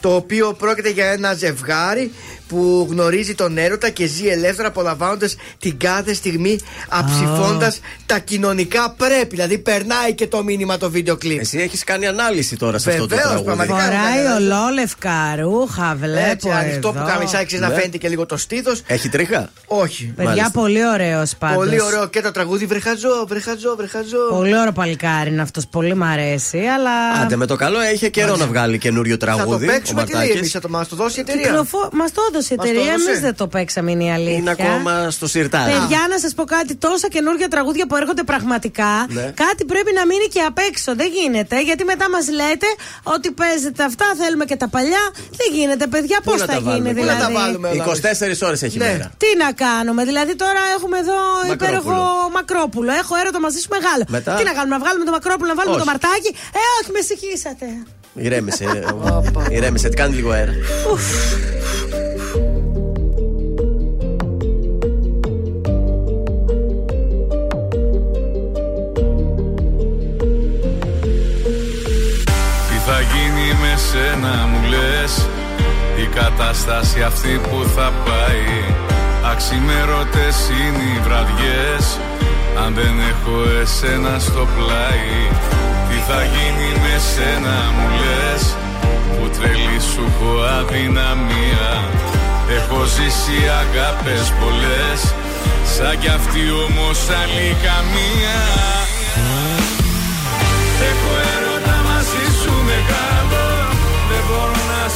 Το οποίο πρόκειται για ένα ζευγάρι που γνωρίζει τον έρωτα και ζει ελεύθερα απολαμβάνοντας την κάθε στιγμή αψηφώντας τα κοινωνικά πρέπει. Δηλαδή περνάει και το μήνυμα το βίντεο κλιπ. Εσύ έχεις κάνει ανάλυση τώρα σε αυτό το Βεβαίως, τραγούδι. πραγματικά. Φοράει ολόλευκα ρούχα, βλέπω. Έτσι, ανοιχτό εδώ. που καμισάκι ξέρεις, να Ναι. φαίνεται και λίγο το στήθος. Έχει τρίχα; Όχι. Παιδιά, Μάλιστα. πολύ ωραίος πάντως. Πολύ ωραίο και το τραγούδι Βρεχαζό, βρεχαζό, βρεχαζό. Πολύ ωραίο παλικάρι είναι αυτός. Πολύ μ' αρέσει, αλλά. Άντε με το καλό έχει καιρό να βγάλει καινούριο Θα το τραγούδι. παίξουμε ο και λέει Μαρτάκης. εμείς, θα το μας το δώσει η εταιρεία. Κυκλοφο... Μας το έδωσε η Μας το εταιρεία, έδωσε. εμείς δεν το παίξαμε, είναι η αλήθεια. Είναι ακόμα στο σιρτάρι. Παιδιά, να σας πω κάτι. Τόσα καινούργια τραγούδια που έρχονται πραγματικά. Ναι. Κάτι πρέπει να μείνει και απ' έξω. Δεν γίνεται. Γιατί μετά μας λέτε ότι παίζετε αυτά, θέλουμε και τα παλιά. Δεν γίνεται, παιδιά. Πού Πώς να θα τα γίνει, βάλουμε, πού να δηλαδή; τα βάλουμε, 24 ώρες έχει Ναι. μέρα. Τι να κάνουμε, δηλαδή τώρα έχουμε εδώ Μακρόπουλο. υπέροχο Μακρόπουλο. Έχω έρωτα μαζί σου μεγάλο. Μετά; Τι να κάνουμε, να βγάλουμε το Μακρόπουλο, να βάλουμε Όχι. το Μαρτάκι; Ε, όχι, με συγχύσατε. Ηρέμησε. ε, Ηρέμησε, κάνει λίγο αέρα. Γίνει με σένα μου λες. Η κατάσταση αυτή που θα πάει. Αξιμέρωτες είναι οι βραδιές. Αν δεν έχω εσένα στο πλάι Τι θα γίνει με σένα μου λες. Που τρελή σου έχω αδυναμία. Έχω ζήσει αγάπες πολλές. Σαν κι αυτή όμως άλλη καμία. Έχω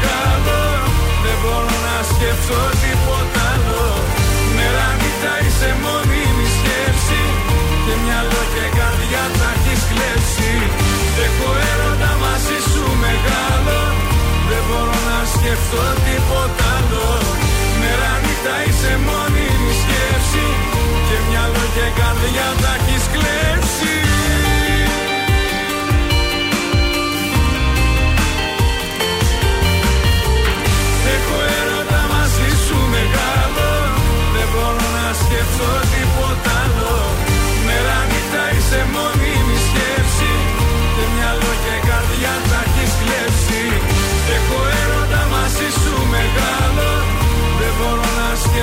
μεγάλο. Δεν μπορώ να σκεφτώ τίποτα άλλο. Μέρα νύχτα είσαι μόνιμη σκέψη. Και μυαλό και καρδιά τα έχεις κλέψει. Έχω έρωτα μαζί σου μεγάλο. Δεν μπορώ να σκεφτώ τίποτα άλλο. Μέρα νύχτα είσαι μόνιμη σκέψη. Και μυαλό και καρδιά τα έχεις κλέψει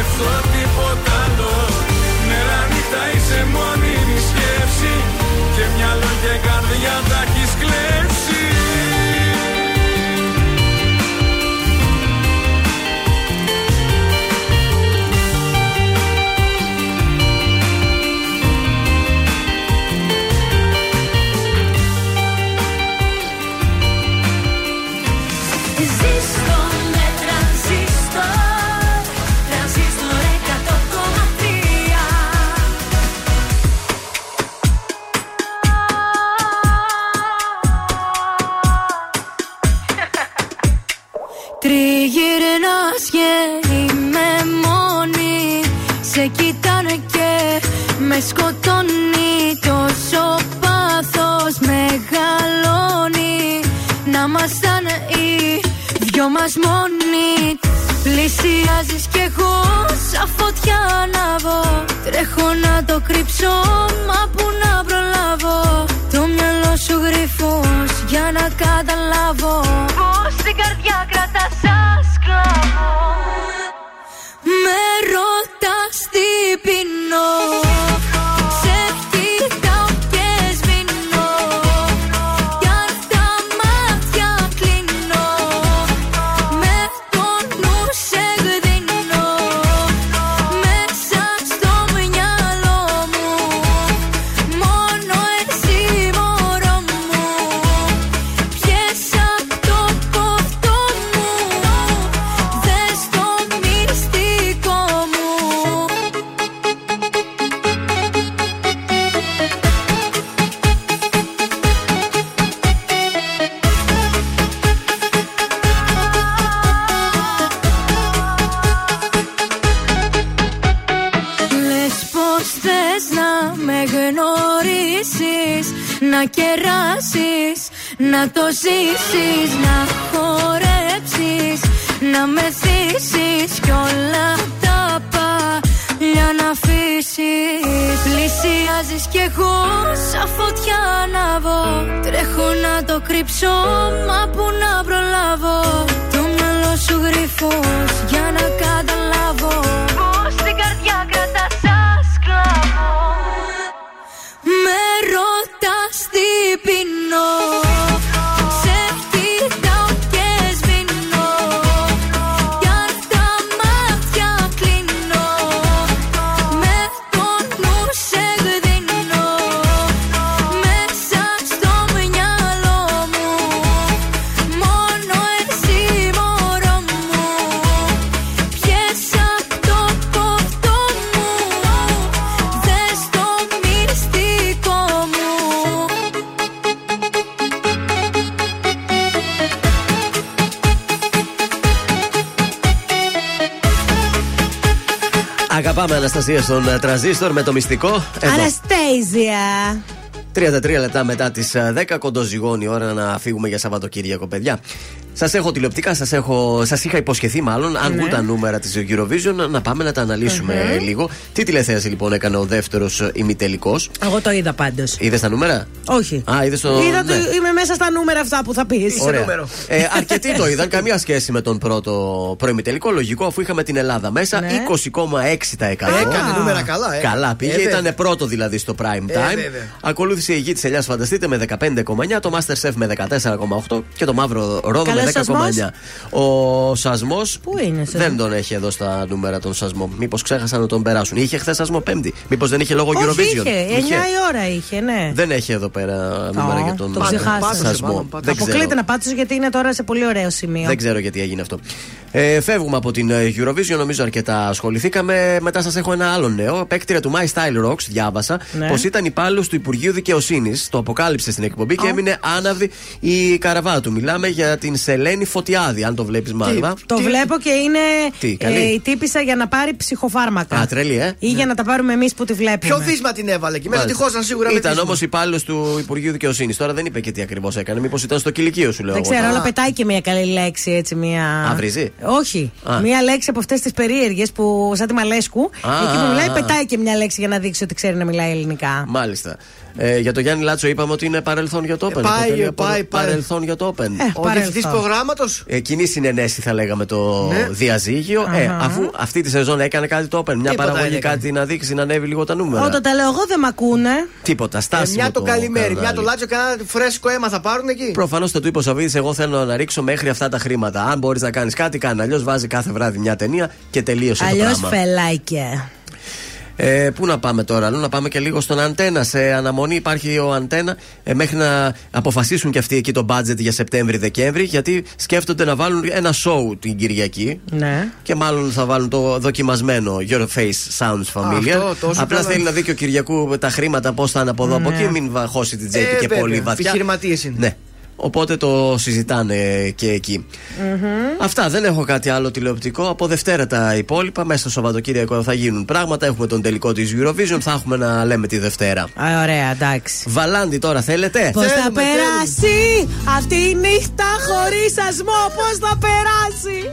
να σκεφτώ τίποτα άλλο. Μέρα νύχτα είσαι μόνιμη σκέψη κρύψω Αναστασία στον ε, τραζίστορ με το μυστικό. Εδώ. Αναστέζια. 33 λεπτά μετά τις 10 κοντοζυγώνει η ώρα να φύγουμε για Σαββατοκύριακο, παιδιά. Σας έχω τηλεοπτικά, σας σας είχα υποσχεθεί μάλλον, αν Ναι. βγουν τα νούμερα της Eurovision, να πάμε να τα αναλύσουμε Μμμ. λίγο. Τι τηλεθέαση λοιπόν έκανε ο δεύτερος ημιτελικός; Εγώ το είδα πάντως. Είδες τα νούμερα; Όχι. Α, είδες το. Είδα ναι. το, είμαι μέσα στα νούμερα αυτά που θα πεις. Ωραία. Ε, αρκετοί το είδαν, καμία σχέση με τον πρώτο προημιτελικό. Λογικό, αφού είχαμε την Ελλάδα μέσα, Ναι. 20,6%. Έκανε νούμερα καλά, ε. Καλά πήγε, Ε, βέβαια. ήταν πρώτο δηλαδή στο prime Ε, time. βέβαια. Ακολούθησε η γη της Ελιάς, φανταστείτε, με 15,9, το Masterchef με 14,8 και το Μαύρο Ρόδο Καλός με 10,9. σασμός; Ο σασμός. Πού είναι, σε- Δεν τον έχει εδώ στα νούμερα τον σασμό. Μήπως ξέχασαν να τον περάσουν. Είχε χθες σασμό Πέμπτη. Μήπως δεν είχε λόγο Όχι, Eurovision. είχε. 9 η ώρα είχε, ναι. Δεν έχει εδώ πέρα νούμερα Ω, για τον το ξεχάσατε. σασμό. Δεν ξέρω. Αποκλείται να πάτησε γιατί είναι τώρα σε πολύ ωραίο σημείο. Δεν ξέρω γιατί έγινε αυτό. Ε, φεύγουμε από την ε, Eurovision, νομίζω αρκετά ασχοληθήκαμε. Μετά σας έχω ένα άλλο νέο. Παίκτρια του My Style Rocks, διάβασα Ναι. πως ήταν υπάλληλος του Υπουργείου Δικαιοσύνης. Το αποκάλυψε στην εκπομπή και έμεινε άναυδη η καραβά του. Μιλάμε για την Σελένη Φωτιάδη, αν το βλέπεις μάλλον. Το βλέπω και είναι Τι, καλή; ε, η τύπησα για να πάρει ψυχοφάρμακα. Α, τρελή, ε. Ή για να τα πάρουμε εμείς που τη βλέπουμε. Ποιο βίσμα την έβαλε εκεί; Μέσα, Μάλιστα. τυχώσαν σίγουρα με Ήταν βίσμα. όμως υπάλληλος του Υπουργείου Δικαιοσύνης. Τώρα δεν είπε και τι ακριβώς έκανε. Μήπως ήταν στο κηλικείο σου, λέω. Δεν εγώ ξέρω, τώρα. αλλά πετάει και μια καλή λέξη έτσι. Μια... Α, βρίζει; Όχι. Α. Μια λέξη από αυτές τις περίεργες που σαν τη Μαλέσκου. Α, εκεί που α, μιλάει, α. πετάει και μια λέξη για να δείξει ότι ξέρει να μιλάει ελληνικά. Μάλιστα. Ε, για το Γιάννη Λάτσο είπαμε ότι είναι παρελθόν για το Open. πάει, Αποτελεί πάει, πάει. Παρελθόν για το Open. Ο διευθυντής προγράμματος. Ε, κοινή συνενέση θα λέγαμε το Ναι. διαζύγιο. Ε, Αχα. αφού αυτή τη σεζόν έκανε κάτι το Open, μια Τίποτα παραγωγή δεν έκανε. κάτι να δείξει να ανέβει λίγο τα νούμερα. Όταν τα λέω εγώ δεν με ακούνε. Τίποτα, Ε, στάσιμο μια το καλημέρι, κανάλι. μια το λάτσιο, κανένα φρέσκο αίμα θα πάρουν εκεί. Προφανώς το του είπε ο Σαββίδης: Εγώ θέλω να ρίξω μέχρι αυτά τα χρήματα. Αν μπορείς να κάνεις κάτι, κάνει. Αλλιώς βάζει κάθε βράδυ μια ταινία και τελείωσε το Αλλιώς πράγμα. φελάκια. Ε, πού να πάμε τώρα, αλλού να πάμε και λίγο στον Αντένα. Σε αναμονή υπάρχει ο Αντένα ε, μέχρι να αποφασίσουν και αυτοί εκεί το budget για Σεπτέμβρη-Δεκέμβρη. Γιατί σκέφτονται να βάλουν ένα show την Κυριακή. Ναι. Και μάλλον θα βάλουν το δοκιμασμένο Your Face Sounds Familiar. Αυτό, τόσο Απλά καλά. θέλει να δει και ο Κυριακού με τα χρήματα πώς θα είναι από εδώ από Ναι. εκεί. Μην βα- χώσει την τσέπη Ε, και βέβαια, πολύ βαθιά. επιχειρηματίες είναι. Ναι. Οπότε το συζητάνε και εκεί. Αυτά δεν έχω κάτι άλλο τηλεοπτικό. Από Δευτέρα τα υπόλοιπα. Μέσα στο Σαββατοκύριακο θα γίνουν πράγματα. Έχουμε τον τελικό της Eurovision. Θα έχουμε να λέμε τη Δευτέρα. Α, ωραία, εντάξει. Βαλάντι τώρα θέλετε; Πώς θα Θέλουμε, περάσει αυτή η νύχτα χωρίς σασμό, πώς θα περάσει;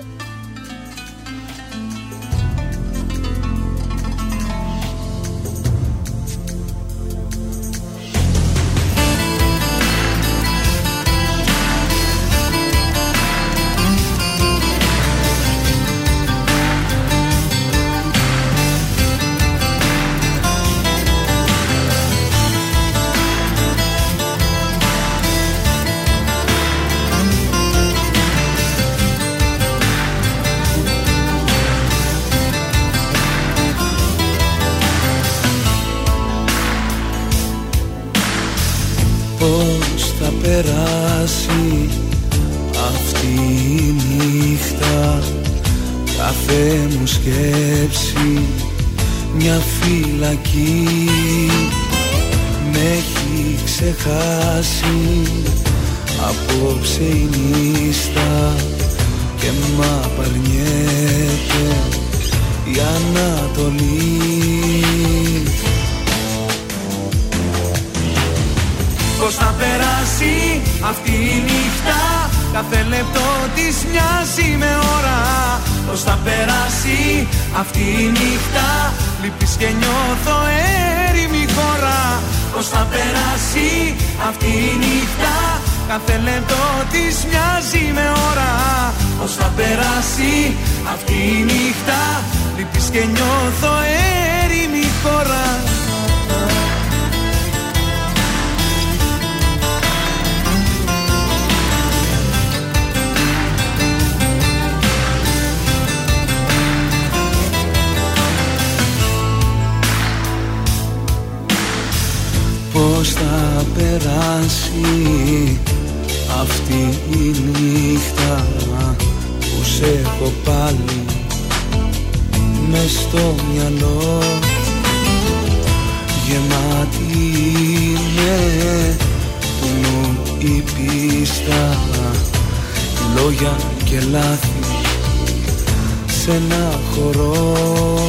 Κάθε λεπτό της μοιάζει με ώρα. Πώς θα περάσει αυτή η νύχτα. Λυπείς και νιώθω έρημη χώρα. Πώς θα περάσει αυτή η νύχτα. Κάθε λεπτό της μοιάζει με ώρα. Πώς θα περάσει αυτή η νύχτα. Λυπείς και νιώθω έρημη χώρα Πώς θα περάσει αυτή η νύχτα που σε έχω πάλι μες στο μυαλό. Γεμάτη είναι του νου η πίστα λόγια και λάθη σε ένα χορό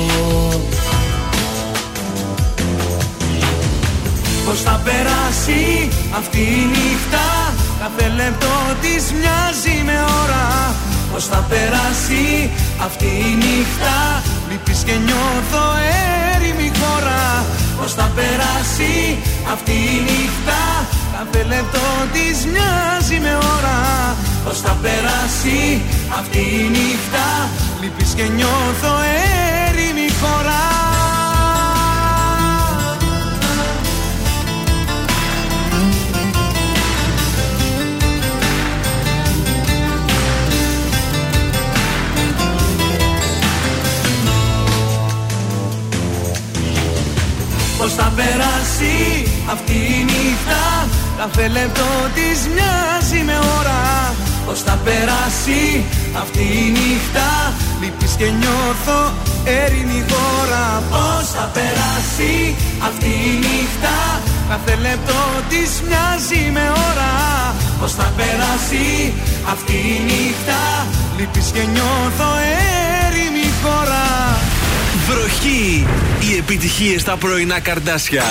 Πώς θα περάσει αυτή η νύχτα; Κάθε λεπτό της μοιάζει με ώρα. Πώς θα περάσει αυτή η νύχτα; Λυπείς και νιώθω έρημη χώρα. Πώς θα περάσει αυτή η νύχτα; Κάθε λεπτό της μοιάζει με ώρα. Πώς θα περάσει αυτή η νύχτα; Λυπείς και νιώθω έρημη Πώς θα περάσει αυτή η νύχτα; Κάθε λεπτό της μοιάζει με ώρα. Πώς θα περάσει αυτή η νύχτα; Λυπείς και νιώθω έρημη χώρα. Πώς θα περάσει αυτή η νύχτα; Κάθε λεπτό της μοιάζει με ώρα. Πώς θα περάσει αυτή η νύχτα; Λυπείς και νιώθω έρημη χώρα Βροχή! Οι επιτυχίες στα πρωινά καρδάσια.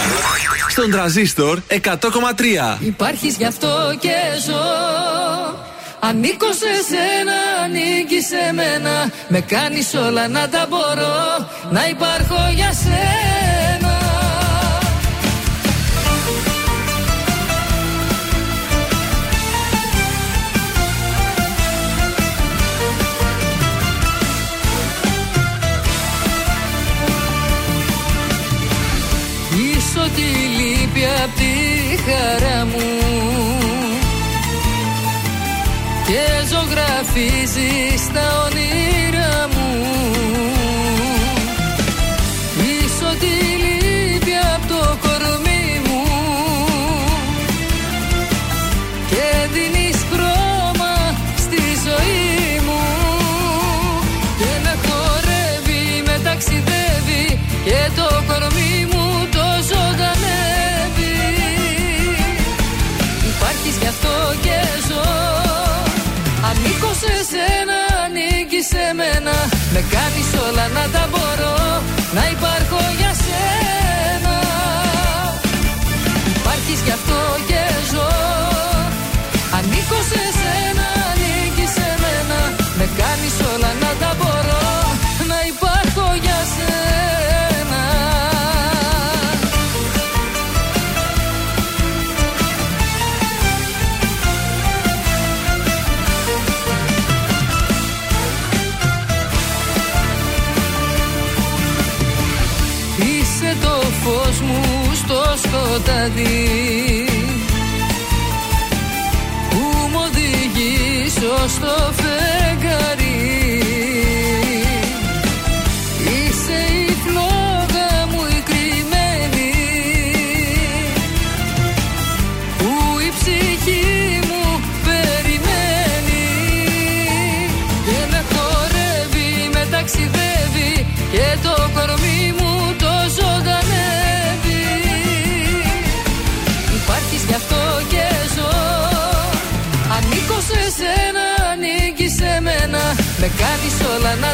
Στον τραζίστορ 100,3. Υπάρχεις γι' αυτό και ζω Ανήκω σε σένα, ανήκει σε μένα Με κάνεις όλα να τα μπορώ Να υπάρχω για σένα Είσαι ό,τι λείπει απ' τη χαρά μου. Και ζωγραφίζεις τα όνειρά μου Με κάνεις όλα να τα μπορώ Να υπάρχω για σένα. Υπάρχεις γι' αυτό και ζω. Ανήκω σε σκοτάδι. Που μου οδηγείς ως το Με κάνεις όλα να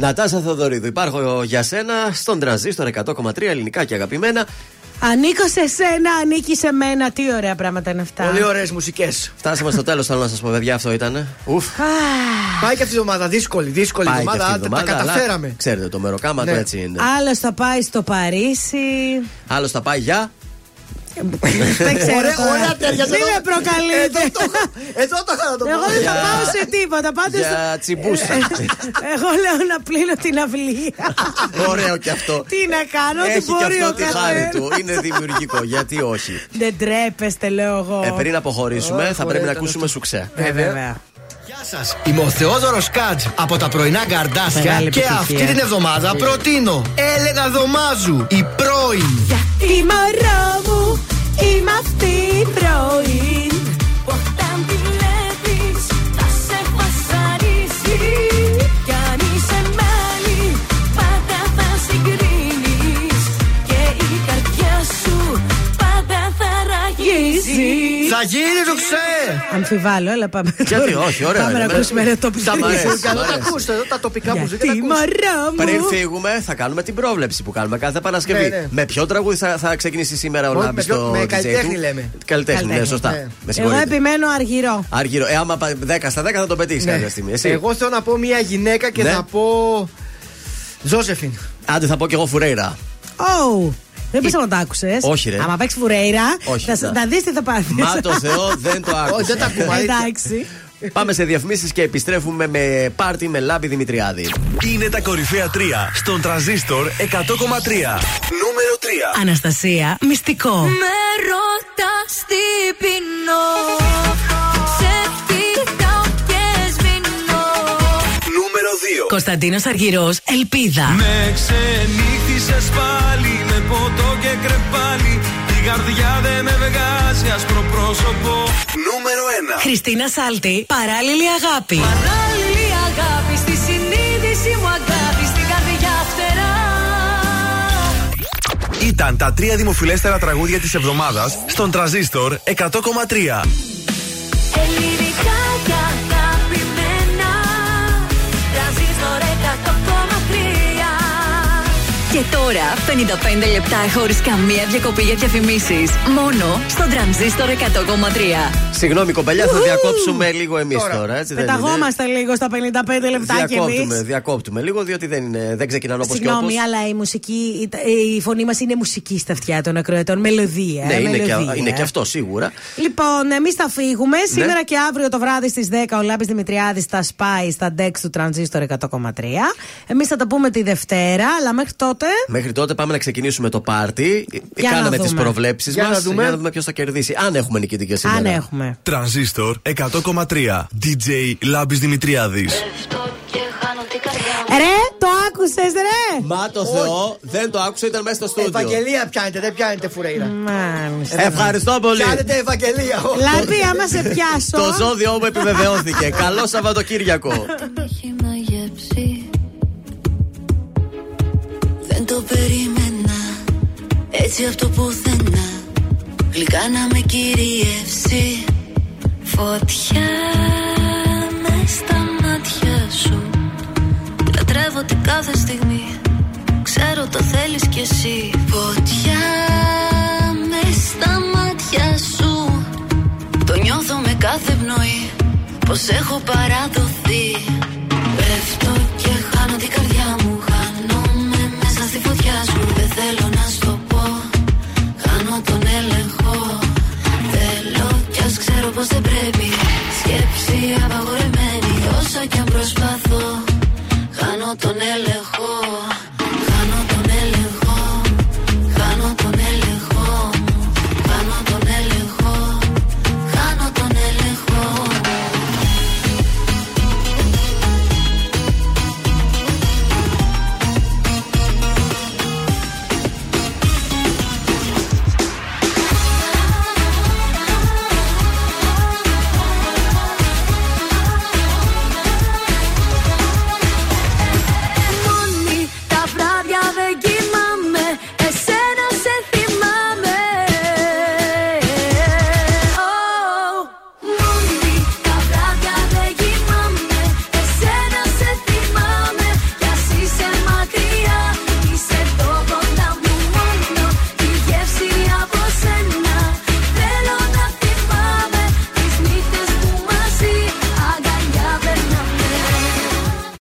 Νατάσα Θοδωρίδου, υπάρχω για σένα στον τρανζίστορ 100,3 ελληνικά και αγαπημένα. Ανήκω σε σένα, ανήκει σε μένα. Τι ωραία πράγματα είναι αυτά. Πολύ ωραίες μουσικές. Φτάσαμε στο τέλος, θέλω να σας πω, παιδιά, αυτό ήταν. Ουφ. Πάει και αυτή η εβδομάδα, δύσκολη, δύσκολη Πάει και εβδομάδα. αυτή η άντε, Τα εβδομάδα, αλλά καταφέραμε. Ξέρετε, το μεροκάμα Ναι. το έτσι είναι. Άλλος θα πάει στο Παρίσι. Άλλος θα πάει για. Δεν ξέρω. Ωραία, τώρα. ωραία ταιριάζει. Μην Εδώ- με προκαλείτε. Εδώ το- Εδώ το είχα να το πω. Εγώ δεν θα Για- πάω σε τίποτα. Πάντως Για τσιμπούσα. Εγώ λέω να πλύνω την αυλή. Ωραίο και αυτό. Τι να κάνω, τι Έχει και μπορεί αυτό ο τη χάρη καθένας. του. Είναι δημιουργικό, γιατί όχι. Δεν τρέπεστε, λέω εγώ. Ε, πριν αποχωρήσουμε, Ω, θα ωραία πρέπει να ήταν ακούσουμε σουξέ. Ε, βέβαια. Είμαι ο Θεόδωρος Κάτζ από τα πρωινά καρδάσια Μεγάλη και επιτυχία. αυτή την εβδομάδα προτείνω Έλενα Δωμάζου, η πρώην. Η μωρό μου, είμαι αυτή η πρώην. Θα γίνει το ξέ! Αμφιβάλλω, έλα πάμε. Γιατί; τώρα. όχι, ωραία Πάμε είναι. να ακούσουμε ένα τοπικό. Τα Μ' αρέσει, μουσικά, μ' εδώ τα αρέσει. ακούστε, εδώ τα τοπικά μουσικά. τα Γιατί ακούστε. μωρό Πριν μου. φύγουμε, θα κάνουμε την πρόβλεψη που κάνουμε κάθε Παρασκευή. Ναι, ναι. Με ποιο τραγούδι θα, θα ξεκινήσει σήμερα ο Όχι, Λάμπης με ποιο- στο με DJ καλλιτέχνη του; λέμε. Καλλιτέχνη, ναι, Καλλιτέχνη, σωστά. ναι. Με Εγώ συγχωρείτε. επιμένω αργυρό. Άργυρο. Ε, άμα πα- 10 στα 10 θα το πετύχεις Ναι. κάποια στιγμή. Εσύ. Εγώ θέλω να πω μια γυναίκα και Ναι. θα πω. Ζώσεφιν. Άντε θα πω κι εγώ Φουρέιρα. Ω, δεν πες να το άκουσες. Όχι, ρε. Άμα παίξεις φουρέιρα, Όχι, θα, να. θα δεις τι θα πάθει. Μα το Θεό δεν το Όχι, δεν τα άκουσε. ακούμε. αλήθεια. Εντάξει. Πάμε σε διαφημίσεις και επιστρέφουμε με πάρτι με Λάμπη Δημητριάδη. Είναι τα κορυφαία 3 στον τραζίστορ 100,3. Νούμερο 3. Αναστασία, μυστικό. Με ρωτάς τι πεινώ Σε κοιτάω και σβηνώ Νούμερο 2. Κωνσταντίνος Αργυρός, Ελπίδα. Με ξενύχτησες πάλι με ποτό και κρεπάλι Η καρδιά δεν με βγάζει άσπρο πρόσωπο Νούμερο 1. Χριστίνα Σάλτη, παράλληλη αγάπη. Παράλληλη αγάπη στη συνείδηση μου αγάπη Στην καρδιά φτερά Ήταν τα τρία δημοφιλέστερα τραγούδια της εβδομάδας στον τραζίστορ 100,3. Ελληνικά Και τώρα 55 λεπτά χωρίς καμία διακοπή για διαφημίσεις. Μόνο στον τρανζίστορ 100,3. Συγγνώμη, κοπελιά, θα διακόψουμε λίγο εμείς Τώρα. τώρα. έτσι, δεν είναι; Πεταγόμαστε λίγο στα 55 λεπτά κι Διακόπτουμε, εμείς. διακόπτουμε λίγο, διότι δεν, είναι, δεν ξεκινάνε όπως και Συγγνώμη, όπως. αλλά η μουσική, η- η φωνή μας είναι μουσική στα αυτιά των ακροατών. Μελωδία. Ναι, είναι και, μελωδία. είναι και αυτό σίγουρα. Λοιπόν, εμείς θα φύγουμε. Ναι. Σήμερα και αύριο το βράδυ στις 10 ο Λάμπης Δημητριάδης θα σπάει στα Dex του Transistor 100,3. Εμείς θα τα πούμε τη Δευτέρα, αλλά μέχρι τότε. Μέχρι τότε πάμε να ξεκινήσουμε το πάρτι. Για να Κάναμε τις δούμε. προβλέψεις Για μας. να δούμε. Για να δούμε ποιος θα κερδίσει. Αν έχουμε νικητικέ σήμερα. Αν έχουμε. Τρανζίστορ 100,3. DJ Λάμπης Δημητριάδης. Ρε, το άκουσες, ρε! Μα το Θεό, δεν το άκουσα, ήταν μέσα στο στούντιο. Ευαγγελία πιάνετε, δεν πιάνετε φουρέιρα. Μάλιστα. Ευχαριστώ πολύ. Πιάνετε Ευαγγελία. Λάμπη, άμα σε πιάσω. Το ζώδιο μου επιβεβαιώθηκε. Καλό Σαββατοκύριακο. έχει μαγεύσει Δεν το περίμενα. Έτσι από το πουθενά. Γλυκά να με κυριεύσει Φωτιά μες στα μάτια σου. Λατρεύω την κάθε στιγμή. Ξέρω το θέλεις κι εσύ. Φωτιά μες στα μάτια σου. Το νιώθω με κάθε πνοή. Πως έχω παραδοθεί σου δεν θέλω να στο πω. Κάνω τον έλεγχο. Θέλω κι ξέρω πως δεν πρέπει. Σκέψη απαγορεμένη Όσο κι αν προσπαθώ. Κάνω τον έλεγχο.